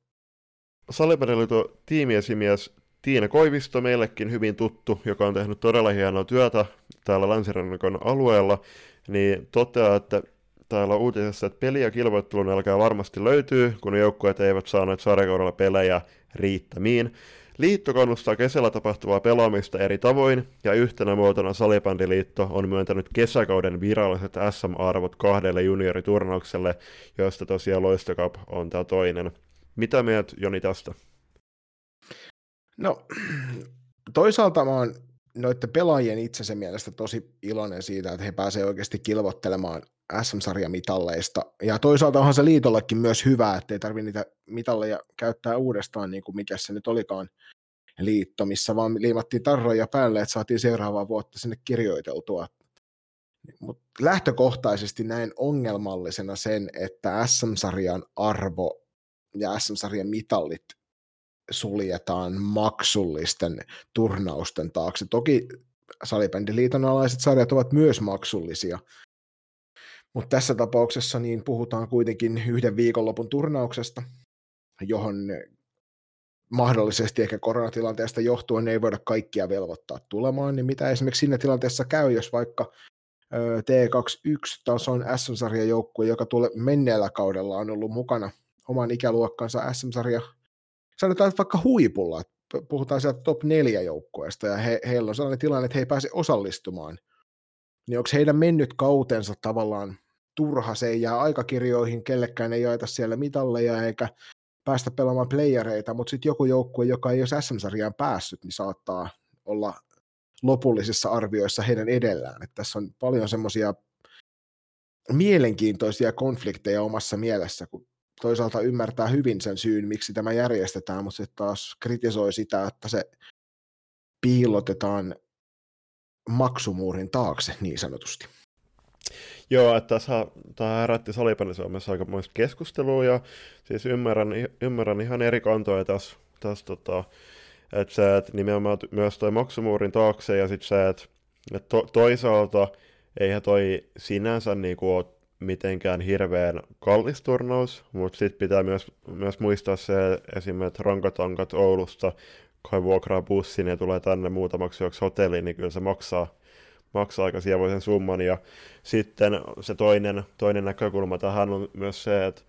Salibändiliiton tiimiesimies Tiina Koivisto, meillekin hyvin tuttu, joka on tehnyt todella hienoa työtä täällä länsirannikon alueella, niin toteaa, että täällä uutisessa, että peli- ja kilvoittelun alkaa varmasti löytyy, kun joukkueet eivät saaneet sarjakaudella pelejä riittämiin. Liitto kannustaa kesällä tapahtuvaa pelaamista eri tavoin, ja yhtenä muotona Salibändiliitto on myöntänyt kesäkauden viralliset SM-arvot kahdelle junioriturnaukselle, joista tosiaan Loistokap on tämä toinen. Mitä mieltä Joni tästä? No, toisaalta mä oon noiden pelaajien itsensä mielestä tosi iloinen siitä, että he pääsevät oikeasti kilvottelemaan SM-sarjamitalleista. Ja toisaalta onhan se liitollekin myös hyvä, että ei tarvitse niitä mitalleja käyttää uudestaan, niin kuin mikä se nyt olikaan liitto, missä vaan liimattiin tarroja päälle, että saatiin seuraavaa vuotta sinne kirjoiteltua. Mutta lähtökohtaisesti näin ongelmallisena sen, että SM-sarjan arvo ja SM-sarjan mitallit suljetaan maksullisten turnausten taakse. Toki salibändiliiton alaiset sarjat ovat myös maksullisia, Mutta tässä tapauksessa niin puhutaan kuitenkin yhden viikonlopun turnauksesta, johon mahdollisesti ehkä koronatilanteesta johtuen ei voida kaikkia velvoittaa tulemaan, niin mitä esimerkiksi siinä tilanteessa käy, jos vaikka T21-tason SM-sarjan joukkue, joka tule menneellä kaudella on ollut mukana oman ikäluokkansa SM-sarja, sanotaan että vaikka huipulla, puhutaan sieltä top 4 joukkueesta, ja he, heillä on sellainen tilanne, että he ei pääse osallistumaan, niin onko heidän mennyt kautensa tavallaan turha, se ei jää aikakirjoihin, kellekään ei jaeta siellä mitalleja eikä päästä pelaamaan playereita, mutta sitten joku joukkue, joka ei ole SM-sarjaan päässyt, niin saattaa olla lopullisissa arvioissa heidän edellään. Että tässä on paljon semmoisia mielenkiintoisia konflikteja omassa mielessä, kun toisaalta ymmärtää hyvin sen syyn, miksi tämä järjestetään, mutta sitten taas kritisoi sitä, että se piilotetaan maksumuurin taakse niin sanotusti. Joo, että tämä herätti Salipeli Suomessa aika muista keskustelua ja siis ymmärrän, ymmärrän ihan eri kantoja tässä, tässä tota, että se, että nimenomaan myös toi maksumuurin taakse ja sitten se, että, että to, toisaalta eihän toi sinänsä niinku ole mitenkään hirveän kallis turnaus, mutta sitten pitää myös, myös muistaa se esimerkiksi, rankatankat Oulusta, kai vuokraa bussin ja tulee tänne muutamaksi yöksi hotelliin, niin kyllä se maksaa, maksaa aika sievoisen summan. Ja sitten se toinen, toinen näkökulma tähän on myös se, että,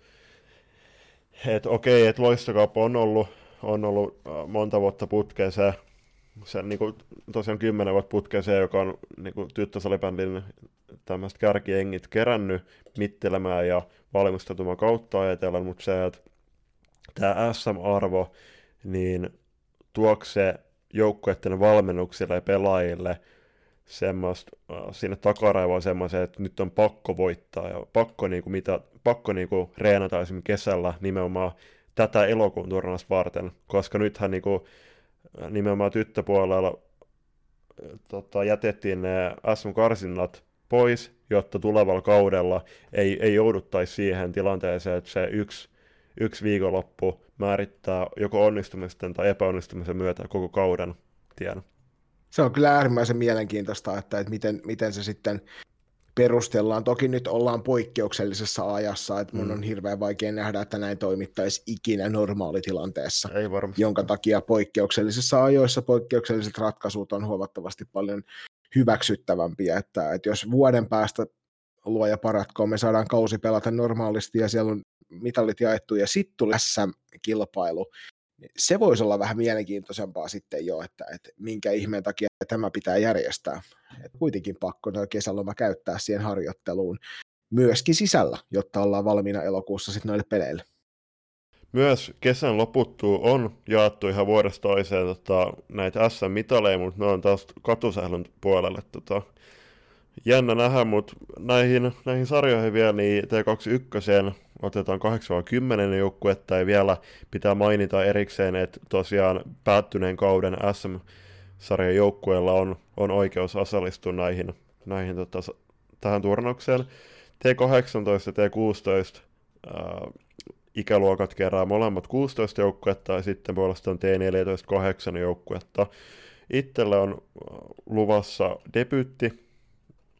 että okei, että loistokauppa on ollut, on ollut äh, monta vuotta putkeen se, se niin kuin, tosiaan kymmenen vuotta putkeen se, joka on niin tyttösalibändin tämmöiset kärkiengit kerännyt mittelemään ja valmistautumaan kautta ajatellen, mutta se, että tämä SM-arvo, niin tuokse joukkueiden valmennuksille ja pelaajille semmoista, äh, sinne takaraivoon semmoisen, että nyt on pakko voittaa ja pakko, niinku, mitä, pakko niinku, reenata esimerkiksi kesällä nimenomaan tätä elokuun turnausta varten, koska nythän niinku, nimenomaan tyttöpuolella äh, tota, jätettiin ne SM-karsinnat pois, jotta tulevalla kaudella ei, ei jouduttaisi siihen tilanteeseen, että se yksi, yksi viikonloppu määrittää joko onnistumisten tai epäonnistumisen myötä koko kauden tien. Se on kyllä äärimmäisen mielenkiintoista, että, että miten, miten se sitten perustellaan. Toki nyt ollaan poikkeuksellisessa ajassa, että mun mm. on hirveän vaikea nähdä, että näin toimittaisi ikinä normaalitilanteessa. Ei varmasti. Jonka takia poikkeuksellisissa ajoissa poikkeukselliset ratkaisut on huomattavasti paljon hyväksyttävämpiä, että, että jos vuoden päästä luoja paratkoon, me saadaan kausi pelata normaalisti ja siellä on mitallit jaettu ja sitten tulee SM-kilpailu, niin se voisi olla vähän mielenkiintoisempaa sitten jo, että, että minkä ihmeen takia tämä pitää järjestää. Et kuitenkin pakko kesäloma käyttää siihen harjoitteluun myöskin sisällä, jotta ollaan valmiina elokuussa sitten noille peleille. Myös kesän loputtua on jaettu ihan vuodesta toiseen tota, näitä SM-mitaleja, mutta ne on taas katusählyn puolelle. Tota, jännä nähdä, mutta näihin, näihin sarjoihin vielä, niin T21 otetaan 8-10 joukkuetta, ja vielä pitää mainita erikseen, että tosiaan päättyneen kauden SM-sarjan joukkueella on, on oikeus osallistua näihin, näihin tota, tähän turnaukseen. T18 ja T16 ää, ikäluokat kerää molemmat 16 joukkuetta ja sitten puolestaan T14 8 joukkuetta. Itselle on luvassa debyytti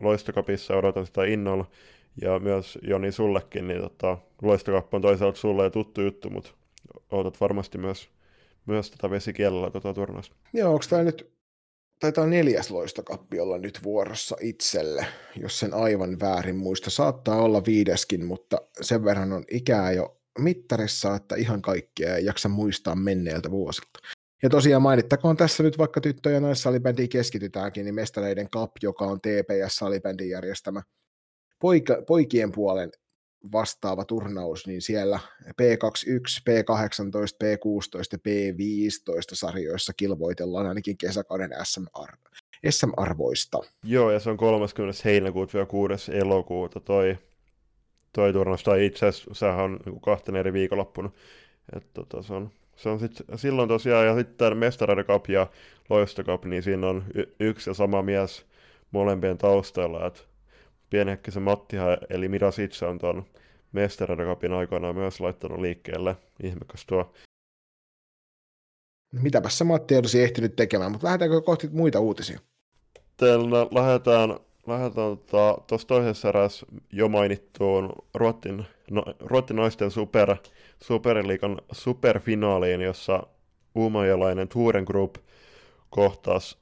Loistokapissa, odotan sitä innolla. Ja myös Joni sullekin, niin tota, Loistokappa on toisaalta sulle tuttu juttu, mutta odotat varmasti myös, myös tätä vesikielellä tota turnausta. Joo, onko tämä nyt, taitaa neljäs loistokappi olla nyt vuorossa itselle, jos sen aivan väärin muista. Saattaa olla viideskin, mutta sen verran on ikää jo mittarissa, että ihan kaikkea ei jaksa muistaa menneeltä vuosilta. Ja tosiaan mainittakoon tässä nyt vaikka tyttö- ja naissalibändiin keskitytäänkin, niin Mestareiden Cup, joka on TPS-salibändin järjestämä poika, poikien puolen vastaava turnaus, niin siellä P21, P18, P16 ja P15 sarjoissa kilvoitellaan ainakin kesäkauden SM-ar- SM-arvoista. Joo, ja se on 30. heinäkuuta 6. elokuuta toi toi turnaus, tai itse asiassa sehän on niin kahten eri viikonloppuna. Et, tota, se on, se on sit, silloin tosiaan, ja sitten Mestareiden Cup ja Loisto Cup, niin siinä on y- yksi ja sama mies molempien taustalla, että pienehkisen Mattihan, eli Midas itse on tuon Mestareiden Cupin aikana myös laittanut liikkeelle. Ihmekäs tuo. Mitäpä se Matti olisi ehtinyt tekemään, mutta lähdetäänkö kohti muita uutisia? Teillä lähdetään lähdetään tuossa tota, toisessa erässä jo mainittuun Ruottin, no, Ruottin naisten super, superliikan superfinaaliin, jossa uumajalainen Touren Group kohtasi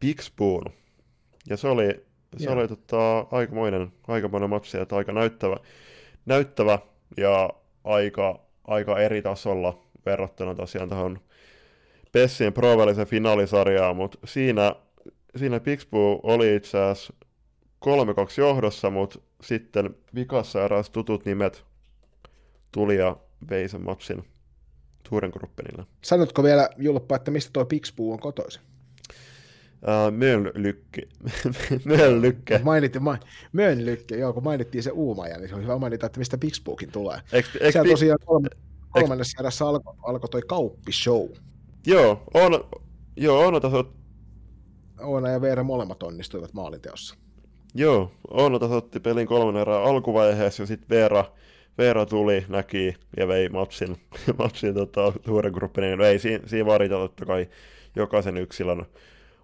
Pixboon. Ja se oli, se oli tota, aikamoinen, aikamoinen matsi, että aika näyttävä, näyttävä ja aika, aika eri tasolla verrattuna tosiaan tuohon Pessien pro finaalisarjaan, mutta siinä, siinä Pixbu oli itse asiassa 3-2 johdossa, mutta sitten vikassa eräs tutut nimet tuli ja vei sen matsin Turengruppenille. Sanotko vielä, Julppa, että mistä tuo Pixbu on kotoisin? Uh, Möllykke. Möllykke. Mainittiin, ma- Möllykke, joo, kun mainittiin se Uumaja, niin se on hyvä mainita, että mistä Pixbukin tulee. Eikö, eikö, Siellä tosiaan kolme, kolmannessa erässä alkoi alko toi kauppishow. Joo, on, joo, on tässä... Oona ja Veera molemmat onnistuivat maalinteossa. Joo, Oona tässä otti pelin kolmannen erää alkuvaiheessa ja sitten Veera, Veera tuli, näki ja vei matsin, matsin tota, suuren gruppin. Niin ei, siinä, siinä varita totta kai jokaisen yksilön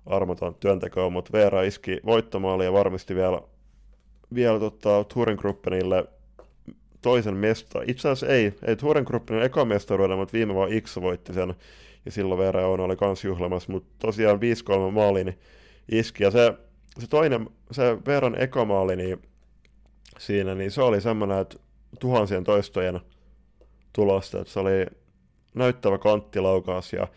armoton työntekoa, mutta Veera iski voittomaali ja varmisti vielä, vielä tota, Turin Gruppenille toisen mesta. Itse asiassa ei, ei Turen Gruppenin eka mestaruuden, mutta viime vaan X voitti sen, ja silloin Veera on oli kans juhlamassa, mutta tosiaan 5-3 maali niin iski, ja se, se toinen, se Veeran eka maali, niin siinä, niin se oli semmoinen, että tuhansien toistojen tulosta, että se oli näyttävä kanttilaukaus ja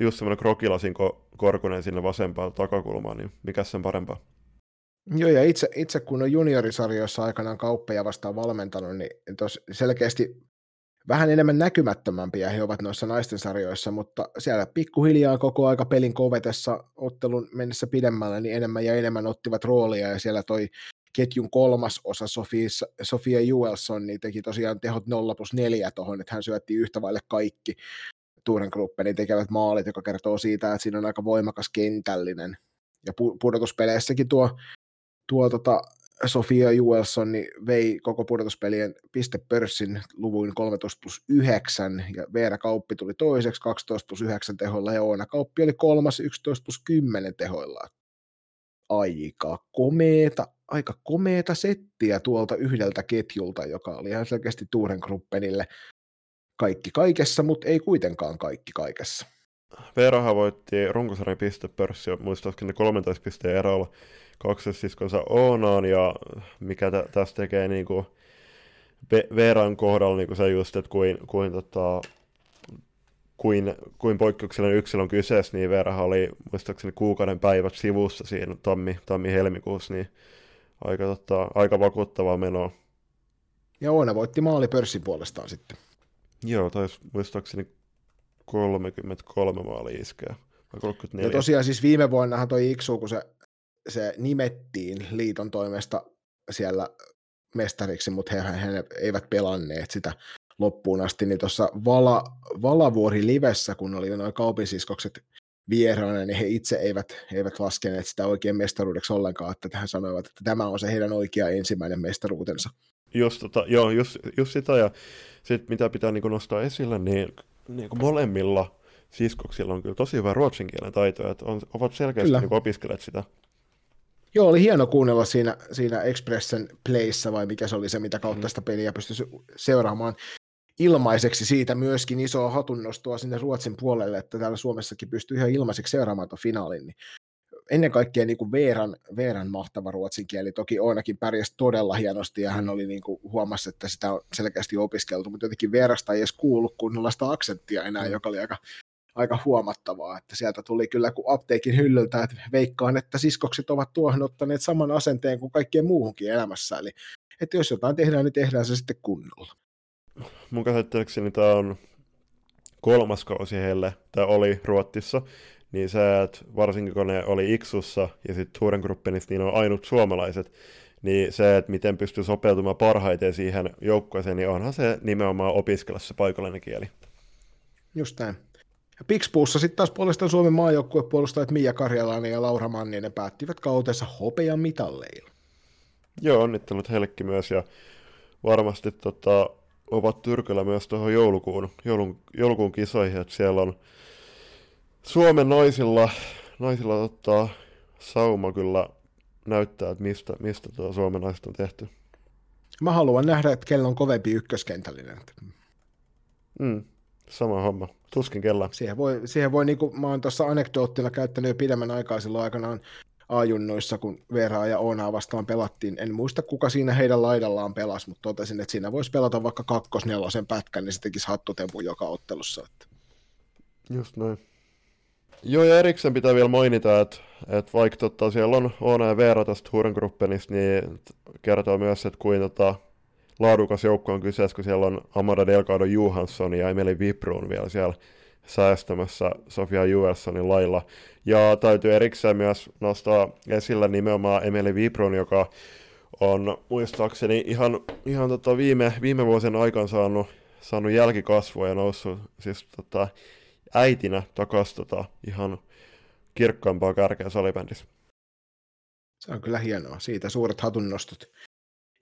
just semmoinen krokilasin korkunen sinne vasempaan takakulmaan, niin mikä sen parempaa? Joo, ja itse, itse kun on juniorisarjoissa aikanaan kauppeja vastaan valmentanut, niin tos selkeästi vähän enemmän näkymättömämpiä he ovat noissa naisten sarjoissa, mutta siellä pikkuhiljaa koko aika pelin kovetessa ottelun mennessä pidemmällä, niin enemmän ja enemmän ottivat roolia, ja siellä toi ketjun kolmas osa Sofia, Sofia Juelson niin teki tosiaan tehot 0 plus 4 tuohon, että hän syötti yhtä vaille kaikki Gruppenin tekevät maalit, joka kertoo siitä, että siinä on aika voimakas kentällinen. Ja pudotuspeleissäkin tuo tuo tota, Sofia Juelson niin vei koko pudotuspelien pistepörssin luvuin 13 plus 9, ja Veera Kauppi tuli toiseksi 12 plus 9 tehoilla, ja Oona Kauppi oli kolmas 11 plus 10 tehoilla. Aika komeeta, aika komeeta settiä tuolta yhdeltä ketjulta, joka oli ihan selkeästi Tuuren Gruppenille kaikki kaikessa, mutta ei kuitenkaan kaikki kaikessa. Veerahan voitti runkosarjan pistepörssi, muistaakseni 13 pisteen erolla kaksosiskonsa Oonaan, ja mikä tä, tästä tekee niin kuin Veeran kohdalla niin kuin se just, että kuin, kuin, tota, kuin, kuin poikkeuksellinen yksilön kyseessä, niin Veerahan oli muistaakseni kuukauden päivät sivussa siinä tammi, tammi-helmikuussa, niin aika, tota, aika vakuuttavaa menoa. Ja Oona voitti maali pörssin puolestaan sitten. Joo, taisi muistaakseni 33 maali iskeä. Ja tosiaan siis viime vuonnahan toi Iksu, kun se se nimettiin liiton toimesta siellä mestariksi, mutta he, he eivät pelanneet sitä loppuun asti, niin tuossa Vala, Valavuori livessä, kun oli noin kaupinsiskokset vieraana, niin he itse eivät, eivät laskeneet sitä oikein mestaruudeksi ollenkaan, että tähän sanoivat, että tämä on se heidän oikea ensimmäinen mestaruutensa. Just, tota, joo, just, just sitä, ja sitten mitä pitää niin nostaa esille, niin, niin molemmilla siskoksilla on kyllä tosi hyvä ruotsin kielen taito, että on, ovat selkeästi niin opiskelleet sitä Joo, oli hieno kuunnella siinä, siinä Expressen Playssä, vai mikä se oli se, mitä kautta mm. sitä peliä pystyi seuraamaan ilmaiseksi siitä myöskin isoa hatunnostoa sinne Ruotsin puolelle, että täällä Suomessakin pystyy ihan ilmaiseksi seuraamaan tuon finaalin. Niin ennen kaikkea niin kuin Veeran, Veeran mahtava ruotsin kieli, toki Oonakin pärjäsi todella hienosti ja hän oli niin kuin, huomasi, että sitä on selkeästi opiskeltu, mutta jotenkin Veerasta ei edes kuullut kunnollaista aksenttia enää, mm. joka oli aika aika huomattavaa, että sieltä tuli kyllä kuin apteekin hyllyltä, että veikkaan, että siskokset ovat tuohon ottaneet saman asenteen kuin kaikkien muuhunkin elämässä, eli että jos jotain tehdään, niin tehdään se sitten kunnolla. Mun käsittääkseni tämä on kolmas kausi heille, tämä oli Ruottissa, niin se, että varsinkin kun ne oli Iksussa ja sitten Turen Gruppenissa, niin on ainut suomalaiset, niin se, että miten pystyy sopeutumaan parhaiten siihen joukkueeseen, niin onhan se nimenomaan opiskella se paikallinen kieli. Just näin. Pixpuussa sitten taas puolestaan Suomen maajoukkuepuolustajat Mia Karjalainen ja Laura Manninen päättivät kautensa hopean mitalleilla. Joo, onnittelut heillekin myös ja varmasti tota, ovat tyrkyllä myös tuohon joulukuun, joulun, joulukuun kisoihin, että siellä on Suomen naisilla, naisilla tota, sauma kyllä näyttää, että mistä, mistä tuo suomalaiset on tehty. Mä haluan nähdä, että kello on kovempi ykköskentällinen. Mm, sama homma. Tuskin kella. Siihen voi, siihen voi niinku, mä oon tuossa anekdoottina käyttänyt jo pidemmän aikaa silloin aikanaan ajunnoissa, kun Veraa ja Oonaa vastaan pelattiin. En muista, kuka siinä heidän laidallaan pelasi, mutta totesin, että siinä voisi pelata vaikka kakkosnelosen pätkän, niin se tekisi hattutempu joka ottelussa. Että... Just noin. Joo, ja erikseen pitää vielä mainita, että, että vaikka tota, siellä on Oona ja Veera tästä Hurengruppenista, niin kertoo myös, että kuin tota, laadukas joukko on kyseessä, kun siellä on Amada Delgado Johansson ja Emeli Viprun vielä siellä säästämässä Sofia Juelssonin lailla. Ja täytyy erikseen myös nostaa esillä nimenomaan Emeli Viprun, joka on muistaakseni ihan, ihan tota viime, viime vuosien aikana saanut, saanut jälkikasvua ja noussut siis tota, äitinä takaisin tota, ihan kirkkaampaa kärkeä salibändissä. Se on kyllä hienoa. Siitä suuret hatunnostot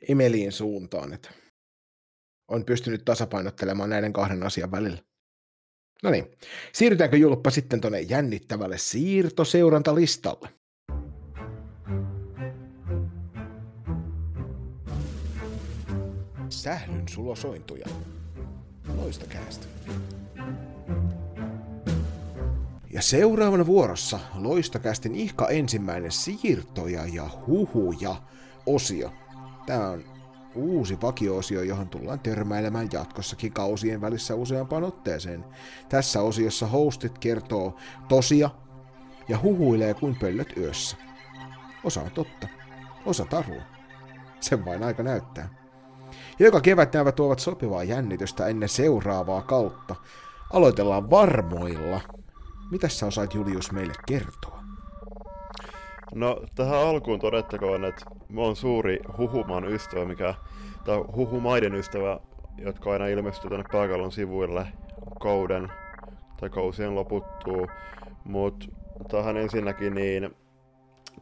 Emeliin suuntaan, että on pystynyt tasapainottelemaan näiden kahden asian välillä. No niin, siirrytäänkö Julppa sitten tuonne jännittävälle siirtoseurantalistalle? Sählyn sulosointuja. Loista käästä. Ja seuraavana vuorossa Loistakästin ihka ensimmäinen siirtoja ja huhuja osio. Tämä on uusi vakioosio, johon tullaan törmäilemään jatkossakin kausien välissä useampaan otteeseen. Tässä osiossa hostit kertoo tosia ja huhuilee kuin pöllöt yössä. Osa on totta, osa tarua. Sen vain aika näyttää. Joka kevät nämä tuovat sopivaa jännitystä ennen seuraavaa kautta. Aloitellaan varmoilla. Mitä sä osaat Julius meille kertoa? No tähän alkuun todettakoon, että mä oon suuri huhumaan ystävä, mikä, tai huhumaiden ystävä, jotka aina ilmestyy tänne pääkallon sivuille kauden tai kausien loputtuu. Mut tähän ensinnäkin niin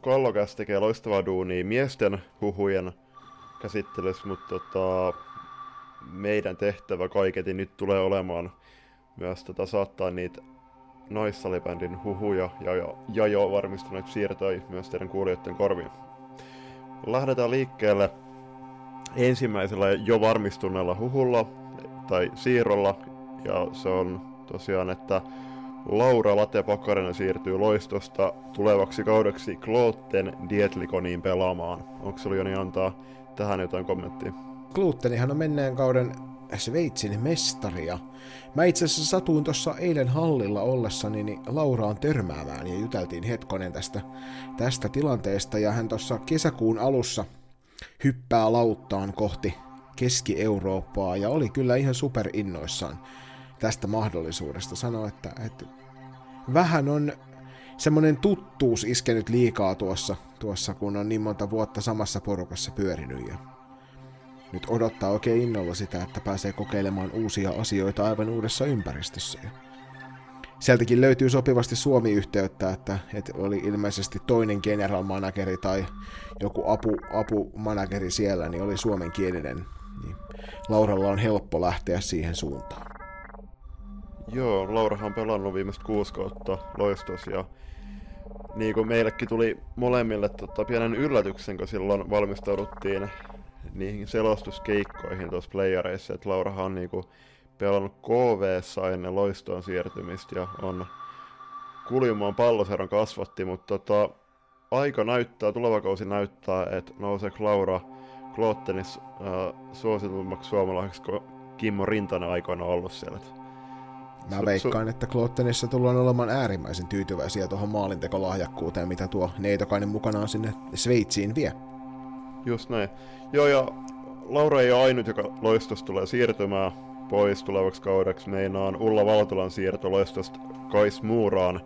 Kallokäs tekee loistavaa duunia miesten huhujen käsittelyssä, mutta tota, meidän tehtävä kaiketi nyt tulee olemaan myös tota, saattaa niitä naissalibändin huhuja ja, ja, ja jo varmistuneet siirtoi myös teidän kuulijoiden korviin. Lähdetään liikkeelle ensimmäisellä jo varmistuneella huhulla tai siirrolla ja se on tosiaan, että Laura Late Pakarinen siirtyy loistosta tulevaksi kaudeksi Klootten Dietlikoniin pelaamaan. Onko sulla Joni antaa tähän jotain kommenttia? Gluttenihan on menneen kauden Sveitsin mestaria. Mä itse asiassa satuin tuossa eilen hallilla ollessani niin Lauraan törmäämään ja juteltiin hetkonen tästä, tästä tilanteesta ja hän tuossa kesäkuun alussa hyppää lauttaan kohti Keski-Eurooppaa ja oli kyllä ihan super innoissaan tästä mahdollisuudesta. Sanoi, että, että vähän on semmoinen tuttuus iskenyt liikaa tuossa, tuossa, kun on niin monta vuotta samassa porukassa pyörinyt ja nyt odottaa oikein innolla sitä, että pääsee kokeilemaan uusia asioita aivan uudessa ympäristössä. Sieltäkin löytyy sopivasti Suomi-yhteyttä, että, että oli ilmeisesti toinen general manageri tai joku apu, apumanageri siellä, niin oli suomenkielinen. Niin Lauralla on helppo lähteä siihen suuntaan. Joo, Laurahan on pelannut viimeiset kuusi kautta loistos ja niin kuin meillekin tuli molemmille tota, pienen yllätyksen, kun silloin valmistauduttiin niihin selostuskeikkoihin tuossa playareissa, että Laurahan on niinku pelannut kv ennen loistoon siirtymistä ja on kuljumaan palloseron kasvatti, mutta tota, aika näyttää, tuleva kausi näyttää, että nousee Laura Klottenis äh, suositummaksi suomalaiseksi, kun Kimmo Rintanen aikoina ollut siellä. Mä veikkaan, että Klottenissa tullaan olemaan äärimmäisen tyytyväisiä tuohon maalintekolahjakkuuteen, mitä tuo neitokainen mukanaan sinne Sveitsiin vie. Just näin. Joo, ja Laura ei ole ainut, joka loistosta tulee siirtymään pois tulevaksi kaudeksi. Meinaan Ulla Valtolan siirto loistosta Kais Muuraan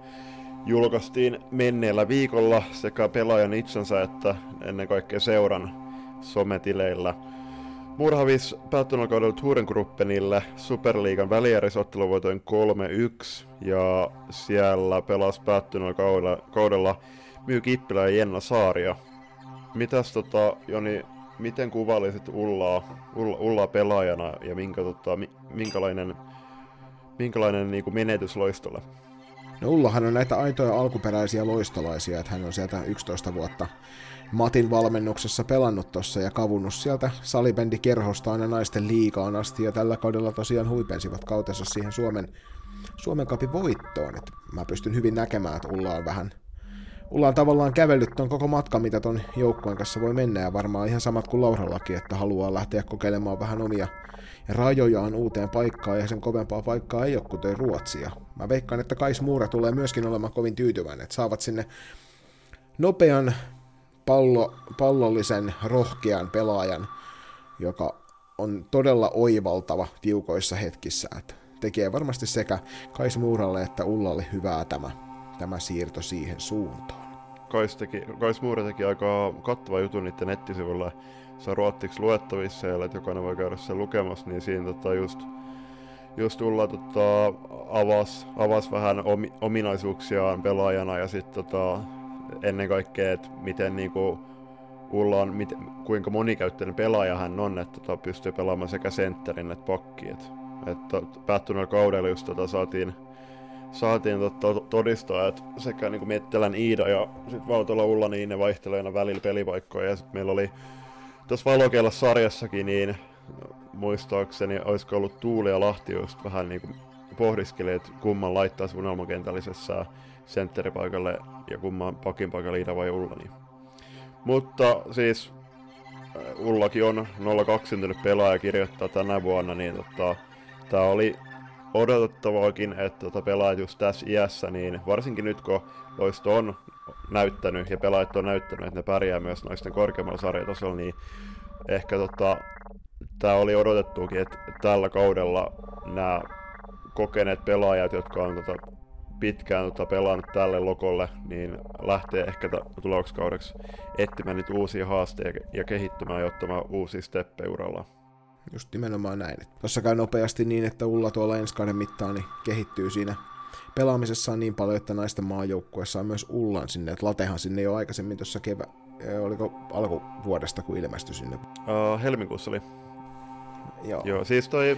julkaistiin menneellä viikolla sekä pelaajan itsensä että ennen kaikkea seuran sometileillä. Murhavis päättyneellä kaudella Turengruppenille Superliigan välijärjesotteluvoitoin 3-1 ja siellä pelasi päättyneellä kaudella, kaudella Myy Kippilä ja Jenna Saaria mitäs tota, Joni, miten kuvailisit Ullaa, Ulla, Ullaa pelaajana ja minkä, tota, minkälainen, minkälainen niin kuin menetys loistolle? No Ullahan on näitä aitoja alkuperäisiä loistolaisia, että hän on sieltä 11 vuotta Matin valmennuksessa pelannut tossa ja kavunnut sieltä salibändi kerhosta aina naisten liikaan asti ja tällä kaudella tosiaan huipensivat kautensa siihen Suomen, Suomen kapin voittoon. Et mä pystyn hyvin näkemään, että Ulla on vähän Ulla on tavallaan kävellyt ton koko matka, mitä ton joukkueen kanssa voi mennä, ja varmaan ihan samat kuin Laurallakin, että haluaa lähteä kokeilemaan vähän omia rajojaan uuteen paikkaan, ja sen kovempaa paikkaa ei ole kuten Ruotsia. Mä veikkaan, että Kais Muura tulee myöskin olemaan kovin tyytyväinen, että saavat sinne nopean pallo, pallollisen, rohkean pelaajan, joka on todella oivaltava tiukoissa hetkissä. Että tekee varmasti sekä Kais Muuralle että Ullalle hyvää tämä, tämä siirto siihen suuntaan. Kais, teki, Kais Muura teki aika kattava jutun niiden nettisivuilla. Se on ruottiksi luettavissa ja että jokainen voi käydä sen lukemassa, niin siinä tota just, just Ulla tota, avasi avas vähän omi, ominaisuuksiaan pelaajana ja sitten tota, ennen kaikkea, että miten niinku Ulla on, miten, kuinka monikäyttöinen pelaaja hän on, että tota, pystyy pelaamaan sekä sentterin että pakki. Et, että päättyneellä kaudella just tota, saatiin, saatiin tota, todistaa, että sekä niinku Mettelän Iida ja sitten Valtola Ulla, niin ne vaihtelee välillä pelipaikkoja. Ja sitten meillä oli tuossa Valokella sarjassakin, niin muistaakseni olisiko ollut Tuuli ja Lahti just vähän niinku pohdiskeli, että kumman laittaisi unelmakentällisessä sentteripaikalle ja kumman pakin paikalle Ida vai Ulla. Niin. Mutta siis äh, Ullakin on 02 syntynyt pelaaja kirjoittaa tänä vuonna, niin tota, tämä oli odotettavaakin, että tota, pelaajat just tässä iässä, niin varsinkin nyt kun loisto on näyttänyt ja pelaajat on näyttänyt, että ne pärjää myös naisten korkeammalla sarjatasolla, niin ehkä tota, tämä oli odotettukin, että tällä kaudella nämä kokeneet pelaajat, jotka on tota, pitkään tota, pelannut tälle lokolle, niin lähtee ehkä tulevaksi kaudeksi etsimään niitä uusia haasteita ja kehittymään ja ottamaan uusia steppejä uralla. Just nimenomaan näin. Tuossa käy nopeasti niin, että Ulla tuolla ensi kauden mittaan niin kehittyy siinä pelaamisessaan niin paljon, että naisten maajoukkueessa on myös Ullan sinne. Että Latehan sinne jo aikaisemmin tuossa kevä, oliko alkuvuodesta, kun ilmestyi sinne? Uh, helmikuussa oli. Joo. Joo, siis toi...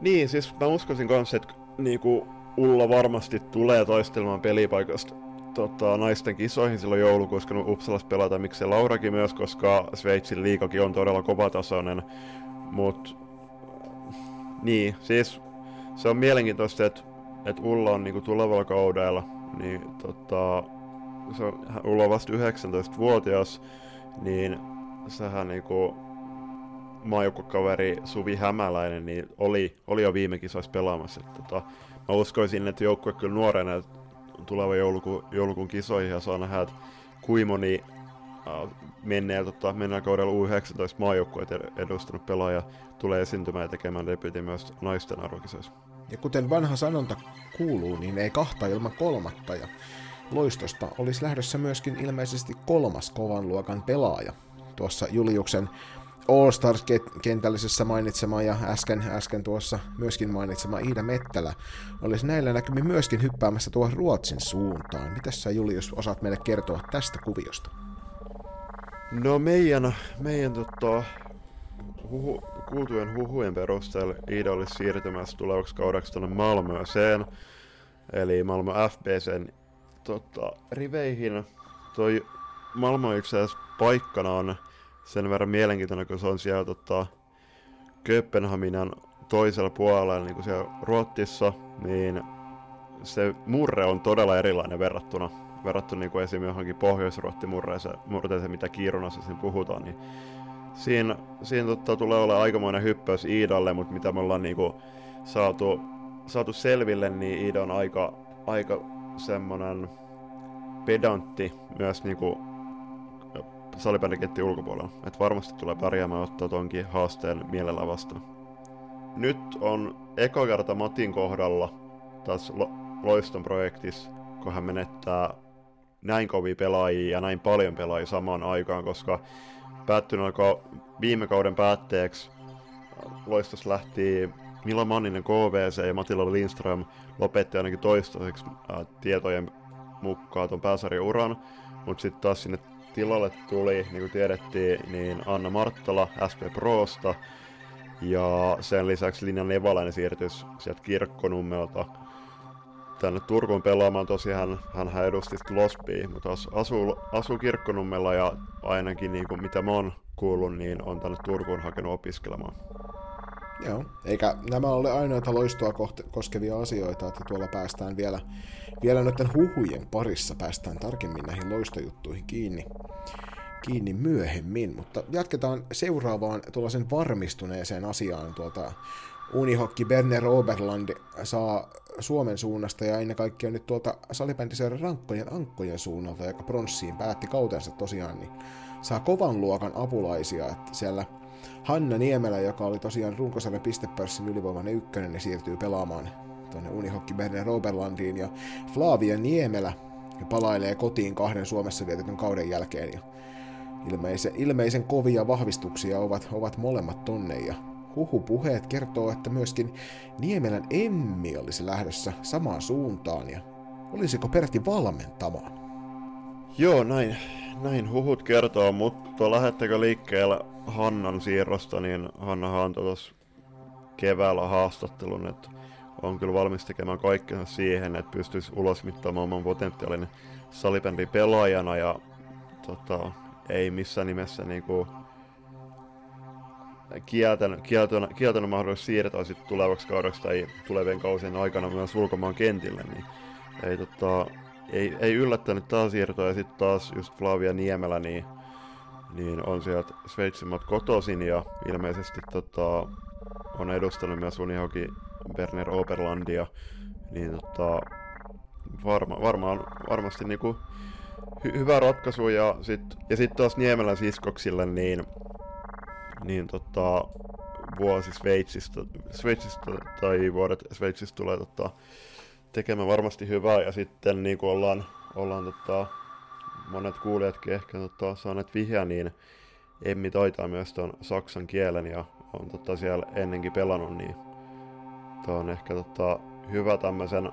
Niin, siis mä uskoisin kanssa, että niinku Ulla varmasti tulee taistelemaan pelipaikasta tota, naisten kisoihin silloin joulukuussa, kun Uppsalas pelataan, miksei Laurakin myös, koska Sveitsin liikakin on todella kovatasoinen. Mut niin, siis se on mielenkiintoista, että, että Ulla on niinku tulevalla kaudella, niin tota, se on, Ulla on vasta 19-vuotias, niin sehän niinku maajoukkuekaveri Suvi Hämäläinen niin oli, oli jo viime kisoissa pelaamassa. Että, tota, mä uskoisin, että joukkue kyllä nuorena tuleva joulukuun, joulukuun kisoihin ja saa nähdä, että kuinka moni menneen, tota, mennään kaudella U19 maajoukkueet edustanut pelaaja tulee esiintymään ja tekemään debutin myös naisten arvokisoissa. Ja kuten vanha sanonta kuuluu, niin ei kahta ilman kolmatta. Ja loistosta olisi lähdössä myöskin ilmeisesti kolmas kovan luokan pelaaja. Tuossa Juliuksen All Stars-kentällisessä mainitsema ja äsken, äsken tuossa myöskin mainitsema Iida Mettälä olisi näillä näkymin myöskin hyppäämässä tuohon Ruotsin suuntaan. Mitäs sä Julius osaat meille kertoa tästä kuviosta? No meidän, meidän tota, huhu, kuultujen huhujen perusteella Iida olisi siirtymässä tulevaksi kaudeksi tuonne Malmööseen, eli Malmö FBCn tota, riveihin. Toi Malmö itse paikkana on sen verran mielenkiintoinen, kun se on siellä tota, Kööpenhaminan toisella puolella, niin kuin siellä Ruotsissa, niin se murre on todella erilainen verrattuna, verrattuna niin esimerkiksi johonkin pohjois murteeseen, mitä Kiirunassa siinä puhutaan, niin siinä, siinä tota, tulee olla aikamoinen hyppäys Iidalle, mutta mitä me ollaan niin kuin, saatu, saatu selville, niin Iida on aika, aika semmonen pedantti myös niin kuin, salibändikenttin ulkopuolella. Että varmasti tulee pärjäämään ottaa tonkin haasteen mielellä vastaan. Nyt on eka kerta Matin kohdalla tässä Lo- Loiston projektissa, kun hän menettää näin kovia pelaajia ja näin paljon pelaajia samaan aikaan, koska päättynyt viime kauden päätteeksi Loistos lähti Mila Manninen KVC ja Matilla Lindström lopetti ainakin toistaiseksi äh, tietojen mukaan tuon pääsarjan uran, mutta sitten taas sinne tilalle tuli, niin kuin tiedettiin, niin Anna Marttala SP Prosta, ja sen lisäksi Linja Nevalainen siirtyi sieltä Kirkkonummelta. Tänne Turkuun pelaamaan. Tosiaan hän, hän edusti Lospia, mutta asuu, asuu Kirkkonummella ja ainakin niin kuin mitä mä oon kuullut, niin on tänne Turkuun hakenut opiskelemaan. Joo, eikä nämä ole ainoita loistoa koskevia asioita, että tuolla päästään vielä, vielä noiden huhujen parissa päästään tarkemmin näihin loistojuttuihin kiinni, kiinni myöhemmin, mutta jatketaan seuraavaan tuollaisen varmistuneeseen asiaan tuolta Unihokki Berner Oberland saa Suomen suunnasta ja ennen kaikkea nyt tuolta salibändiseura Rankkojen Ankkojen suunnalta, joka pronssiin päätti kautensa tosiaan, niin saa kovan luokan apulaisia, että siellä Hanna Niemelä, joka oli tosiaan runkosarjan pistepörssin ylivoimainen ykkönen, niin siirtyy pelaamaan tuonne Unihokki Berner Oberlandiin ja Flavia Niemelä palailee kotiin kahden Suomessa vietetyn kauden jälkeen ja ilmeisen, ilmeisen kovia vahvistuksia ovat, ovat molemmat tonne. Ja huhupuheet kertoo, että myöskin Niemelän Emmi olisi lähdössä samaan suuntaan ja olisiko Pertti valmentamaan? Joo, näin, näin huhut kertoo, mutta lähettekö liikkeelle Hannan siirrosta, niin Hanna antoi tuossa keväällä haastattelun, että on kyllä valmis tekemään kaikkensa siihen, että pystyisi ulosmittaamaan oman potentiaalinen salibändin pelaajana ja tota, ei missään nimessä niinku kieltänyt, kieltänyt, kieltänyt mahdollisuus siirtää sitten tulevaksi kaudeksi tai tulevien kausien aikana myös ulkomaan kentille, niin ei, tota, ei, ei yllättänyt taas siirtoa. Ja sitten taas just Flavia Niemelä, niin, niin on sieltä Sveitsimmat kotoisin ja ilmeisesti tota, on edustanut myös Unihoki Berner Oberlandia, niin tota, varma, varmaan, varmasti niinku hy- hyvä ratkaisu ja sitten ja sit taas Niemelän siskoksille, niin niin tota, vuosi Sveitsistä, Sveitsistä tai vuodet Sveitsistä tulee tota, tekemään varmasti hyvää. Ja sitten niin kuin ollaan, ollaan tota, monet kuulijatkin ehkä tota, saaneet vihja, niin Emmi taitaa myös tuon saksan kielen ja on tota, siellä ennenkin pelannut, niin tämä on ehkä tota, hyvä tämmöisen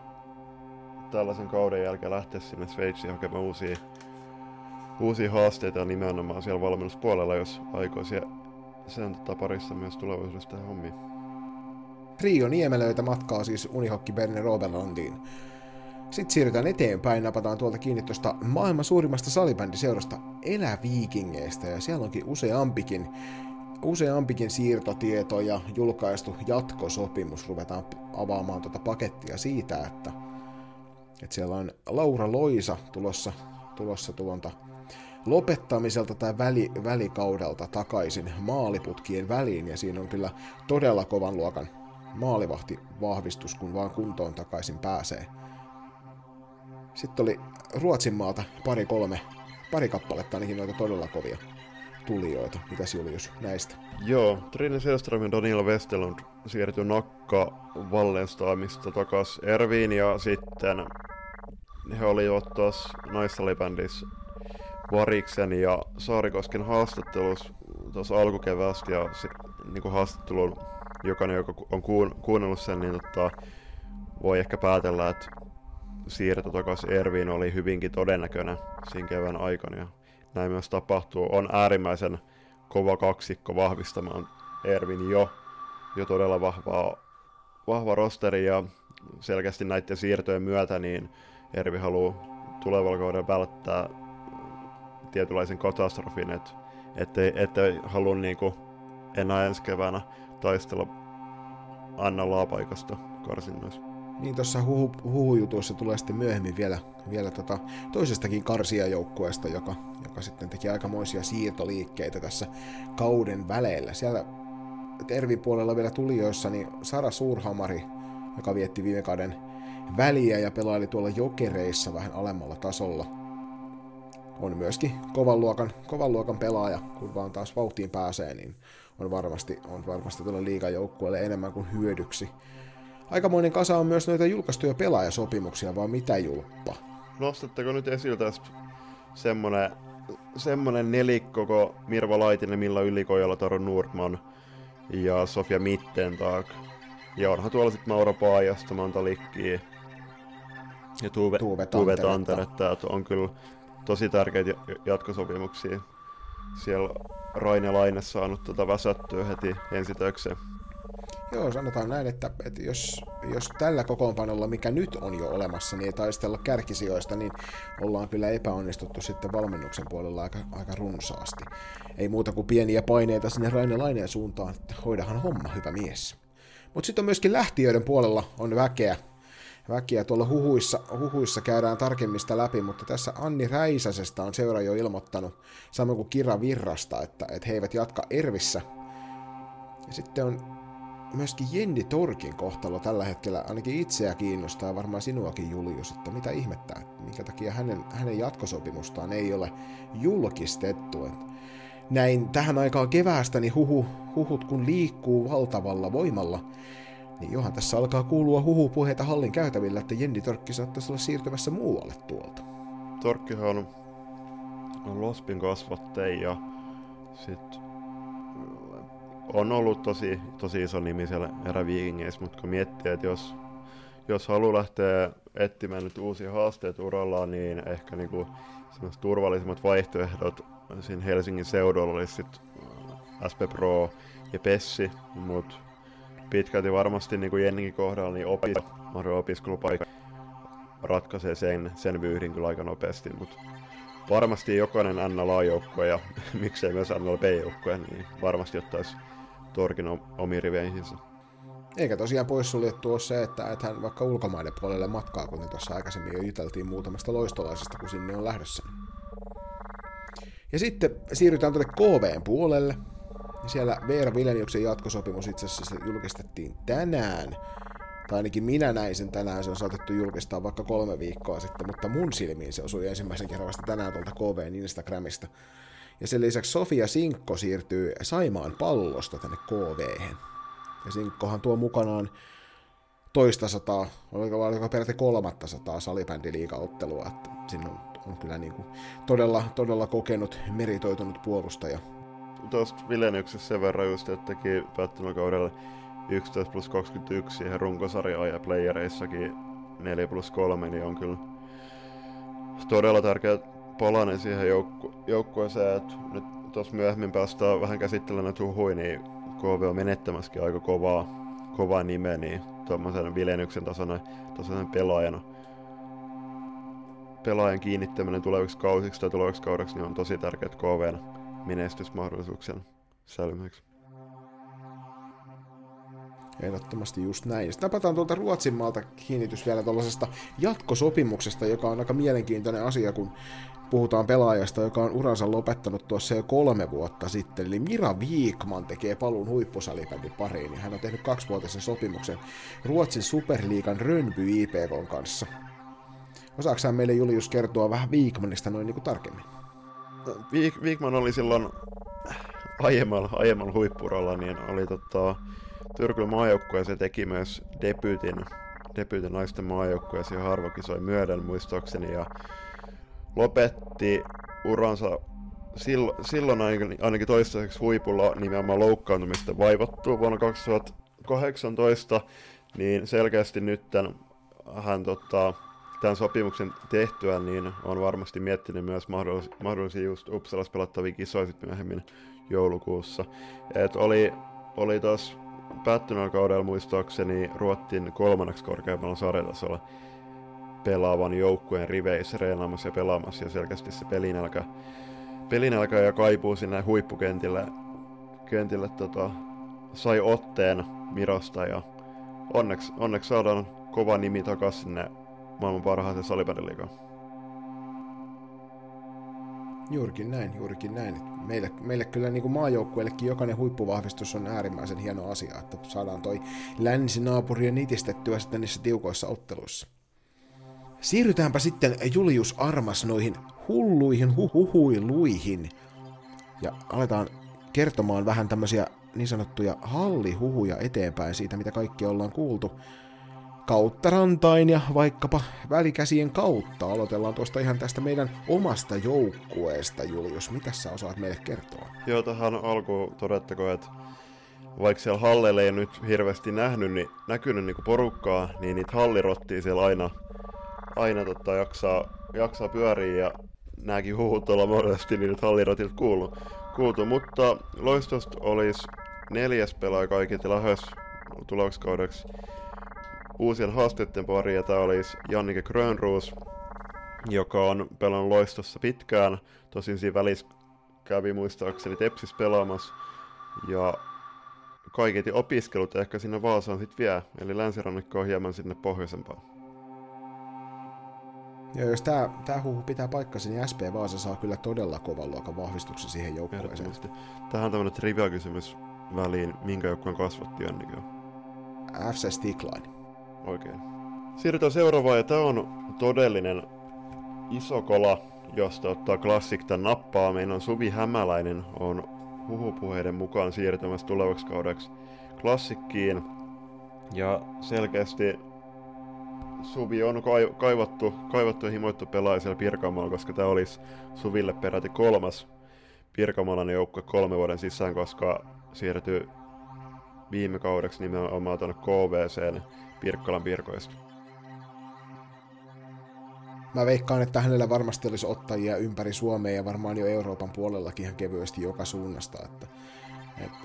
tällaisen kauden jälkeen lähteä sinne Sveitsiin hakemaan uusia, uusia haasteita nimenomaan siellä valmennuspuolella, jos aikoisia sen tota parissa myös tulevaisuudessa hommiin. Trio Niemelöitä matkaa siis Unihokki Berner Oberlandiin. Sitten siirrytään eteenpäin, napataan tuolta kiinni tuosta maailman suurimmasta salibändiseurasta Eläviikingeistä, ja siellä onkin useampikin, useampikin siirtotieto ja julkaistu jatkosopimus. Ruvetaan avaamaan tuota pakettia siitä, että, että siellä on Laura Loisa tulossa, tulossa tuolta lopettamiselta tai väli, välikaudelta takaisin maaliputkien väliin, ja siinä on kyllä todella kovan luokan maalivahti vahvistus, kun vaan kuntoon takaisin pääsee. Sitten oli Ruotsin maalta pari kolme, pari kappaletta ainakin noita todella kovia tulijoita. Mitäs Julius näistä? Joo, Trine Selström ja Daniel Westerlund siirtyi Nakka Wallenstaamista takas Erviin ja sitten he olivat tuossa naissalibändissä Variksen ja Saarikosken haastattelussa tuossa alkukeväästä ja niin haastattelun jokainen, joka on kuun, kuunnellut sen, niin tota, voi ehkä päätellä, että siirto takaisin Erviin oli hyvinkin todennäköinen siinä kevään aikana. Ja näin myös tapahtuu. On äärimmäisen kova kaksikko vahvistamaan Ervin jo, jo todella vahvaa, vahva rosteri ja selkeästi näiden siirtojen myötä niin Ervi haluaa tulevalla kaudella välttää tietynlaisen katastrofin, että ettei, ettei halua niinku enää ensi keväänä taistella Anna Laapaikasta karsinnoissa. Niin tuossa huhu, huhujutuissa tulee sitten myöhemmin vielä, vielä tota toisestakin karsijajoukkueesta, joka, joka sitten teki aikamoisia siirtoliikkeitä tässä kauden väleillä. Siellä Tervin puolella vielä tulijoissa, niin Sara Suurhamari, joka vietti viime kauden väliä ja pelaili tuolla jokereissa vähän alemmalla tasolla – on myöskin kovan luokan, kovan luokan pelaaja, kun vaan taas vauhtiin pääsee, niin on varmasti, on varmasti tuolle liigajoukkueelle enemmän kuin hyödyksi. Aikamoinen kasa on myös noita julkaistuja pelaajasopimuksia, vaan mitä julppa? Nostatteko nyt esille tästä semmonen, semmonen nelikko, kun Mirva Laitinen, Milla Ylikojalla, Taro Nordman ja Sofia Mittentag. Ja onhan tuolla sitten Mauro Paajasta, Manta Likkiä ja Tuve, Tuve Tuve Tanteretta. on kyllä tosi tärkeitä jatkosopimuksia. Siellä Raine Laine saanut tuota väsättyä heti ensitökseen. Joo, sanotaan näin, että, että jos, jos tällä kokoonpanolla, mikä nyt on jo olemassa, niin ei taistella kärkisijoista, niin ollaan kyllä epäonnistuttu sitten valmennuksen puolella aika, aika runsaasti. Ei muuta kuin pieniä paineita sinne Raine Laineen suuntaan, että hoidahan homma, hyvä mies. Mutta sitten on myöskin lähtiöiden puolella on väkeä. Väkeä tuolla huhuissa, huhuissa käydään tarkemmista läpi, mutta tässä Anni Räisäsestä on seura jo ilmoittanut, samoin kuin Kira Virrasta, että, että he eivät jatka Ervissä. Ja sitten on myöskin Jenni Torkin kohtalo tällä hetkellä ainakin itseä kiinnostaa varmaan sinuakin Julius, että mitä ihmettää, että minkä takia hänen, hänen jatkosopimustaan ei ole julkistettu. Että näin tähän aikaan keväästä niin huhu, huhut kun liikkuu valtavalla voimalla, niin johan tässä alkaa kuulua huhupuheita hallin käytävillä, että Jenni Torkki saattaisi olla siirtymässä muualle tuolta. Torkkihan on, on Lospin kasvattaja ja sitten on ollut tosi, tosi iso nimi siellä eräviikingeissä, mutta kun miettii, että jos, jos haluaa lähteä etsimään nyt uusia haasteita urallaan, niin ehkä niinku turvallisimmat vaihtoehdot siinä Helsingin seudulla olisi sit äh, SP Pro ja Pessi, mutta pitkälti varmasti niin kuin Jenninkin kohdalla, niin opis, opiskelupaikka ratkaisee sen, sen vyyhdin kyllä aika nopeasti, mutta varmasti jokainen NLA-joukkue ja miksei myös NLB-joukkue, niin varmasti ottaisi Torkin omiin riveihinsä. Eikä tosiaan poissuljettu ole se, että, että hän vaikka ulkomaiden puolelle matkaa, kuten tuossa aikaisemmin jo juteltiin muutamasta loistolaisesta, kun sinne on lähdössä. Ja sitten siirrytään tuonne KVn puolelle. Siellä Veera Vileniuksen jatkosopimus itse asiassa julkistettiin tänään. Tai ainakin minä näin sen tänään, se on saatettu julkistaa vaikka kolme viikkoa sitten, mutta mun silmiin se osui ensimmäisen kerran vasta tänään tuolta KVn Instagramista. Ja sen lisäksi Sofia Sinkko siirtyy Saimaan pallosta tänne KV. Ja Sinkkohan tuo mukanaan toista sataa, oliko, oliko peräti kolmatta sataa salibändiliigaottelua, että sinne on, on kyllä niin kuin todella, todella kokenut, meritoitunut puolustaja. Tuosta Vileniuksessa sen verran just, että teki päättyneellä kaudella 11 plus 21 ja runkosarjaa ja playereissakin 4 plus 3, niin on kyllä todella tärkeä palanen siihen joukku- joukkueeseen, että nyt tuossa myöhemmin päästään vähän käsittelemään tuhui, niin KV on menettämässäkin aika kovaa, kovaa nimeä, niin tuommoisen Vilenyksen tasoinen, tasoinen pelaajana. Pelaajan kiinnittäminen tuleviksi kausiksi tai tuleviksi kaudeksi niin on tosi tärkeää KVn menestysmahdollisuuksien säilymiseksi. Ehdottomasti just näin. Sitten napataan tuolta Ruotsin maalta kiinnitys vielä tuollaisesta jatkosopimuksesta, joka on aika mielenkiintoinen asia, kun puhutaan pelaajasta, joka on uransa lopettanut tuossa jo kolme vuotta sitten. Eli Mira Viikman tekee paluun huippusalibändin pariin, ja hän on tehnyt kaksivuotisen sopimuksen Ruotsin Superliigan Rönby IPK kanssa. Osaako meille Julius kertoa vähän Viikmanista noin niin kuin tarkemmin? Viik- Viikman oli silloin aiemmalla, aiemmalla huippuralla, niin oli tota, Tyrkylän maajoukkue ja se teki myös debyytin, debyytin naisten maajoukkueeseen ja harvakisoi myöden muistaakseni ja lopetti uransa silloin, silloin ainakin toistaiseksi huipulla nimenomaan loukkaantumista vaivattuu vuonna 2018, niin selkeästi nyt hän tota, tämän sopimuksen tehtyä, niin on varmasti miettinyt myös mahdollisia, mahdollisia just Uppsalassa pelattavia kisoja myöhemmin joulukuussa. Et oli, oli tuossa päättyneellä kaudella muistaakseni Ruottin kolmanneksi korkeammalla sarjatasolla pelaavan joukkueen riveissä reenaamassa ja pelaamassa ja selkeästi se pelinälkä, pelinälkä ja kaipuu sinne huippukentille kentille, tota, sai otteen Mirosta ja onneksi, onneksi saadaan kova nimi takaisin sinne maailman parhaaseen salibändiliigaan. Juurikin näin, juurikin näin. Meille, meille kyllä niin kuin maajoukkueellekin jokainen huippuvahvistus on äärimmäisen hieno asia, että saadaan toi länsinaapurien nitistettyä sitten niissä tiukoissa otteluissa. Siirrytäänpä sitten Julius Armas noihin hulluihin huhuiluihin ja aletaan kertomaan vähän tämmöisiä niin sanottuja hallihuhuja eteenpäin siitä, mitä kaikki ollaan kuultu kautta rantain ja vaikkapa välikäsien kautta. Aloitellaan tuosta ihan tästä meidän omasta joukkueesta, Julius. Mitä sä osaat meille kertoa? Joo, tähän alkuun todettako, että vaikka siellä halleilla ei nyt hirveästi nähnyt, niin, näkynyt niin porukkaa, niin niitä hallirottia siellä aina, aina tota, jaksaa, jaksaa pyöriä ja nämäkin huhut olla monesti niin nyt hallirotilta kuultu. kuultu. Mutta loistosta olisi neljäs pelaaja kaikille lähes tulevaksi kaudeksi uusien haasteiden pari, ja tämä olisi Jannike Grönroos, joka on pelannut loistossa pitkään. Tosin siinä välissä kävi muistaakseni Tepsis pelaamassa. Ja kaiketi opiskelut ehkä sinne Vaasaan sitten vie, eli länsirannikko on hieman sinne pohjoisempaan. Ja jos tämä, tämä huhu pitää paikkansa, niin SP Vaasa saa kyllä todella kovan luokan vahvistuksen siihen joukkueeseen. Tähän on tämmöinen trivia kysymys väliin, minkä joukkueen kasvatti Annikö? FC Stickline. Oikein. Siirrytään seuraavaan, ja tämä on todellinen iso kola, josta ottaa Classic tämän nappaa. Meidän on Suvi Hämäläinen, on huhupuheiden mukaan siirtymässä tulevaksi kaudeksi Klassikkiin. Ja selkeästi Suvi on kaivattu, kaivattu ja himoittu pelaaja siellä Pirkanmaalla, koska tämä olisi Suville peräti kolmas Pirkanmaalan joukkue kolme vuoden sisään, koska siirtyy viime kaudeksi nimenomaan tuonne KVCen Pirkkalan Pirkoista. Mä veikkaan, että hänellä varmasti olisi ottajia ympäri Suomea ja varmaan jo Euroopan puolellakin ihan kevyesti joka suunnasta. Että, että,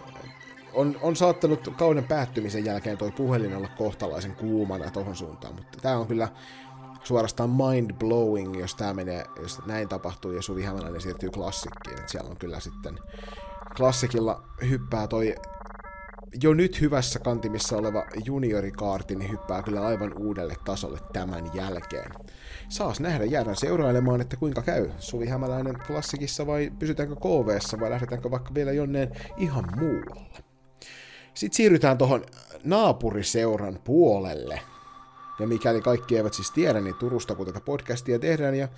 on, on saattanut kauden päättymisen jälkeen toi puhelin olla kohtalaisen kuumana tohon suuntaan, mutta tämä on kyllä suorastaan mind blowing, jos tämä menee, jos näin tapahtuu ja Suvi Hämäläinen siirtyy klassikkiin. että siellä on kyllä sitten klassikilla hyppää toi jo nyt hyvässä kantimissa oleva juniorikaarti niin hyppää kyllä aivan uudelle tasolle tämän jälkeen. Saas nähdä, jäädään seurailemaan, että kuinka käy Suvi Hämäläinen klassikissa vai pysytäänkö KVssa vai lähdetäänkö vaikka vielä jonneen ihan muualle. Sitten siirrytään tuohon naapuriseuran puolelle. Ja mikäli kaikki eivät siis tiedä, niin Turusta kun tätä podcastia tehdään ja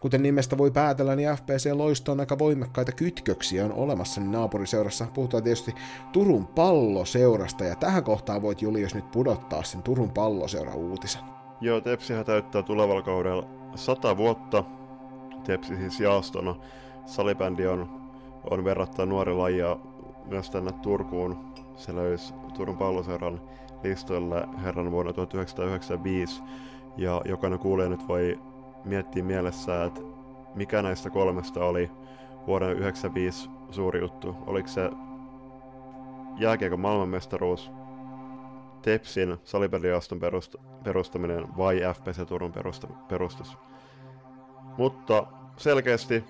Kuten nimestä voi päätellä, niin FPC Loistoon aika voimakkaita kytköksiä on olemassa niin naapuriseurassa. Puhutaan tietysti Turun palloseurasta, ja tähän kohtaan voit Julius nyt pudottaa sen Turun palloseura uutisen. Joo, Tepsihän täyttää tulevalla kaudella 100 vuotta. Tepsi siis jaostona. Salibändi on, on verrattain nuori laji ja myös tänne Turkuun se löysi Turun palloseuran listoille herran vuonna 1995. Ja jokainen kuulee nyt voi miettii mielessä, että mikä näistä kolmesta oli vuoden 1995 suuri juttu. Oliko se jääkiekon maailmanmestaruus, Tepsin salibändiaston perustaminen vai FPC Turun perustus. Mutta selkeästi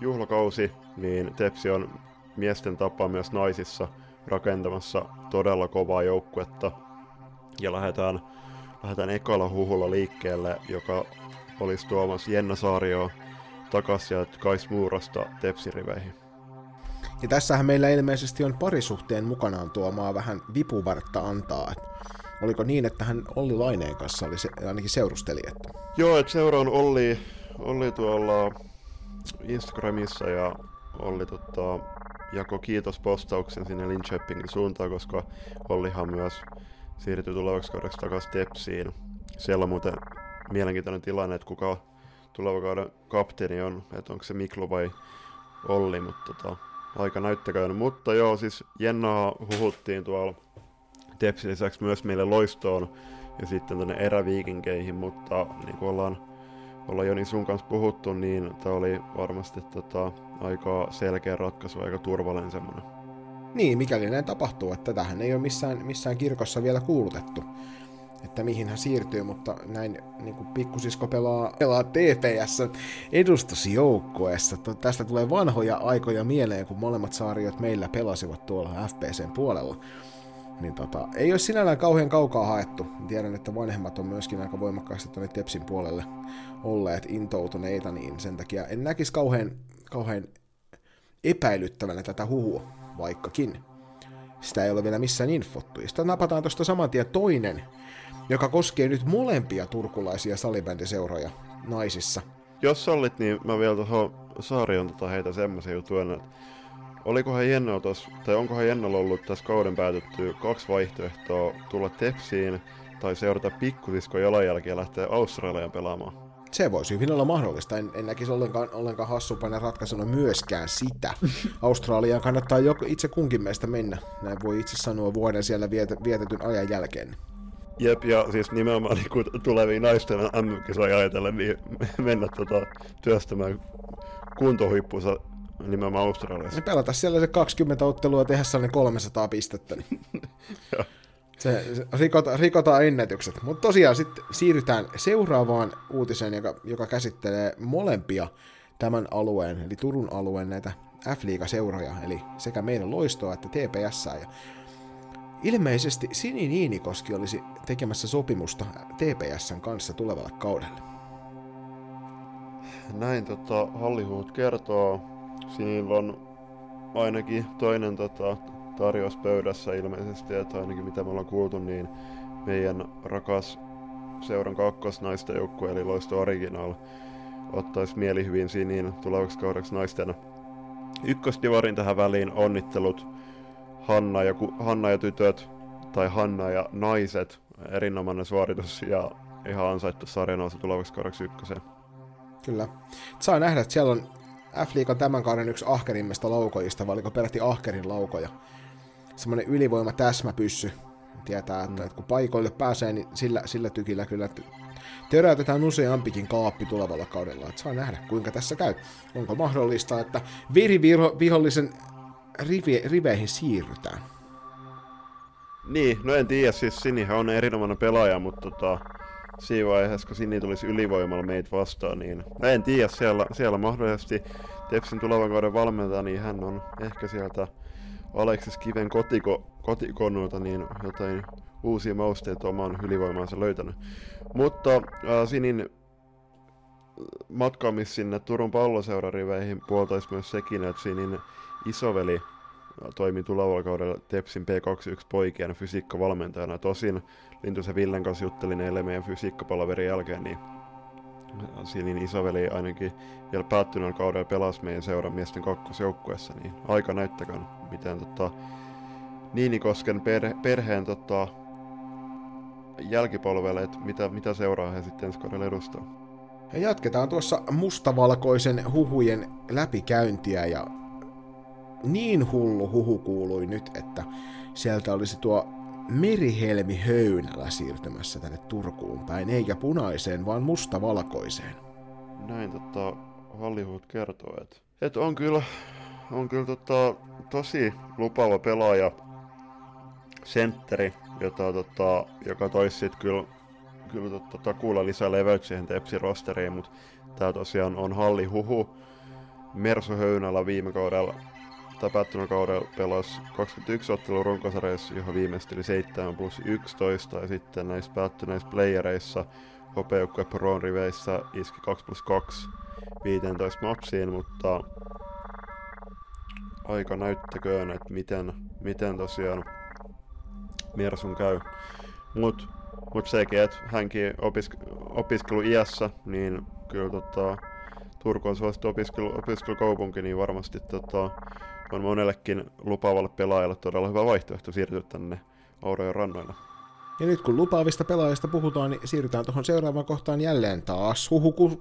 juhlakausi, niin Tepsi on miesten tapa myös naisissa rakentamassa todella kovaa joukkuetta. Ja lähdetään, lähdetään ekalla huhulla liikkeelle, joka olisi tuomassa Jenna Saario takaisin ja Kais Muurasta tepsiriveihin. Ja tässähän meillä ilmeisesti on parisuhteen mukanaan tuomaa vähän vipuvartta antaa. Et oliko niin, että hän Olli Laineen kanssa oli se, ainakin seurusteli? Että... Joo, että seura on Olli, Olli tuolla Instagramissa ja Olli tota, jako kiitospostauksen sinne Linköpingin suuntaan, koska Ollihan myös siirtyi tulevaksi kaudeksi takaisin Tepsiin. Siellä on muuten mielenkiintoinen tilanne, että kuka tuleva kauden kapteeni on, että onko se Miklu vai Olli, mutta tota, aika näyttäköön. Mutta joo, siis Jennaa huhuttiin tuolla Tepsin lisäksi myös meille loistoon ja sitten tänne eräviikinkeihin, mutta niin kuin ollaan, ollaan Joni sun kanssa puhuttu, niin tämä oli varmasti tota, aika selkeä ratkaisu, aika turvallinen semmoinen. Niin, mikäli näin tapahtuu, että tätähän ei ole missään, missään kirkossa vielä kuulutettu että mihin hän siirtyy, mutta näin niin kuin pikkusisko pelaa, pelaa TPS edustusjoukkueessa. Tästä tulee vanhoja aikoja mieleen, kun molemmat saariot meillä pelasivat tuolla FPCn puolella. Niin tota, ei ole sinällään kauhean kaukaa haettu. Tiedän, että vanhemmat on myöskin aika voimakkaasti tuonne Tepsin puolelle olleet intoutuneita, niin sen takia en näkisi kauhean, kauhean epäilyttävänä tätä huhua, vaikkakin. Sitä ei ole vielä missään infottu. Ja sitten napataan tuosta saman tien toinen joka koskee nyt molempia turkulaisia salibändiseuroja naisissa. Jos sallit, niin mä vielä tuohon Saarion tota heitä semmoisen jutun, että olikohan Jenno tos, tai onkohan Jennolla ollut tässä kauden päätetty kaksi vaihtoehtoa tulla Tepsiin tai seurata pikkusisko jalanjälkiä ja lähteä Australiaan pelaamaan? Se voisi hyvin olla mahdollista. En, en näkisi ollenkaan, ollenkaan hassupainen ratkaisuna myöskään sitä. Australiaan kannattaa joko itse kunkin meistä mennä. Näin voi itse sanoa vuoden siellä vietetyn ajan jälkeen. Jep, ja siis nimenomaan niin kun tulevia naisten MM-kisoja ajatellen, niin mennä tota, työstämään kuntohuippunsa nimenomaan Australiassa. Me pelata siellä se 20 ottelua tehdä sellainen 300 pistettä. Niin. Se, se rikota, rikotaan ennätykset. Mutta tosiaan sitten siirrytään seuraavaan uutiseen, joka, joka käsittelee molempia tämän alueen, eli Turun alueen näitä F-liiga-seuroja, eli sekä meidän loistoa että TPS. Ja ilmeisesti Sini Niinikoski olisi tekemässä sopimusta TPSn kanssa tulevalle kaudelle. Näin tota, Hallihuut kertoo. Sinillä on ainakin toinen tota, tarjous pöydässä ilmeisesti, että ainakin mitä me ollaan kuultu, niin meidän rakas seuran kakkosnaisten joukkue, eli Loisto Original, ottaisi mielihyvin Sinin tulevaksi kaudeksi naisten ykkösdivarin tähän väliin. Onnittelut Hanna ja, Hanna ja tytöt, tai Hanna ja naiset. Erinomainen suoritus ja ihan ansaittu sarjanousu tulevaksi kaudeksi ykköseen. Kyllä. Saa nähdä, että siellä on F-liikan tämän kauden yksi ahkerimmista laukojista, vai oliko peräti ahkerin laukoja. Semmoinen ylivoima täsmäpyssy. Tietää, että, mm. että kun paikoille pääsee, niin sillä, sillä tykillä kyllä töräytetään useampikin kaappi tulevalla kaudella. Että saa nähdä, kuinka tässä käy. Onko mahdollista, että virivihollisen rivi, riveihin siirrytään? Niin, no en tiedä, siis Sinihän on erinomainen pelaaja, mutta tota, siinä vaiheessa, kun Sini tulisi ylivoimalla meitä vastaan, niin mä en tiedä, siellä, siellä mahdollisesti Tepsin tulevan kauden valmentaja, niin hän on ehkä sieltä Aleksis Kiven kotiko, kotikonnulta niin jotain uusia mausteita oman ylivoimaansa löytänyt. Mutta äh, Sinin matkaamis sinne Turun palloseurariveihin puoltaisi myös sekin, että Sinin isoveli toimi tulevalla kaudella Tepsin P21 poikien fysiikkavalmentajana. Tosin Lintusen Villen kanssa juttelin eilen meidän fysiikkapalaverin jälkeen, niin Sinin isoveli ainakin vielä päättyneellä kaudella pelasi meidän seuran miesten kakkosjoukkueessa, niin aika näyttäkään, miten tota, Niinikosken per, perheen tota, jälkipolvelle, että mitä, mitä seuraa he sitten ensi kaudella edustaa. Ja jatketaan tuossa mustavalkoisen huhujen läpikäyntiä ja niin hullu huhu kuului nyt, että sieltä olisi tuo Merihelmi Höynälä siirtymässä tänne Turkuun päin, eikä punaiseen, vaan mustavalkoiseen. Näin tota Hollywood kertoo, että et on kyllä, on kyllä tota, tosi lupaava pelaaja, sentteri, jota, tota, joka toisi sit kyllä, kyllä tota, takuulla lisää leveyttä siihen Tepsin rosteriin, mutta tää tosiaan on Halli Huhu. Mersu Höynälä viime kaudella päättynyt kaudella pelasi 21 ottelua runkosarjassa, johon viimeisteli 7 plus 11, ja sitten näissä päättyneissä playereissa hopeukkoja Proon riveissä iski 2 plus 2 15 matsiin, mutta aika näyttäköön, että miten, miten tosiaan Mersun käy. Mut, mut sekin, että hänkin opisk- opiskelu iässä, niin kyllä tota, Turku on suosittu opiskelu, opiskelukaupunki, niin varmasti tota, on monellekin lupaavalle pelaajalle todella hyvä vaihtoehto siirtyä tänne Aurojen rannoille. Ja nyt kun lupaavista pelaajista puhutaan, niin siirrytään tuohon seuraavaan kohtaan jälleen taas. Huhu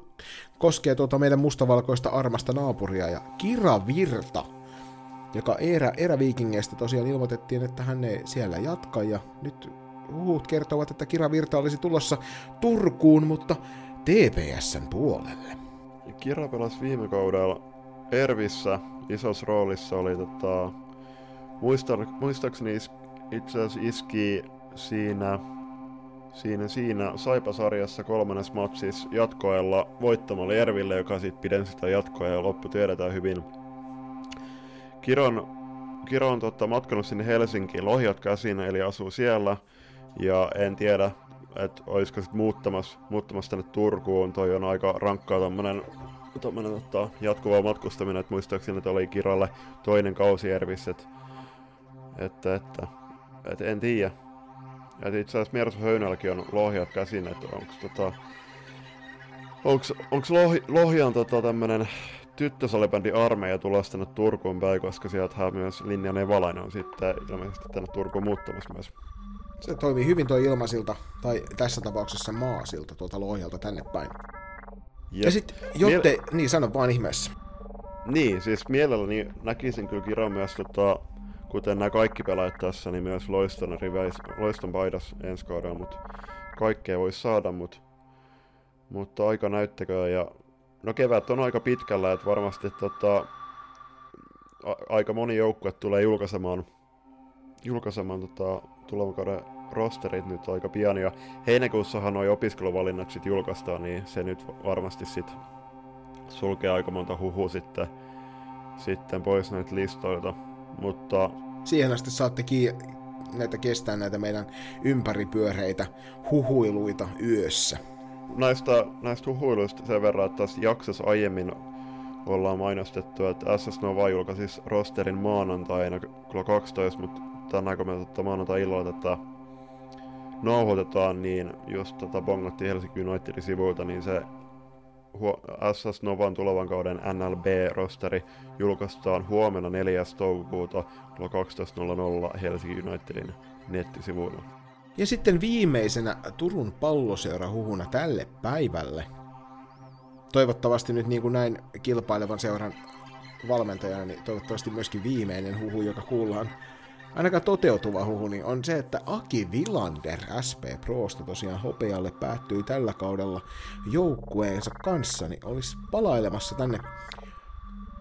koskee tuota meidän mustavalkoista armasta naapuria ja Kira Virta, joka erä, eräviikingeistä tosiaan ilmoitettiin, että hän ei siellä jatka ja nyt huhut kertovat, että Kira Virta olisi tulossa Turkuun, mutta TPSn puolelle. Kira pelasi viime kaudella Ervissä isossa roolissa oli tota, muista, muistaakseni is, itse asiassa iski siinä, siinä, siinä Saipa-sarjassa kolmannes matsissa jatkoajalla voittamalla Erville, joka sitten pidensi sitä jatkoa ja loppu tiedetään hyvin. Kiron, Kiro on tota, matkanut sinne Helsinkiin Lohjat käsin, eli asuu siellä. Ja en tiedä, että olisiko sitten muuttamassa, muuttamassa tänne Turkuun. Toi on aika rankkaa tommonen tommonen ottaa jatkuvaa matkustaminen, että muistaakseni että oli Kiralle toinen kausi Ervissä, että, että, että, että en tiedä. Et itse asiassa Mersu Höynälläkin on lohjat käsin, että onko tota, onks, onks lohi, Lohjan tota tämmönen tyttösalibändi armeija tulossa tänne Turkuun päin, koska sieltä myös Linja Nevalainen on sitten ilmeisesti tänne Turkuun muuttamassa myös. Se toimii hyvin tuo ilmasilta, tai tässä tapauksessa maasilta tuolta Lohjalta tänne päin. Ja, ja sitten, jotte, miele- niin sano vaan ihmeessä. Niin, siis mielelläni näkisin kyllä Kiro myös, tota, kuten nämä kaikki pelaajat tässä, niin myös Loiston, riveis, Loiston paidas ensi kaudella, mutta kaikkea voi saada, mutta, mutta aika näyttäkö ja no kevät on aika pitkällä, että varmasti tota, a- aika moni joukkue tulee julkaisemaan, julkaisemaan tota, tulevan kauden rosterit nyt aika pian, ja heinäkuussahan noi opiskeluvalinnat sit julkaistaan, niin se nyt varmasti sit sulkee aika monta huhu sitten, sitten pois näitä listoilta, mutta... Siihen asti saatte ki- näitä kestää näitä meidän ympäripyöreitä huhuiluita yössä. Näistä, näistä huhuiluista sen verran, että tässä jaksossa aiemmin ollaan mainostettu, että SS Nova julkaisi rosterin maanantaina kello 12, mutta tänään kun me maanantai-illalla tätä nauhoitetaan, niin just tota bongattiin Helsinki Unitedin sivuilta, niin se SS Novan tulevan kauden NLB-rosteri julkaistaan huomenna 4. toukokuuta kello 12.00 Helsinki Unitedin nettisivuilla. Ja sitten viimeisenä Turun palloseura huhuna tälle päivälle. Toivottavasti nyt niin kuin näin kilpailevan seuran valmentajana, niin toivottavasti myöskin viimeinen huhu, joka kuullaan ainakaan toteutuva huhu, niin on se, että Aki Villander SP Prosta tosiaan hopealle päättyi tällä kaudella joukkueensa kanssa, niin olisi palailemassa tänne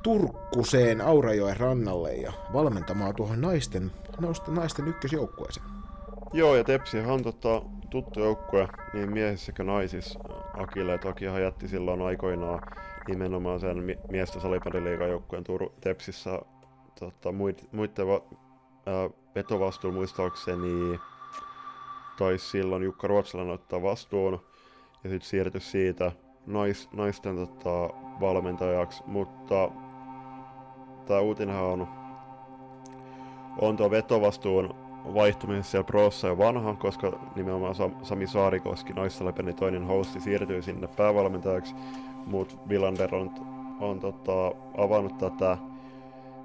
Turkkuseen Aurajoen rannalle ja valmentamaan tuohon naisten, naisten, ykkösjoukkueeseen. Joo, ja Tepsi on tota, tuttu joukkue niin miehissä kuin naisissa Akille, että Akihan jätti silloin aikoinaan nimenomaan sen miestä salibändiliigan joukkueen Turu, Tepsissä tota, muiden vetovastuun muistaakseni taisi silloin Jukka Ruotsalainen ottaa vastuun ja sitten siirtyi siitä nais, naisten tota, valmentajaksi, mutta tämä uutinen on, on tuo vetovastuun vaihtuminen siellä Prossa jo vanha, koska nimenomaan Sami Saarikoski, naissalipeli toinen hosti, siirtyy sinne päävalmentajaksi, mutta Villander on, on tota, avannut tätä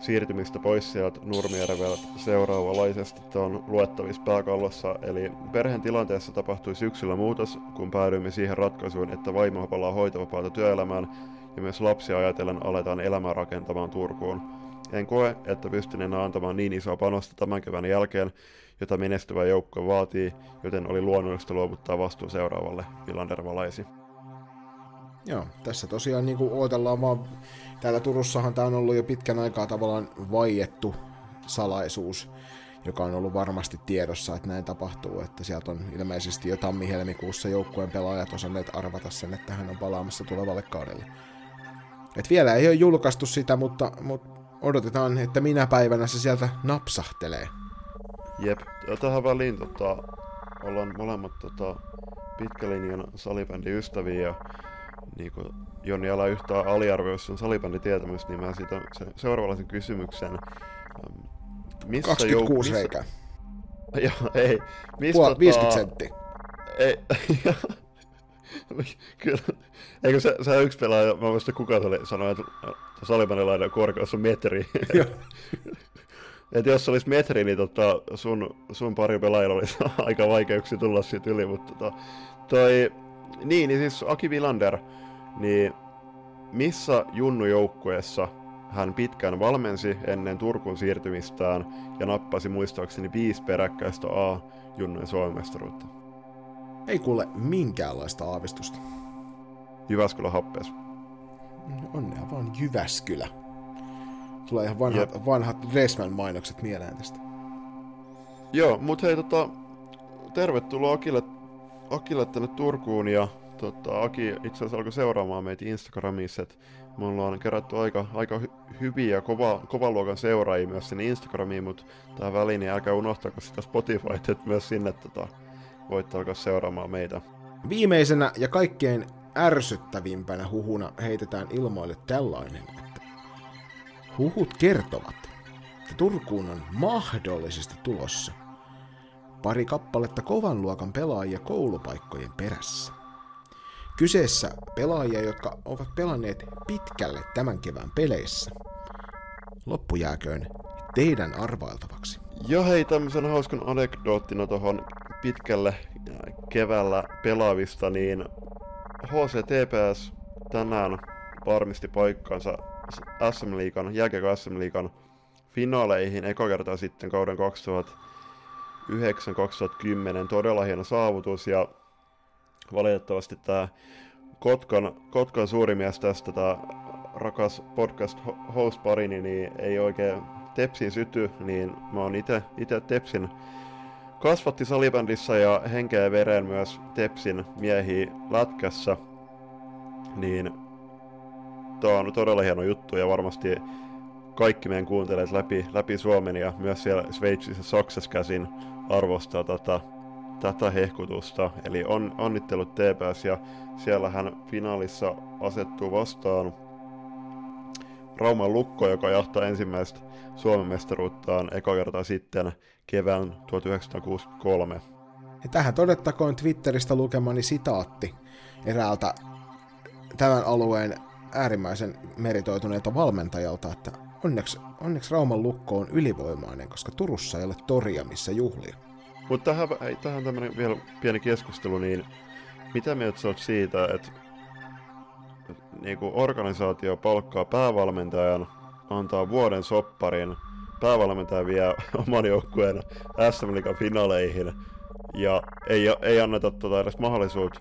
siirtymistä pois sieltä Nurmijärveltä seuraavalaisesti on luettavissa pääkallossa. Eli perheen tilanteessa tapahtui syksyllä muutos, kun päädyimme siihen ratkaisuun, että vaimo palaa hoitovapaata työelämään ja myös lapsia ajatellen aletaan elämää rakentamaan Turkuun. En koe, että pystyn enää antamaan niin isoa panosta tämän kevään jälkeen, jota menestyvä joukko vaatii, joten oli luonnollista luovuttaa vastuu seuraavalle, Villander valaisi. Joo, tässä tosiaan niin kuin odotellaan vaan, täällä Turussahan tämä on ollut jo pitkän aikaa tavallaan vaiettu salaisuus, joka on ollut varmasti tiedossa, että näin tapahtuu, että sieltä on ilmeisesti jo tammi-helmikuussa joukkueen pelaajat osanneet arvata sen, että hän on palaamassa tulevalle kaudelle. Et vielä ei ole julkaistu sitä, mutta, mutta odotetaan, että minä päivänä se sieltä napsahtelee. Jep, tähän väliin tota, ollaan molemmat tota, pitkälinjan salibändiystäviä ja niin kuin Joni älä yhtään aliarvioi sun salibänditietämys, niin mä siitä se, seuraavallaisen kysymyksen. Missä 26 jouk- missä... reikää. Joo, ei. Missä, Puol- 50 senttiä. Ei, Kyllä. Eikö se, se yksi pelaaja, mä muistan kuka se oli, sanoi, että salibändilainen korkeus on metri. Et jos olisi metri, niin tota, sun, sun pari pelaajalla olisi aika vaikeuksia tulla siitä yli, mutta tota, toi, niin, niin siis Aki Villander, niin missä junnujoukkueessa hän pitkään valmensi ennen Turkun siirtymistään ja nappasi muistaakseni viisi peräkkäistä A-junnujen suomestaruutta? Ei kuule minkäänlaista aavistusta. Jyväskylä happees. Onnea vaan Jyväskylä. Tulee ihan vanhat, yep. vanhat Resman-mainokset mieleen tästä. Joo, mut hei tota, tervetuloa Akille, Akille tänne Turkuun ja tota, Aki itse asiassa alkoi seuraamaan meitä Instagramissa, että me ollaan kerätty aika, aika hy- hyviä, kova, kovan luokan seuraajia myös sinne Instagramiin, mutta tähän väliin niin älkää unohtako sitä Spotify, että myös sinne tota, voitte alkaa seuraamaan meitä. Viimeisenä ja kaikkein ärsyttävimpänä huhuna heitetään ilmoille tällainen, että huhut kertovat, että Turkuun on mahdollisesti tulossa pari kappaletta kovan luokan pelaajia koulupaikkojen perässä. Kyseessä pelaajia, jotka ovat pelanneet pitkälle tämän kevään peleissä. Loppu jääköön teidän arvailtavaksi. Ja hei, tämmöisen hauskan anekdoottina tuohon pitkälle keväällä pelaavista, niin HCTPS tänään varmisti paikkansa SM Liikan, jääkiekko SM Liikan finaaleihin eka kertaa sitten kauden 2009-2010. Todella hieno saavutus ja valitettavasti tämä Kotkan, Kotkan suuri mies tästä, tämä rakas podcast host parini, niin ei oikein Tepsin syty, niin mä oon itse Tepsin kasvatti salibändissä ja henkeä veren myös Tepsin miehiä lätkässä, niin tämä on todella hieno juttu ja varmasti kaikki meidän kuuntelijat läpi, läpi Suomen ja myös siellä Sveitsissä Saksassa käsin arvostaa tätä, tätä hehkutusta. Eli on, onnittelut TPS ja siellä hän finaalissa asettuu vastaan Rauman Lukko, joka johtaa ensimmäistä Suomen mestaruuttaan eka kertaa sitten kevään 1963. Ja tähän todettakoon Twitteristä lukemani sitaatti eräältä tämän alueen äärimmäisen meritoituneelta valmentajalta, että onneksi, onneksi Rauman lukko on ylivoimainen, koska Turussa ei ole toria, missä juhlia. Mutta tähän, tähän tämmöinen vielä pieni keskustelu, niin mitä mieltä sä oot siitä, että niin kuin organisaatio palkkaa päävalmentajan, antaa vuoden sopparin, päävalmentaja vie oman joukkueen SM finaaleihin ja ei, ei anneta tota edes mahdollisuutta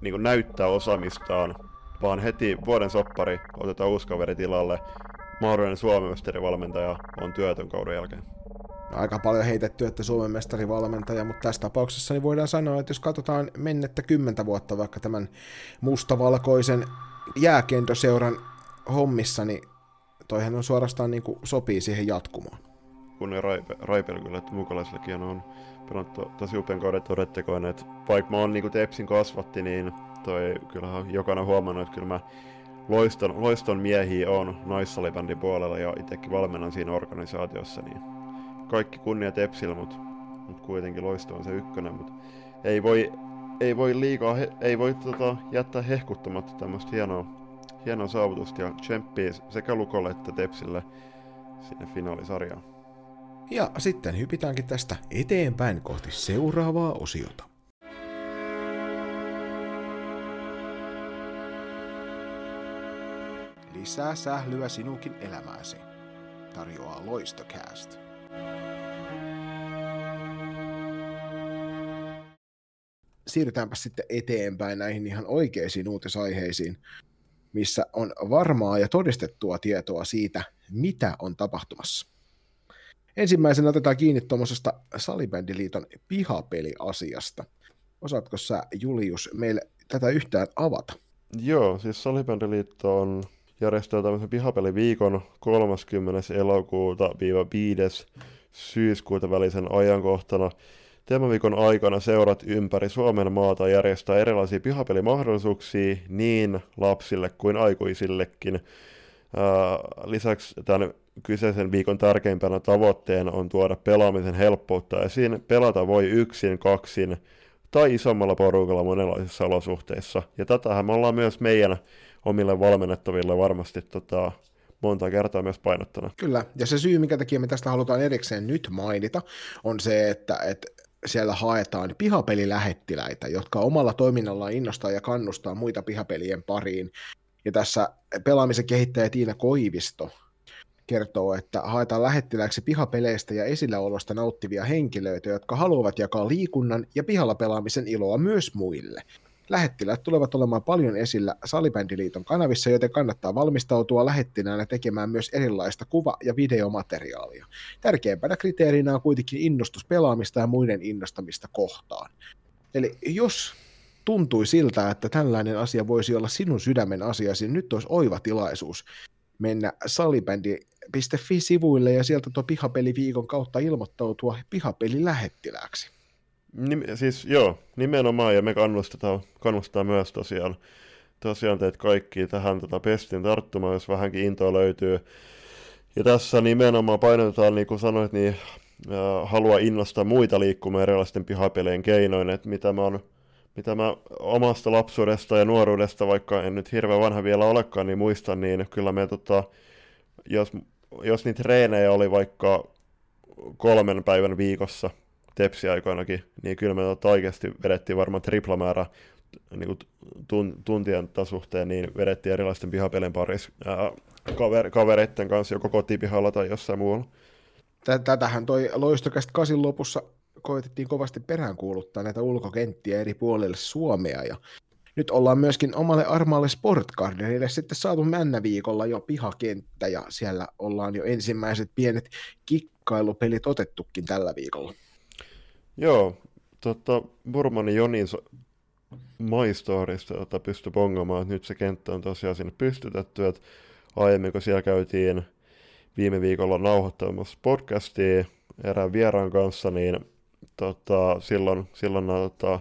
niin kuin näyttää osaamistaan, vaan heti vuoden soppari otetaan uusi kaveri tilalle. Mahdollinen Suomen valmentaja on työtön kauden jälkeen aika paljon heitetty, että Suomen mestarivalmentaja, mutta tässä tapauksessa niin voidaan sanoa, että jos katsotaan mennettä kymmentä vuotta vaikka tämän mustavalkoisen jääkentoseuran hommissa, niin toihan on suorastaan niin kuin sopii siihen jatkumoon. Kun Raipe, Raipel kyllä, että mukalaisillekin on pelannut tosi upean kauden todettakoon, että vaikka mä oon niin kuin Tepsin kasvatti, niin toi kyllähän jokainen huomannut, että kyllä mä loiston, loiston miehiä on naissalibändin puolella ja itsekin valmennan siinä organisaatiossa, niin kaikki kunnia Tepsillä, mutta mut kuitenkin loisto on se ykkönen, mutta ei voi, ei voi liikaa, he, ei voi tota, jättää hehkuttamatta tämmöistä hienoa, hienoa saavutusta ja tsemppii sekä Lukolle että Tepsille sinne finaalisarjaan. Ja sitten hypitäänkin tästä eteenpäin kohti seuraavaa osiota. Lisää sählyä sinunkin elämääsi. Tarjoaa Loistocast. Siirrytäänpä sitten eteenpäin näihin ihan oikeisiin uutisaiheisiin, missä on varmaa ja todistettua tietoa siitä, mitä on tapahtumassa. Ensimmäisenä otetaan kiinni tuommoisesta Salibändiliiton pihapeliasiasta. Osaatko sä, Julius, meille tätä yhtään avata? Joo, siis Salibändiliitto on järjestää tämmöisen pihapeliviikon 30. elokuuta 5. syyskuuta välisen ajankohtana. Teemaviikon aikana seurat ympäri Suomen maata järjestää erilaisia pihapelimahdollisuuksia niin lapsille kuin aikuisillekin. Lisäksi tämän kyseisen viikon tärkeimpänä tavoitteena on tuoda pelaamisen helppoutta esiin. Pelata voi yksin, kaksin tai isommalla porukalla monenlaisissa olosuhteissa. Ja tätähän me ollaan myös meidän omille valmennettaville varmasti tota, monta kertaa myös painottana. Kyllä, ja se syy, mikä takia me tästä halutaan erikseen nyt mainita, on se, että, että siellä haetaan pihapelilähettiläitä, jotka omalla toiminnallaan innostaa ja kannustaa muita pihapelien pariin. Ja tässä pelaamisen kehittäjä Tiina Koivisto kertoo, että haetaan lähettiläiksi pihapeleistä ja esilläolosta nauttivia henkilöitä, jotka haluavat jakaa liikunnan ja pihalla pelaamisen iloa myös muille. Lähettiläät tulevat olemaan paljon esillä Salibändiliiton kanavissa, joten kannattaa valmistautua lähettinäänä tekemään myös erilaista kuva- ja videomateriaalia. Tärkeimpänä kriteerinä on kuitenkin innostus pelaamista ja muiden innostamista kohtaan. Eli jos tuntui siltä, että tällainen asia voisi olla sinun sydämen asiasi, niin nyt olisi oiva tilaisuus mennä salibändi.fi-sivuille ja sieltä tuo pihapeliviikon kautta ilmoittautua pihapelilähettilääksi. Nim, siis joo, nimenomaan, ja me kannustetaan, kannustetaan myös tosiaan, tosiaan teet kaikki tähän tota pestin tarttumaan, jos vähänkin intoa löytyy. Ja tässä nimenomaan painotetaan, niin kuin sanoit, niin äh, haluaa innostaa muita liikkumaan erilaisten pihapelien keinoin, että mitä mä, on, mitä mä omasta lapsuudesta ja nuoruudesta, vaikka en nyt hirveän vanha vielä olekaan, niin muistan, niin kyllä me tota, jos, jos niitä treenejä oli vaikka kolmen päivän viikossa, tepsiaikoinakin, niin kyllä me tota oikeasti vedettiin varmaan triplamäärä niin kuin tun, tuntien suhteen, niin vedettiin erilaisten pihapelien parissa kaver, kavereiden kanssa joko kotipihalla tai jossain muualla. Tätähän toi loistokästä kasin lopussa koitettiin kovasti peräänkuuluttaa näitä ulkokenttiä eri puolille Suomea, ja nyt ollaan myöskin omalle armaalle Sportgardenille sitten saatu männä viikolla jo pihakenttä, ja siellä ollaan jo ensimmäiset pienet kikkailupelit otettukin tällä viikolla. Joo, tota, Burmanin Jonin maistorista tota, pystyi pongamaan, että nyt se kenttä on tosiaan sinne pystytetty, että aiemmin kun siellä käytiin viime viikolla nauhoittamassa podcastia erään vieraan kanssa, niin tota, silloin, silloin nämä tota,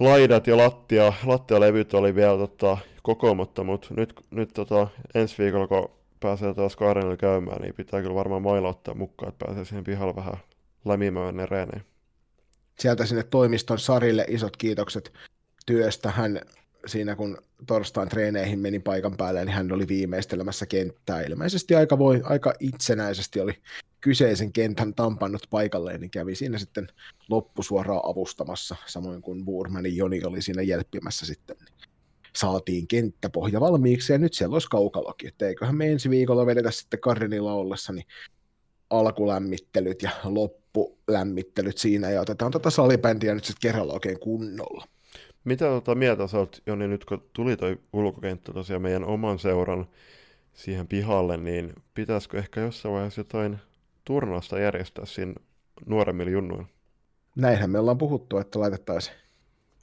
laidat ja lattia, lattialevyt oli vielä tota, kokoomatta, mutta nyt, nyt tota, ensi viikolla, kun pääsee taas Kaarenille käymään, niin pitää kyllä varmaan mailla ottaa mukaan, että pääsee siihen pihalle vähän lämimään ne reeneen. Sieltä sinne toimiston Sarille isot kiitokset työstä. Hän siinä kun torstain treeneihin meni paikan päälle, niin hän oli viimeistelemässä kenttää. Ilmeisesti aika, voi, aika itsenäisesti oli kyseisen kentän tampannut paikalleen, niin kävi siinä sitten loppusuoraan avustamassa, samoin kuin Burmanin Joni oli siinä jälppimässä sitten. Saatiin kenttäpohja valmiiksi ja nyt siellä olisi kaukalokin, eiköhän me ensi viikolla vedetä sitten Karinilla ollessa niin alkulämmittelyt ja loppulämmittelyt siinä ja otetaan tota salibändiä nyt sitten kerralla oikein kunnolla. Mitä tota mieltä sä oot, Joni, nyt kun tuli toi ulkokenttä tosiaan meidän oman seuran siihen pihalle, niin pitäisikö ehkä jossain vaiheessa jotain turnausta järjestää siinä nuoremmilla junnuilla? Näinhän me ollaan puhuttu, että laitettaisiin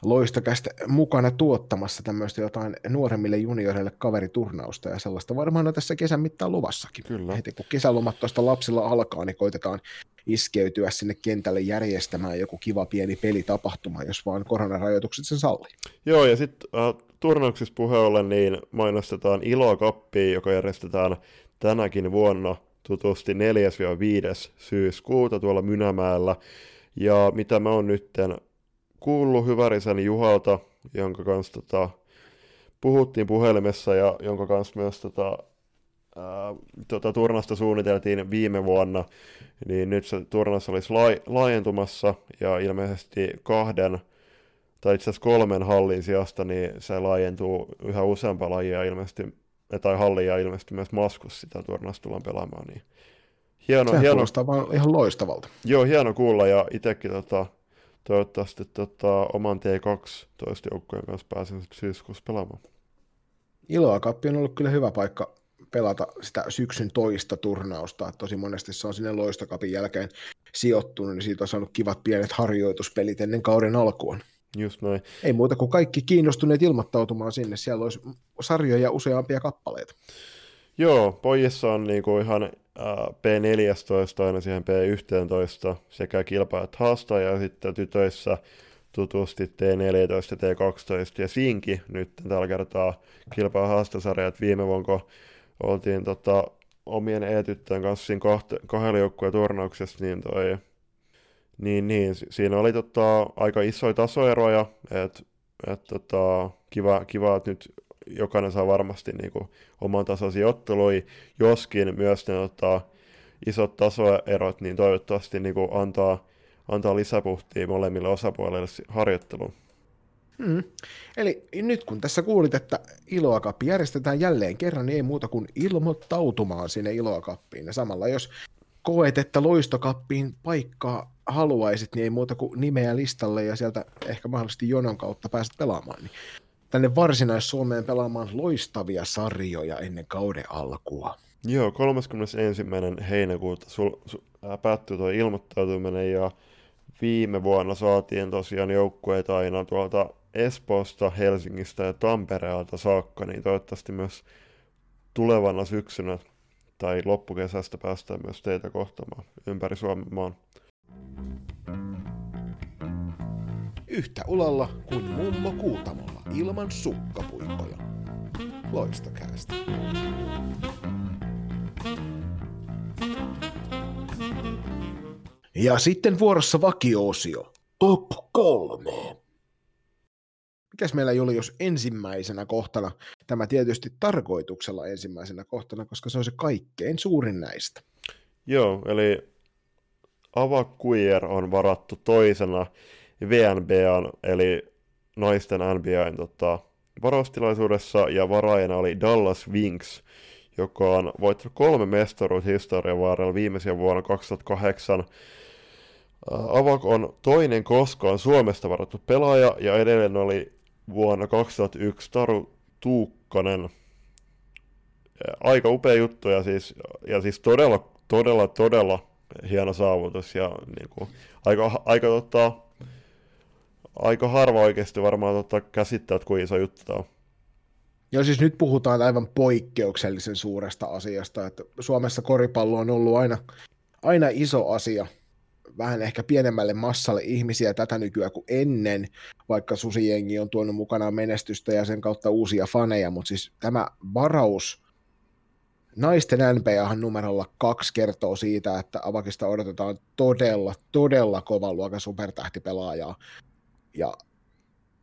loistakästä mukana tuottamassa tämmöistä jotain nuoremmille junioreille kaveriturnausta ja sellaista varmaan on tässä kesän mittaan luvassakin. Kyllä. Heti kun kesälomat tuosta lapsilla alkaa, niin koitetaan iskeytyä sinne kentälle järjestämään joku kiva pieni pelitapahtuma, jos vaan koronarajoitukset sen sallii. Joo, ja sitten äh, turnauksissa puheolle niin mainostetaan Ilo-kappia, joka järjestetään tänäkin vuonna tutusti 4-5. syyskuuta tuolla Mynämäellä. Ja mitä mä oon nytten kuullut Hyvärisen Juhalta, jonka kanssa tota, puhuttiin puhelimessa ja jonka kanssa myös tota, ää, tota, turnasta suunniteltiin viime vuonna, niin nyt se turnas olisi lai, laajentumassa ja ilmeisesti kahden tai itse asiassa kolmen hallin sijasta, niin se laajentuu yhä useampaa lajia ilmeisesti, tai hallia ilmeisesti myös Maskus sitä turnasta tullaan pelaamaan. Niin hieno, Sehän hieno, vaan ihan loistavalta. Joo, hieno kuulla ja itsekin tota, toivottavasti tota, oman T2 toista joukkojen kanssa pääsen syyskuussa pelaamaan. Iloa Cup on ollut kyllä hyvä paikka pelata sitä syksyn toista turnausta. Tosi monesti se on sinne loistokapin jälkeen sijoittunut, niin siitä on saanut kivat pienet harjoituspelit ennen kauden alkuun. Just näin. Ei muuta kuin kaikki kiinnostuneet ilmoittautumaan sinne. Siellä olisi sarjoja useampia kappaleita. Joo, pojissa on niinku ihan äh, P14 aina siihen P11 sekä kilpailut haastaa ja sitten tytöissä tutusti T14 ja T12 ja Sinki nyt tällä kertaa kilpailu haastasarjat viime vuonna, oltiin tota, omien E-tyttöjen kanssa siinä kahte, kahdella joukkueen turnauksessa, niin, toi, niin, niin siinä oli tota, aika isoja tasoeroja, että et, tota, kiva, kiva, että nyt jokainen saa varmasti niin kuin, oman tasoisia otteluja, joskin myös ne tota, isot tasoerot, niin toivottavasti niin kuin, antaa, antaa lisäpuhtia molemmille osapuolille harjoitteluun. Mm. Eli nyt kun tässä kuulit, että Iloakappi järjestetään jälleen kerran, niin ei muuta kuin ilmoittautumaan sinne Iloakappiin. Ja samalla jos koet, että loistokappiin paikkaa haluaisit, niin ei muuta kuin nimeä listalle ja sieltä ehkä mahdollisesti jonon kautta pääset pelaamaan. Niin tänne Varsinais-Suomeen pelaamaan loistavia sarjoja ennen kauden alkua. Joo, 31. heinäkuuta sul, sul, äh, päättyi tuo ilmoittautuminen ja viime vuonna saatiin tosiaan joukkueita aina tuolta Espoosta, Helsingistä ja Tampereelta saakka, niin toivottavasti myös tulevana syksynä tai loppukesästä päästään myös teitä kohtamaan ympäri Suomen maan. Yhtä ulalla kuin mummo Kuutamolla ilman sukkapuikkoja. Loistokäästä. Ja sitten vuorossa vakioosio. Top kolme. Mikäs meillä Julius ensimmäisenä kohtana? Tämä tietysti tarkoituksella ensimmäisenä kohtana, koska se on se kaikkein suurin näistä. Joo, eli Ava Queer on varattu toisena VNBAn, eli naisten NBAn tota, varaustilaisuudessa, ja varaajana oli Dallas Wings, joka on voittanut kolme mestaruutta historian varrella viimeisen vuonna 2008. Avak on toinen koskaan Suomesta varattu pelaaja, ja edelleen oli vuonna 2001 Taru Tuukkanen. Aika upea juttu, ja siis, ja siis todella, todella, todella hieno saavutus ja niin kuin, aika, aika, tota, aika harva oikeasti varmaan tota, käsittää, että kuinka iso juttu tämä on. Joo, siis nyt puhutaan aivan poikkeuksellisen suuresta asiasta, että Suomessa koripallo on ollut aina, aina iso asia, vähän ehkä pienemmälle massalle ihmisiä tätä nykyään kuin ennen, vaikka Susijengi on tuonut mukanaan menestystä ja sen kautta uusia faneja, mutta siis tämä varaus naisten NBAhan numerolla kaksi kertoo siitä, että Avakista odotetaan todella, todella kovan luokan supertähtipelaajaa. Ja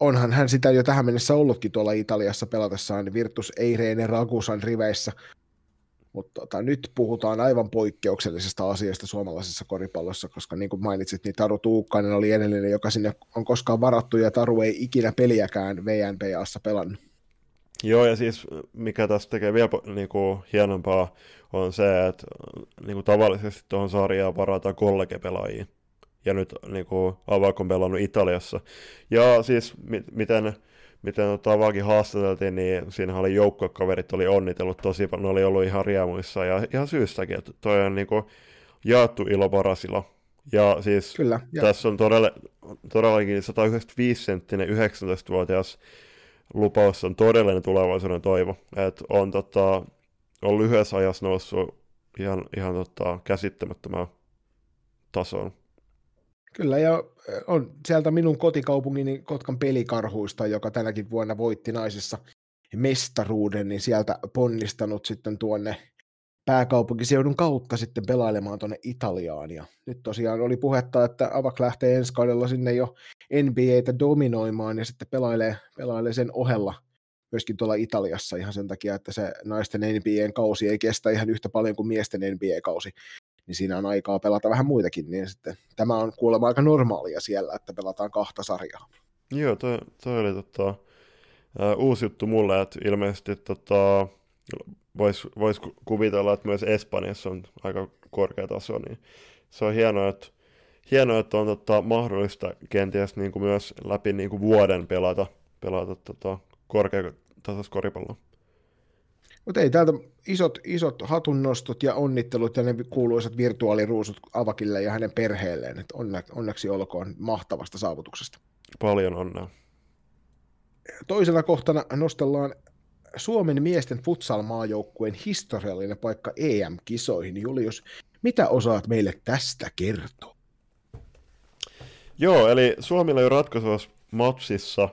onhan hän sitä jo tähän mennessä ollutkin tuolla Italiassa pelatessaan Virtus Eireene Ragusan riveissä. Mutta tota, nyt puhutaan aivan poikkeuksellisesta asiasta suomalaisessa koripallossa, koska niin kuin mainitsit, niin Taru Tuukkainen oli edellinen, joka sinne on koskaan varattu, ja Taru ei ikinä peliäkään VNPAssa pelannut. Joo, ja siis mikä tässä tekee vielä niin kuin, hienompaa on se, että niin kuin, tavallisesti tuohon sarjaan varataan kollegepelaajia. Ja nyt niin kuin, Avak on pelannut Italiassa. Ja siis mi- miten, miten tota Avakin haastateltiin, niin siinä oli joukkokaverit oli onnitellut tosi paljon, ne oli ollut ihan riemuissa ja ihan syystäkin, että toi on niin kuin, jaettu ilo parasilla. Ja siis Kyllä, ja. tässä on todella, todellakin 195 senttinen 19-vuotias lupaus on todellinen tulevaisuuden toivo. Et on, tota, on lyhyessä ajassa noussut ihan, ihan tota, käsittämättömään tasoon. Kyllä, ja on sieltä minun kotikaupungini Kotkan pelikarhuista, joka tänäkin vuonna voitti naisissa mestaruuden, niin sieltä ponnistanut sitten tuonne pääkaupunkiseudun kautta sitten pelailemaan tuonne Italiaan. Ja nyt tosiaan oli puhetta, että Avak lähtee ensi kaudella sinne jo NBAtä dominoimaan ja sitten pelailee, pelailee sen ohella myöskin tuolla Italiassa ihan sen takia, että se naisten NBAn kausi ei kestä ihan yhtä paljon kuin miesten NBA-kausi, niin siinä on aikaa pelata vähän muitakin, niin sitten tämä on kuulemma aika normaalia siellä, että pelataan kahta sarjaa. Joo, toi, toi oli tota, uh, uusi juttu mulle, että ilmeisesti tota, voisi vois kuvitella, että myös Espanjassa on aika korkea taso, niin se on hienoa, että, hienoa, että on tota, mahdollista kenties niin kuin myös läpi niin kuin vuoden pelata, pelata tota, korkeatasoista koripalloa. Mutta ei täältä isot, isot hatunnostot ja onnittelut ja ne kuuluisat virtuaaliruusut Avakille ja hänen perheelleen. Et onne, onneksi olkoon mahtavasta saavutuksesta. Paljon onnea. Toisena kohtana nostellaan Suomen miesten futsal-maajoukkueen historiallinen paikka EM-kisoihin. Julius, mitä osaat meille tästä kertoa? Joo, eli Suomi oli ratkaisuvassa matsissa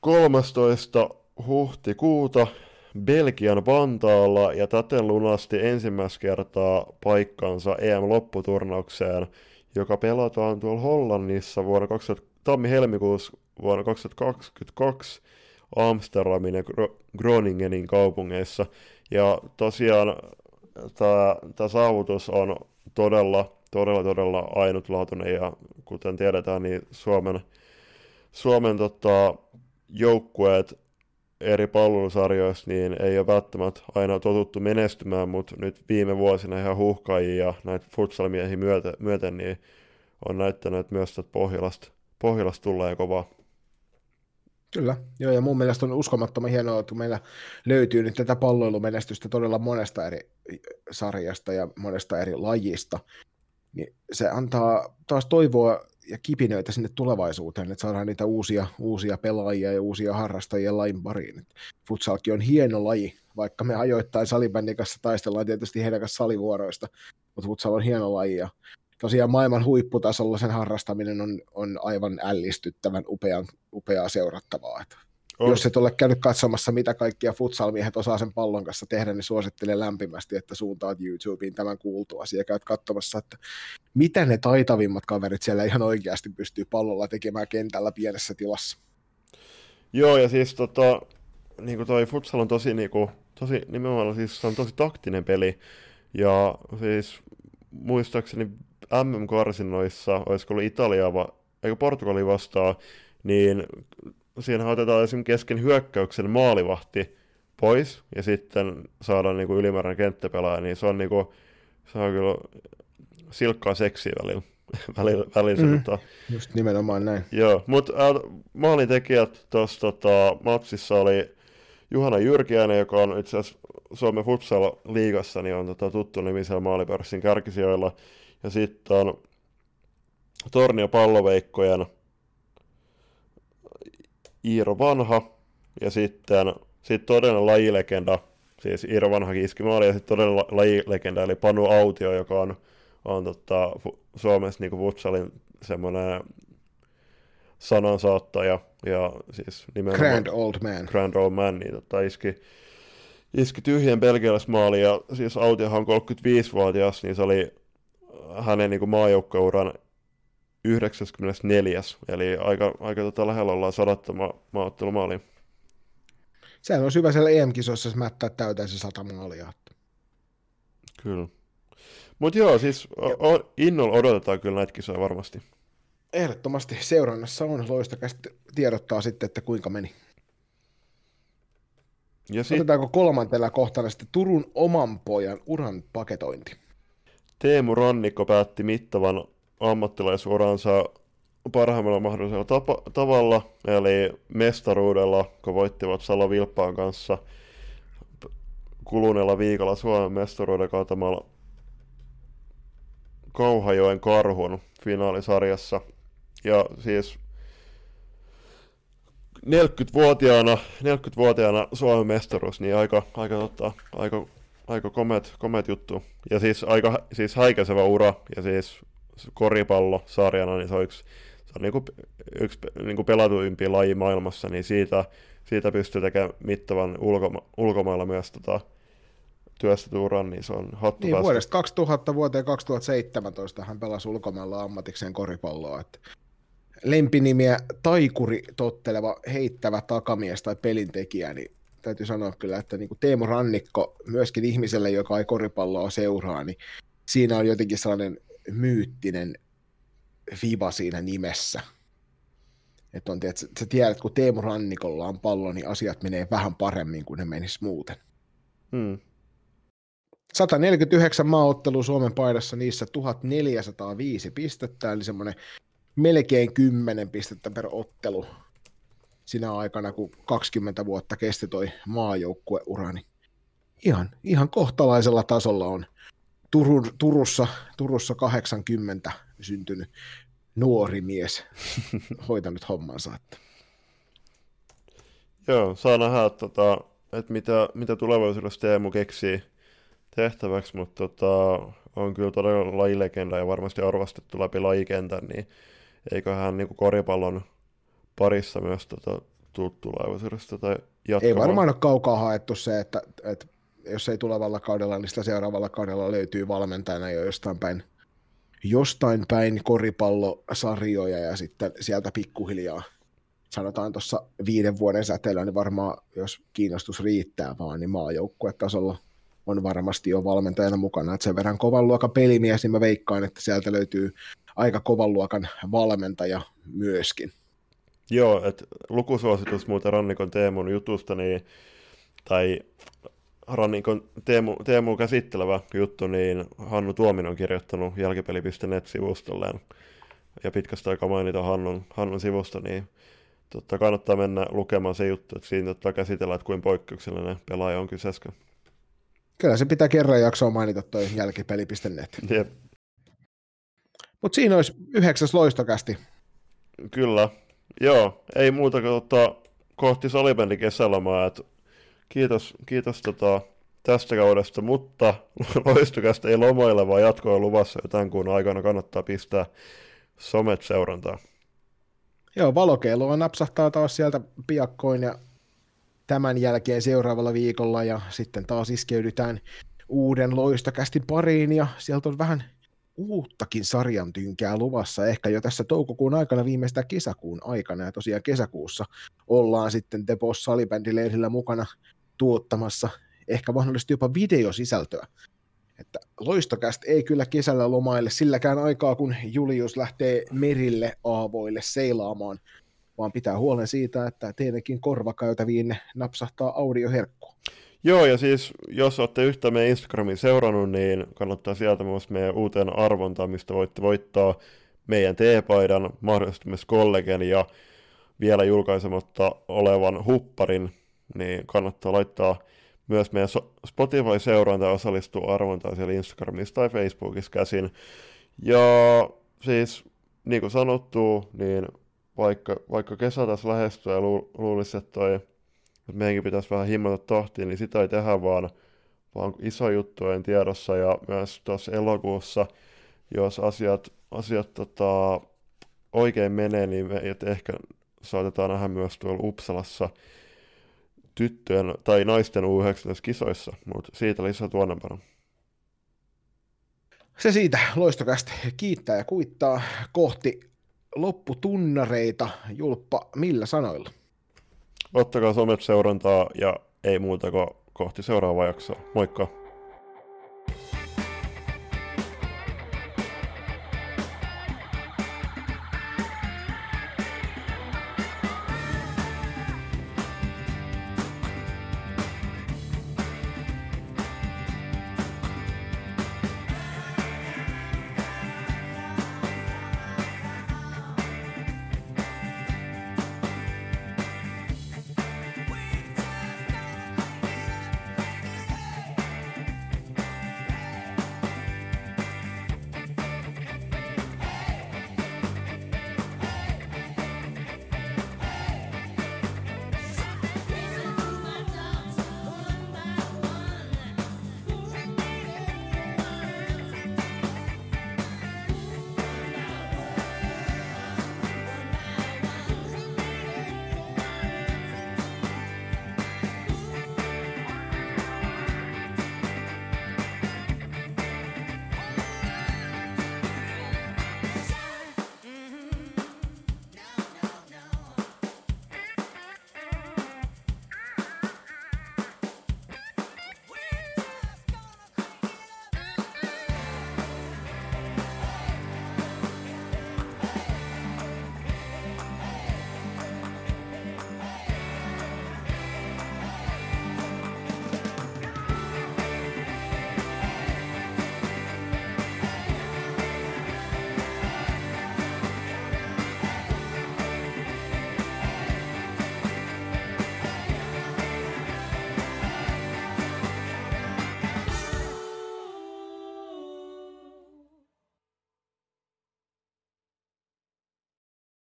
13. huhtikuuta Belgian Vantaalla ja täten lunasti ensimmäistä kertaa paikkansa EM-lopputurnaukseen, joka pelataan tuolla Hollannissa vuonna 2000, tammi-helmikuussa vuonna 2022 Amsterdamin ja Groningenin kaupungeissa. Ja tosiaan tämä saavutus on todella, todella, todella ainutlaatuinen ja kuten tiedetään, niin Suomen, Suomen tota, joukkueet eri palvelusarjoissa niin ei ole välttämättä aina totuttu menestymään, mutta nyt viime vuosina ihan huhkajia ja näitä futsalmiehiä myöten, myöten niin on näyttänyt, että myös Pohjolasta, Pohjolasta tulee kovaa. Kyllä, joo, ja mun mielestä on uskomattoman hienoa, että meillä löytyy nyt tätä palloilumenestystä todella monesta eri sarjasta ja monesta eri lajista, niin se antaa taas toivoa ja kipinöitä sinne tulevaisuuteen, että saadaan niitä uusia, uusia pelaajia ja uusia harrastajia lain pariin. Futsalki on hieno laji, vaikka me ajoittain salibändin kanssa taistellaan tietysti heidän kanssa salivuoroista, mutta futsal on hieno laji ja tosiaan maailman huipputasolla sen harrastaminen on, on aivan ällistyttävän upean, upeaa seurattavaa. Että on. Jos et ole käynyt katsomassa, mitä kaikkia futsalmiehet osaa sen pallon kanssa tehdä, niin suosittelen lämpimästi, että suuntaat YouTubeen tämän kuultuasi ja käyt katsomassa, että mitä ne taitavimmat kaverit siellä ihan oikeasti pystyy pallolla tekemään kentällä pienessä tilassa. Joo, ja siis tota, niin kuin toi futsal on tosi, niin kuin, tosi nimenomaan siis se on tosi taktinen peli, ja siis muistaakseni MM-karsinnoissa, olisiko ollut Italia, va, eikö Portugali vastaa, niin siinä otetaan esimerkiksi kesken hyökkäyksen maalivahti pois, ja sitten saadaan niin kuin ylimääräinen kenttäpelaaja, niin se on, niin kuin, se on kyllä silkkaa seksiä välillä. välillä, välillä mm, tota, just nimenomaan näin. Joo, mutta äh, maalintekijät tuossa tota, matsissa oli Juhana Jyrkiäinen, joka on itse asiassa Suomen futsal-liigassa, niin on tota, tuttu nimi siellä maalipörssin kärkisijoilla. Ja sitten on Tornio palloveikkojen Iiro Vanha, ja sitten sit todellinen lajilegenda, siis Iiro Vanha iski maali, ja sitten todellinen lajilegenda, eli Panu Autio, joka on, on tota, Suomessa niin futsalin semmoinen sanansaattaja, ja siis nimenomaan... Grand Old Man. Grand Old Man, niin tota, iski, iski tyhjän belgialaismaali, ja siis Autiohan on 35-vuotias, niin se oli hänen niin maajoukkueuran 94. Eli aika, aika tota lähellä ollaan sadatta ma- maattelumaaliin. Sehän on hyvä siellä EM-kisoissa, mättää täyteen se sata maalia. Kyllä. Mutta joo, siis o- innolla odotetaan kyllä näitä kisoja varmasti. Ehdottomasti seurannassa on loistakästi tiedottaa sitten, että kuinka meni. Ja sit... Otetaanko kolmantella kohtana sitten Turun oman pojan uran paketointi? Teemu Rannikko päätti mittavan ammattilaisuransa parhaimmalla mahdollisella tapa- tavalla, eli mestaruudella, kun voittivat Salo Vilppaan kanssa kuluneella viikolla Suomen mestaruuden kaatamalla Kauhajoen karhun finaalisarjassa. Ja siis 40-vuotiaana, 40-vuotiaana Suomen mestaruus, niin aika, aika, totta, aika, aika komet, komet juttu. Ja siis aika siis haikaseva ura, ja siis koripallo sarjana, niin se on yksi, se on niin kuin yksi niin kuin pelatuimpia laji maailmassa, niin siitä, siitä pystyy tekemään mittavan ulkoma- ulkomailla myös tota, työstötuuran, niin se on hattu Niin, vuodesta 2000 vuoteen 2017 hän pelasi ulkomailla ammatikseen koripalloa, että lempinimiä taikuri totteleva heittävä takamies tai pelintekijä, niin täytyy sanoa kyllä, että niin kuin Teemu Rannikko myöskin ihmiselle, joka ei koripalloa seuraa, niin siinä on jotenkin sellainen myyttinen viva siinä nimessä. Että on, tiedät, sä tiedät, kun Teemu Rannikolla on pallo, niin asiat menee vähän paremmin kuin ne menis muuten. Hmm. 149 maaottelua Suomen paidassa, niissä 1405 pistettä, eli semmoinen melkein 10 pistettä per ottelu sinä aikana, kun 20 vuotta kesti toi maajoukkueura, niin ihan, ihan kohtalaisella tasolla on Turun, Turussa, Turussa 80 syntynyt nuori mies hoitanut hommansa. Että. Joo, saa nähdä, että, tota, että mitä, mitä tulevaisuudessa Teemu keksii tehtäväksi, mutta tota, on kyllä todella lajilegenda ja varmasti arvostettu läpi lajikentän, niin eiköhän niin koripallon parissa myös tota, tuu tulevaisuudessa tai jatkamaan. Ei varmaan ole kaukaa haettu se, että, että jos ei tulevalla kaudella, niin sitä seuraavalla kaudella löytyy valmentajana jo jostain päin, jostain päin koripallosarjoja ja sitten sieltä pikkuhiljaa sanotaan tuossa viiden vuoden säteellä, niin varmaan jos kiinnostus riittää vaan, niin maajoukkuetasolla on varmasti jo valmentajana mukana. Että sen verran kovan luokan pelimies, niin mä veikkaan, että sieltä löytyy aika kovan luokan valmentaja myöskin. Joo, että lukusuositus muuten Rannikon Teemun jutusta, niin, tai Rannikon Teemu, Teemu käsittelevä juttu, niin Hannu Tuomin on kirjoittanut jälkipeli.net-sivustolleen, ja pitkästä aikaa mainita Hannun, Hannun sivusta, niin totta, kannattaa mennä lukemaan se juttu, että siinä totta käsitellään, että kuin poikkeuksellinen pelaaja on kyseessä. Kyllä se pitää kerran jaksoa mainita toi jälkipeli.net. Jep. Mutta siinä olisi yhdeksäs loistokästi. Kyllä. Joo, ei muuta kuin kohti salibändi kesälomaa, että kiitos, kiitos tota, tästä kaudesta, mutta loistokästä ei lomoille, vaan jatkoa luvassa jotain kuun aikana kannattaa pistää somet seurantaa. Joo, valokeilua napsahtaa taas sieltä piakkoin ja tämän jälkeen seuraavalla viikolla ja sitten taas iskeydytään uuden loistokästin pariin ja sieltä on vähän uuttakin sarjan tynkää luvassa ehkä jo tässä toukokuun aikana viimeistään kesäkuun aikana ja tosiaan kesäkuussa ollaan sitten The Boss Salibändileirillä mukana tuottamassa ehkä mahdollisesti jopa videosisältöä. Että loistokästä ei kyllä kesällä lomaille silläkään aikaa, kun Julius lähtee merille aavoille seilaamaan, vaan pitää huolen siitä, että teidänkin korvakäytäviin napsahtaa audioherkku. Joo, ja siis jos olette yhtä meidän Instagramin seurannut, niin kannattaa sieltä myös meidän uuteen arvontaan, mistä voitte voittaa meidän T-paidan, mahdollisesti myös kollegen ja vielä julkaisematta olevan hupparin niin kannattaa laittaa myös meidän Spotify-seuranta ja osallistua arvontaan siellä Instagramissa tai Facebookissa käsin. Ja siis, niin kuin sanottu, niin vaikka, vaikka kesä tässä lähestyy ja lu, luulisi, että, toi, että meidänkin pitäisi vähän himmata tahtiin, niin sitä ei tehdä, vaan, vaan iso juttu en tiedossa ja myös tuossa elokuussa, jos asiat, asiat tota, oikein menee, niin me ehkä saatetaan nähdä myös tuolla Uppsalassa tyttöjen tai naisten U19-kisoissa, mutta siitä lisää tuonnempana. Se siitä loistokästi kiittää ja kuittaa kohti lopputunnareita. Julppa, millä sanoilla? Ottakaa somet seurantaa ja ei muuta kuin kohti seuraavaa jaksoa. Moikka!